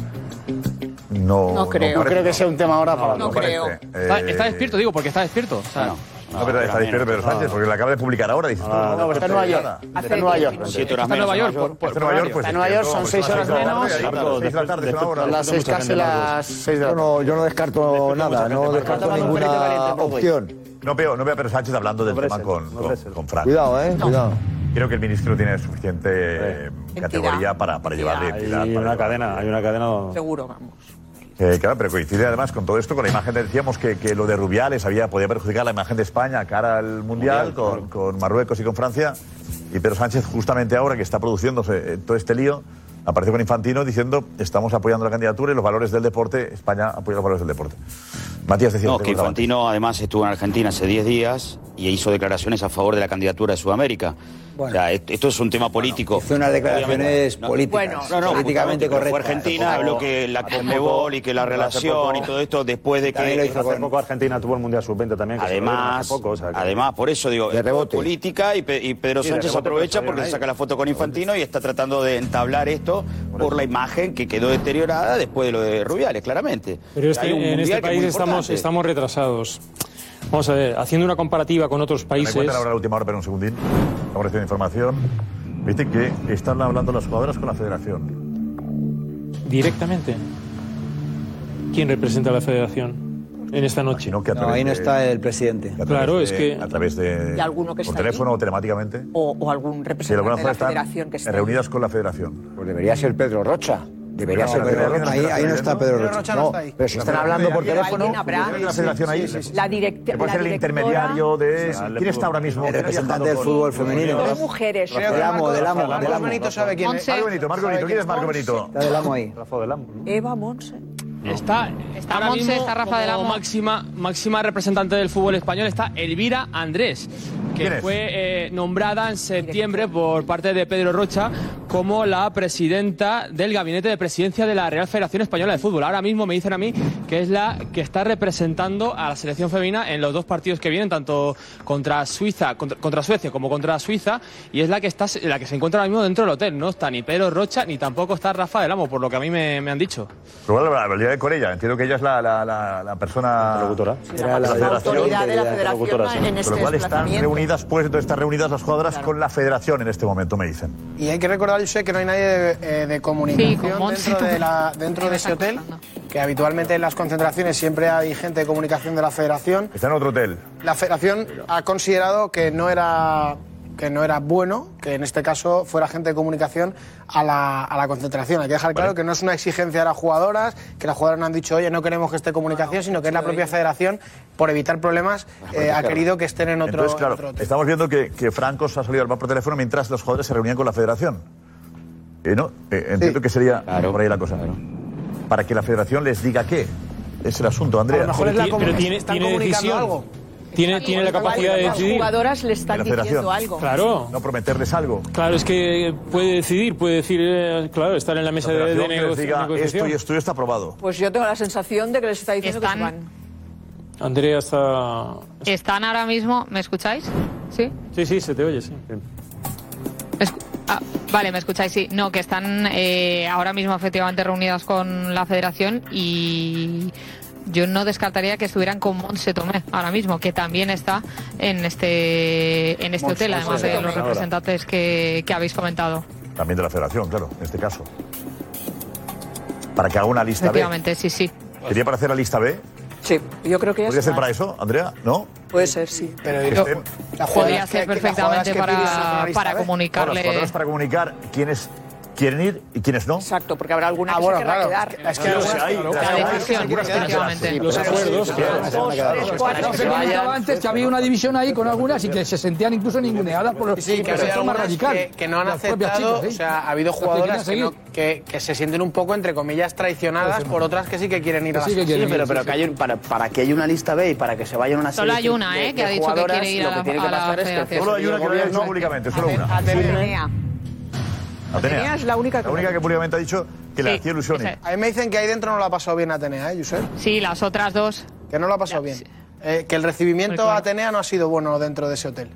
no. No creo. parece. creo que sea un tema ahora para- No, No creo. Está, está despierto, digo, porque está despierto. O sea, No, pero está despierto Pedro Sánchez, porque lo acaba de publicar ahora. Dices, tú, no, pues está en Nueva York. Está en Nueva York. Siete Está en Nueva York, Está en Nueva York, pues Está en Nueva York, son seis horas de la tarde, menos. seis de la tarde, las seis casi las seis de la Yo no, yo no descarto nada, no descarto ninguna opción. No veo, no veo a Pedro Sánchez hablando del tema con, con, con Fran. Cuidado, eh, cuidado. Creo que el ministro tiene suficiente eh, categoría para, para llevarle entidad. Hay una cadena, hay una cadena. Seguro, vamos. Eh, claro, pero coincide además con todo esto, con la imagen, decíamos que, que lo de Rubiales había, podía perjudicar la imagen de España cara al Mundial, con, con Marruecos y con Francia. Y Pedro Sánchez, justamente ahora que está produciéndose eh, todo este lío, apareció con Infantino diciendo estamos apoyando la candidatura y los valores del deporte, España apoya los valores del deporte. Matías decía... No, que. Infantino además estuvo en Argentina hace 10 días y hizo declaraciones a favor de la candidatura de Sudamérica. O sea, esto, esto es un tema político. hizo unas declaraciones políticas, no, no, políticamente correctas. Fue Argentina, habló que la Conmebol y que la poco- relación y todo esto después de que... Hace poco Argentina tuvo el Mundial Sub-20 también. que lo Además, hace poco, o sea que- además, por eso digo, De rebote. política y, Pe- y Pedro Sí, Sánchez aprovecha porque se saca la foto con Infantino y está tratando de entablar esto por la imagen que quedó deteriorada después de lo de Rubiales, claramente. Pero este- Hay un en este que es país estamos, estamos retrasados. Vamos a ver, haciendo una comparativa con otros Me países. cuentan ahora la última hora, pero un segundín. Estamos recibiendo información. Viste que están hablando las jugadoras con la federación. Directamente. ¿Quién representa a la federación en esta noche? No, No, ahí no está el presidente. Claro, es que. A través de. ¿Y alguno que por está teléfono o telemáticamente. O, o algún representante de la federación que está. reunidas con la federación. Pues debería ser Pedro Rocha. Debería No, ser Pedro Rocha. Ahí, ahí no está Pedro Rocha. Rocha no No, está ahí. pero si La están hablando por ¿Alguien teléfono. la federación ahí? La, directa, Que puede la ser el directora- intermediario de. ¿Quién está ahora mismo? El representante del fútbol femenino. Dos mujeres. Del amo, del amo, amo. Benito sabe quién es. Marco Benito, Marco Benito. ¿Quién es Marco Benito? Está del amo ahí. Rafa del Amo. Eva Monse. Está, Está ahora Montse, mismo está Rafa como del Amo. máxima, máxima representante del fútbol español está Elvira Andrés, que ¿Quién es? fue eh, nombrada en septiembre por parte de Pedro Rocha como la presidenta del gabinete de presidencia de la Real Federación Española de Fútbol. Ahora mismo me dicen a mí que es la que está representando a la selección femenina en los dos partidos que vienen, tanto contra Suiza, contra, contra Suecia como contra Suiza, y es la que está, la que se encuentra ahora mismo dentro del hotel. No está ni Pedro Rocha ni tampoco está Rafa del Amo, por lo que a mí me, me han dicho. Pero la habilidad con ella. Entiendo que ella es la, la, la, la persona. Interlocutora. Era la- La autoridad de la federación en este Con lo cual están reunidas, pues entonces están reunidas las jugadoras con la federación en este momento, me dicen. Y hay que recordar, yo sé que no hay nadie de, eh, de comunicación dentro, de también. la, dentro de ese hotel, que habitualmente en las concentraciones siempre hay gente de comunicación de la federación. Está en otro hotel. La federación ha considerado que no era que no era bueno que en este caso fuera gente de comunicación a la, a la concentración. Hay que dejar claro que no es una exigencia de las jugadoras, que las jugadoras no han dicho, oye, no queremos que esté comunicación, sino que es la propia federación, por evitar problemas, eh, ha querido que estén en otro, Entonces, claro, otro hotel. estamos viendo que, que Francos ha salido al bar por teléfono mientras los jugadores se reunían con la federación. Eh, ¿no? Eh, entiendo que sería por ahí la cosa. Para que la federación les diga qué. Es el asunto, Andrea. A lo mejor es la Pero tiene- están tiene comunicando decisión. algo. Tiene, tiene la capacidad de Las decidir. jugadoras le están diciendo algo. Claro. No prometerles algo. Claro, es que puede decidir, puede decir, eh, claro, estar en la La mesa de, de negocio- diga negociación. esto y esto está aprobado. Pues yo tengo la sensación de que les está diciendo que se van. Andrea está... Están ahora mismo, ¿me escucháis? Sí. Sí, sí, se te oye, sí. Escu- ah, vale, me escucháis, sí. No, que están eh, ahora mismo efectivamente reunidas con la federación y yo no descartaría que estuvieran con Monse Tomé ahora mismo, que también está en este en este hotel, además de los representantes que, que habéis comentado. También de la federación, claro, en este caso. Para que haga una lista B. Efectivamente, sí, sí. ¿Sería para hacer la lista B? Sí, yo creo que ya ¿Podría se ser para eso, Andrea? ¿No? Puede ser, sí. Pero Que yo- estén- las Podría ser que- que- perfectamente jugadoras que para, lista para B. Ahora, comunicarle. jugadoras para comunicar quiénes quieren ir y quiénes no. Exacto, porque habrá alguna Ah, que bueno, se claro. quedar. Es que. Los acuerdos, No, antes que había una división ahí con algunas y que se sentían incluso ninguneadas por los Sí, que que, que no han aceptado, chicas, ¿eh? o sea, ha habido jugadoras que, no- que, que se sienten un poco, entre comillas, traicionadas por otras que sí que quieren ir a la selección. quieren Sí, pero, pero sí, que hay un- para, para que haya una lista B y para que se vayan una Solo hay selección una, ¿eh? que ha dicho que quiere ir a la. Solo hay una que gobierno- públicamente, solo una. Atenea. Atenea. es la única que La única que públicamente ha dicho que le hacía esa- A mí me dicen que ahí dentro no lo ha pasado bien Atenea, ¿eh, Josep? Sí, las otras dos. Que no lo ha pasado bien. Eh, que el recibimiento claro. a Atenea no ha sido bueno dentro de ese hotel.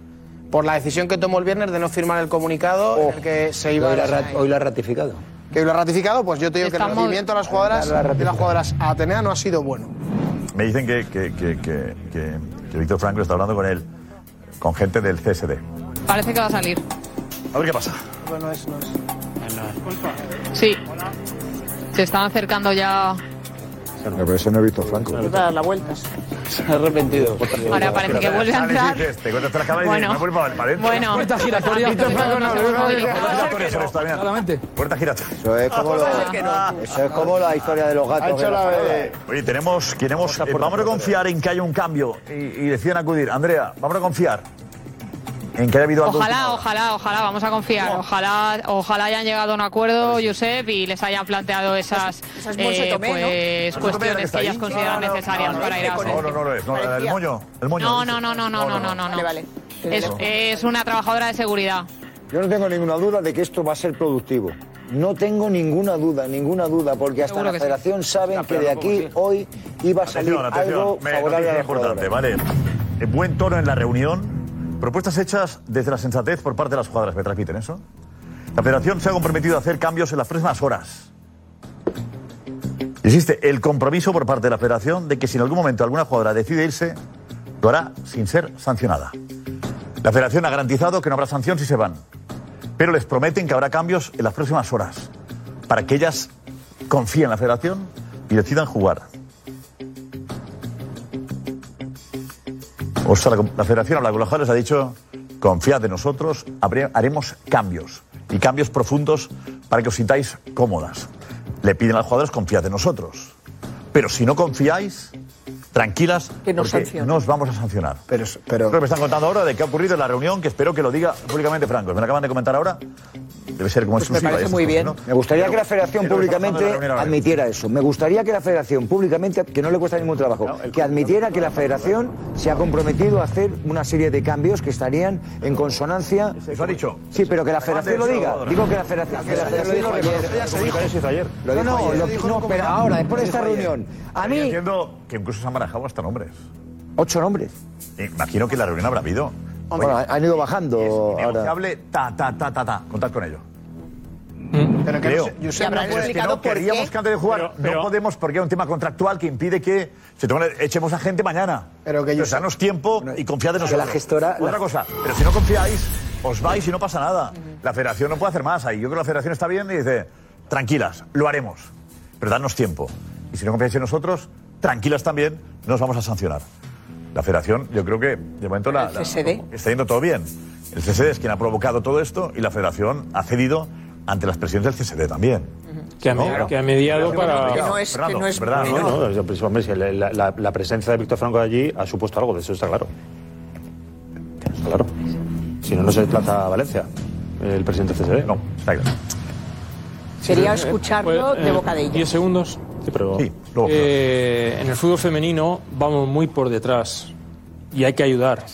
Por la decisión que tomó el viernes de no firmar el comunicado en el que se iba Hoy la, a... ra- hoy la ha ratificado. que lo ha ratificado, pues yo te digo que el rendimiento de las jugadoras, de las jugadoras a Atenea no ha sido bueno. Me dicen que, que, que, que, que- que Víctor Franco está hablando con él, con gente del CSD. Parece que va a salir. A ver qué pasa. Bueno, es, no es. Sí. Se están acercando ya. Pero eso no he visto Franco. dar la vuelta. Se ha arrepentido. Ahora parece que vuelve a entrar. Te cuentas la cámara y Bueno. dices. Bueno. Puerta giratoria. Puerta giratoria, eso es como, lo- eso es como la historia de los gatos. Oye, tenemos, queremos, eh, vamos a confiar en que haya un cambio y, y deciden acudir. Andrea, vamos a confiar en que haya habido algo. Ojalá, ojalá, ojalá, vamos a confiar. Ojalá, ojalá hayan llegado a un acuerdo, pues Josep, y les hayan planteado esas, eh, pues, cuestiones que, que ellas consideran necesarias para ir a No, no, no, no, el moño, el moño. No, no, no, no, no, no, no, no. Vale. Es, una trabajadora de seguridad. Yo no tengo ninguna duda de que esto va a ser productivo. No tengo ninguna duda, ninguna duda, porque hasta la federación saben que de aquí hoy iba a salir atención, atención. algo favorable a importante, ¿vale? Eh, buen tono en la reunión, Propuestas hechas desde la sensatez por parte de las jugadoras. ¿Me transmiten eso? La federación se ha comprometido a hacer cambios en las próximas horas. Existe el compromiso por parte de la federación de que si en algún momento alguna jugadora decide irse, lo hará sin ser sancionada. La federación ha garantizado que no habrá sanción si se van, pero les prometen que habrá cambios en las próximas horas para que ellas confíen en la federación y decidan jugar. O sea, la, federación habla con los jugadores, ha dicho, confiad en nosotros, haremos cambios y cambios profundos para que os sintáis cómodas. Le piden a los jugadores, confiad en nosotros. Pero si no confiáis, tranquilas, Que nos porque no os vamos a sancionar. Pero, pero... Creo que me están contando ahora de qué ha ocurrido en la reunión, que espero que lo diga públicamente Franco. Me lo acaban de comentar ahora. Debe ser como Pues me exclusiva. parece esas muy cosas, bien. ¿no? Me gustaría Pero- que la federación públicamente la admitiera eso. Me gustaría que la federación públicamente, que no le cuesta ningún trabajo, que admitiera que la federación se ha comprometido a hacer una serie de cambios que estarían en consonancia. Eso ha dicho. Sí, pero que la federación lo diga. Digo que la federación, que la federación lo hizo ayer. Lo dijo no, lo- no, pero ahora, después de esta reunión, a mí, entiendo que incluso se han barajado hasta nombres. ocho nombres. Imagino que la reunión habrá habido. Bueno, han ido bajando ahora. Negociable, ta, ta, ta, ta, ta. Contad con ello. Pero que Creo. no sé- Josep, Y habrán no puede- Es que no qué. que antes de jugar Pero- no podemos porque hay un tema contractual que impide que se tome- echemos a gente mañana. Pero que yo- danos tiempo y confiad en nosotros. la gestora- Otra la- cosa, pero si no confiáis, os vais y no pasa nada. La federación no puede hacer más ahí. Yo creo que la federación está bien y dice, tranquilas, lo haremos, pero danos tiempo. Y si no confiáis en nosotros, tranquilas también, no os vamos a sancionar. La federación, yo creo que de momento la, El la- CSD. está yendo todo bien. El CSD es quien ha provocado todo esto y la federación ha cedido ante las presiones del CSD también. Que ha, No, que ha mediado para... Que no es, que no es ¿verdad? menor. No, no, la, la- la presencia de Víctor Franco allí ha supuesto algo, de eso está claro. Está claro. Si no, no se desplaza a Valencia, el presidente del CSD. No, está claro. Quería escucharlo Pues, de eh, boca de ella. 10 segundos. Sí, pero Sí, luego. Eh, en el fútbol femenino vamos muy por detrás y hay que ayudar.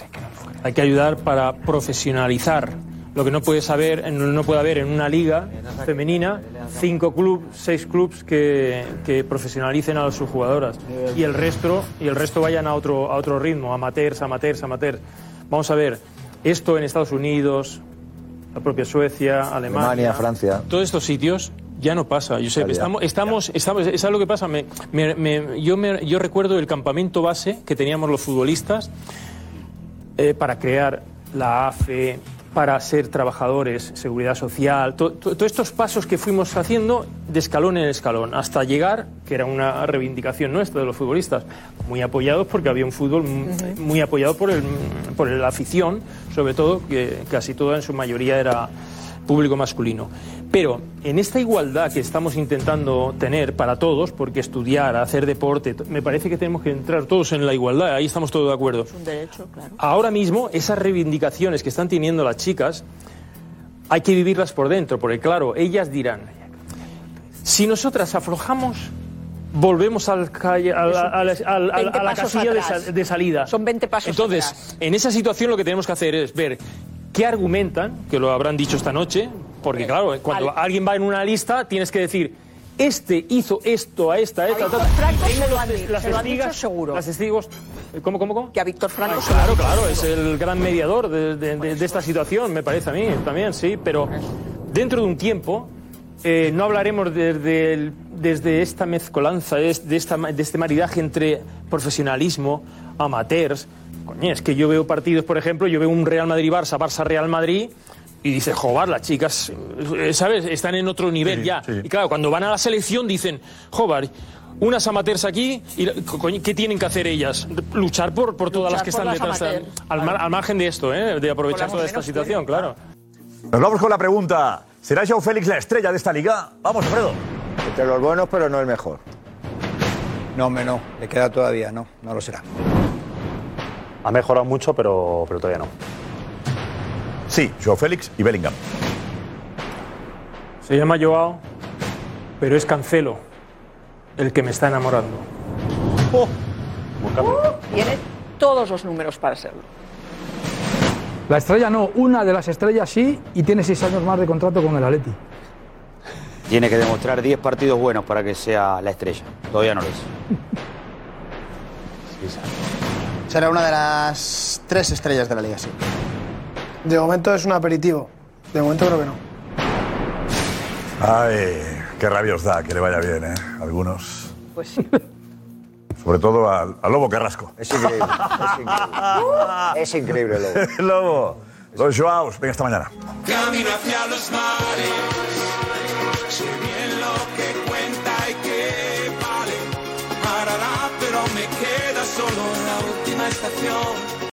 Hay que ayudar para profesionalizar lo que no puede saber, no puede haber en una liga femenina cinco clubes, seis clubes que, que profesionalicen a sus jugadoras y el resto y el resto vayan a otro a otro ritmo, amateurs, amateurs, amateurs. Vamos a ver esto en Estados Unidos, la propia Suecia, Alemania, Alemania, Francia. todos estos sitios ya no pasa, Josep. Estamos, estamos, estamos, ¿sabes lo que pasa? Me- me- me- yo, me- yo recuerdo el campamento base que teníamos los futbolistas eh, para crear la AFE, para ser trabajadores, seguridad social, to- to- todos estos pasos que fuimos haciendo de escalón en escalón, hasta llegar, que era una reivindicación nuestra de los futbolistas, muy apoyados porque había un fútbol m- muy apoyado por, el, por la afición, sobre todo, que casi toda en su mayoría era público masculino. Pero en esta igualdad que estamos intentando tener para todos, porque estudiar, hacer deporte, me parece que tenemos que entrar todos en la igualdad, ahí estamos todos de acuerdo. Es un derecho, claro. Ahora mismo, esas reivindicaciones que están teniendo las chicas, hay que vivirlas por dentro, porque claro, ellas dirán, si nosotras aflojamos, volvemos al calle- a, la- a la- a la- a la- 20 a la pasos casilla de, salida. Son 20 pasos Entonces, atrás. en esa situación lo que tenemos que hacer es ver qué argumentan, que lo habrán dicho esta noche, porque claro, cuando al- alguien va en una lista, tienes que decir, este hizo esto a esta, a esta, a esta. Franco Y tengo se lo los han tes- dicho, las se lo han dicho testigas- seguro. Las testigos. ¿Cómo, cómo, cómo? Que a Víctor Franco Ay, se lo han claro, dicho claro, es el gran mediador de, de- de- de esta situación, me parece a mí también, sí, pero dentro de un tiempo eh, no hablaremos desde, el- desde esta mezcolanza, es- de, esta, ma- de este maridaje entre profesionalismo, amateurs. Coño, es que yo veo partidos, por ejemplo, yo veo un Real Madrid-Barça, Barça-Real Madrid, y dices, joder, las chicas, eh, ¿sabes? Están en otro nivel ya. Y claro, cuando van a la selección dicen, joder, unas amateurs aquí, y, ¿qué tienen que hacer ellas? Luchar por, por todas las que están las detrás. amateurs. Al, mar- al margen de esto, ¿eh? de aprovechar toda esta situación, claro. Nos vamos con la pregunta. ¿Será Joao Félix la estrella de esta liga? Vamos, Alfredo. Entre los buenos, pero no el mejor. No, hombre, no. Le queda todavía, no. No lo será. Ha mejorado mucho, pero, pero todavía no. Sí, Joao Félix y Bellingham. Se llama Joao, pero es Cancelo el que me está enamorando. Tiene todos los números para serlo. La estrella no, una de las estrellas sí y tiene seis años más de contrato con el Atleti. Tiene que demostrar 10 partidos buenos para que sea la estrella. Todavía no lo es. Será una de las tres estrellas de la liga, sí. De momento es un aperitivo. De momento creo que no. Ay, qué rabia os da que le vaya bien, ¿eh? Algunos. Pues sí. Sobre todo al, al Lobo Carrasco. Es increíble. Es increíble. Es increíble, Lobo. Lobo. Los Joaos. Venga, hasta mañana. Camino hacia los mares, sé bien lo que cuenta y que vale. Parará, pero me queda solo la última estación.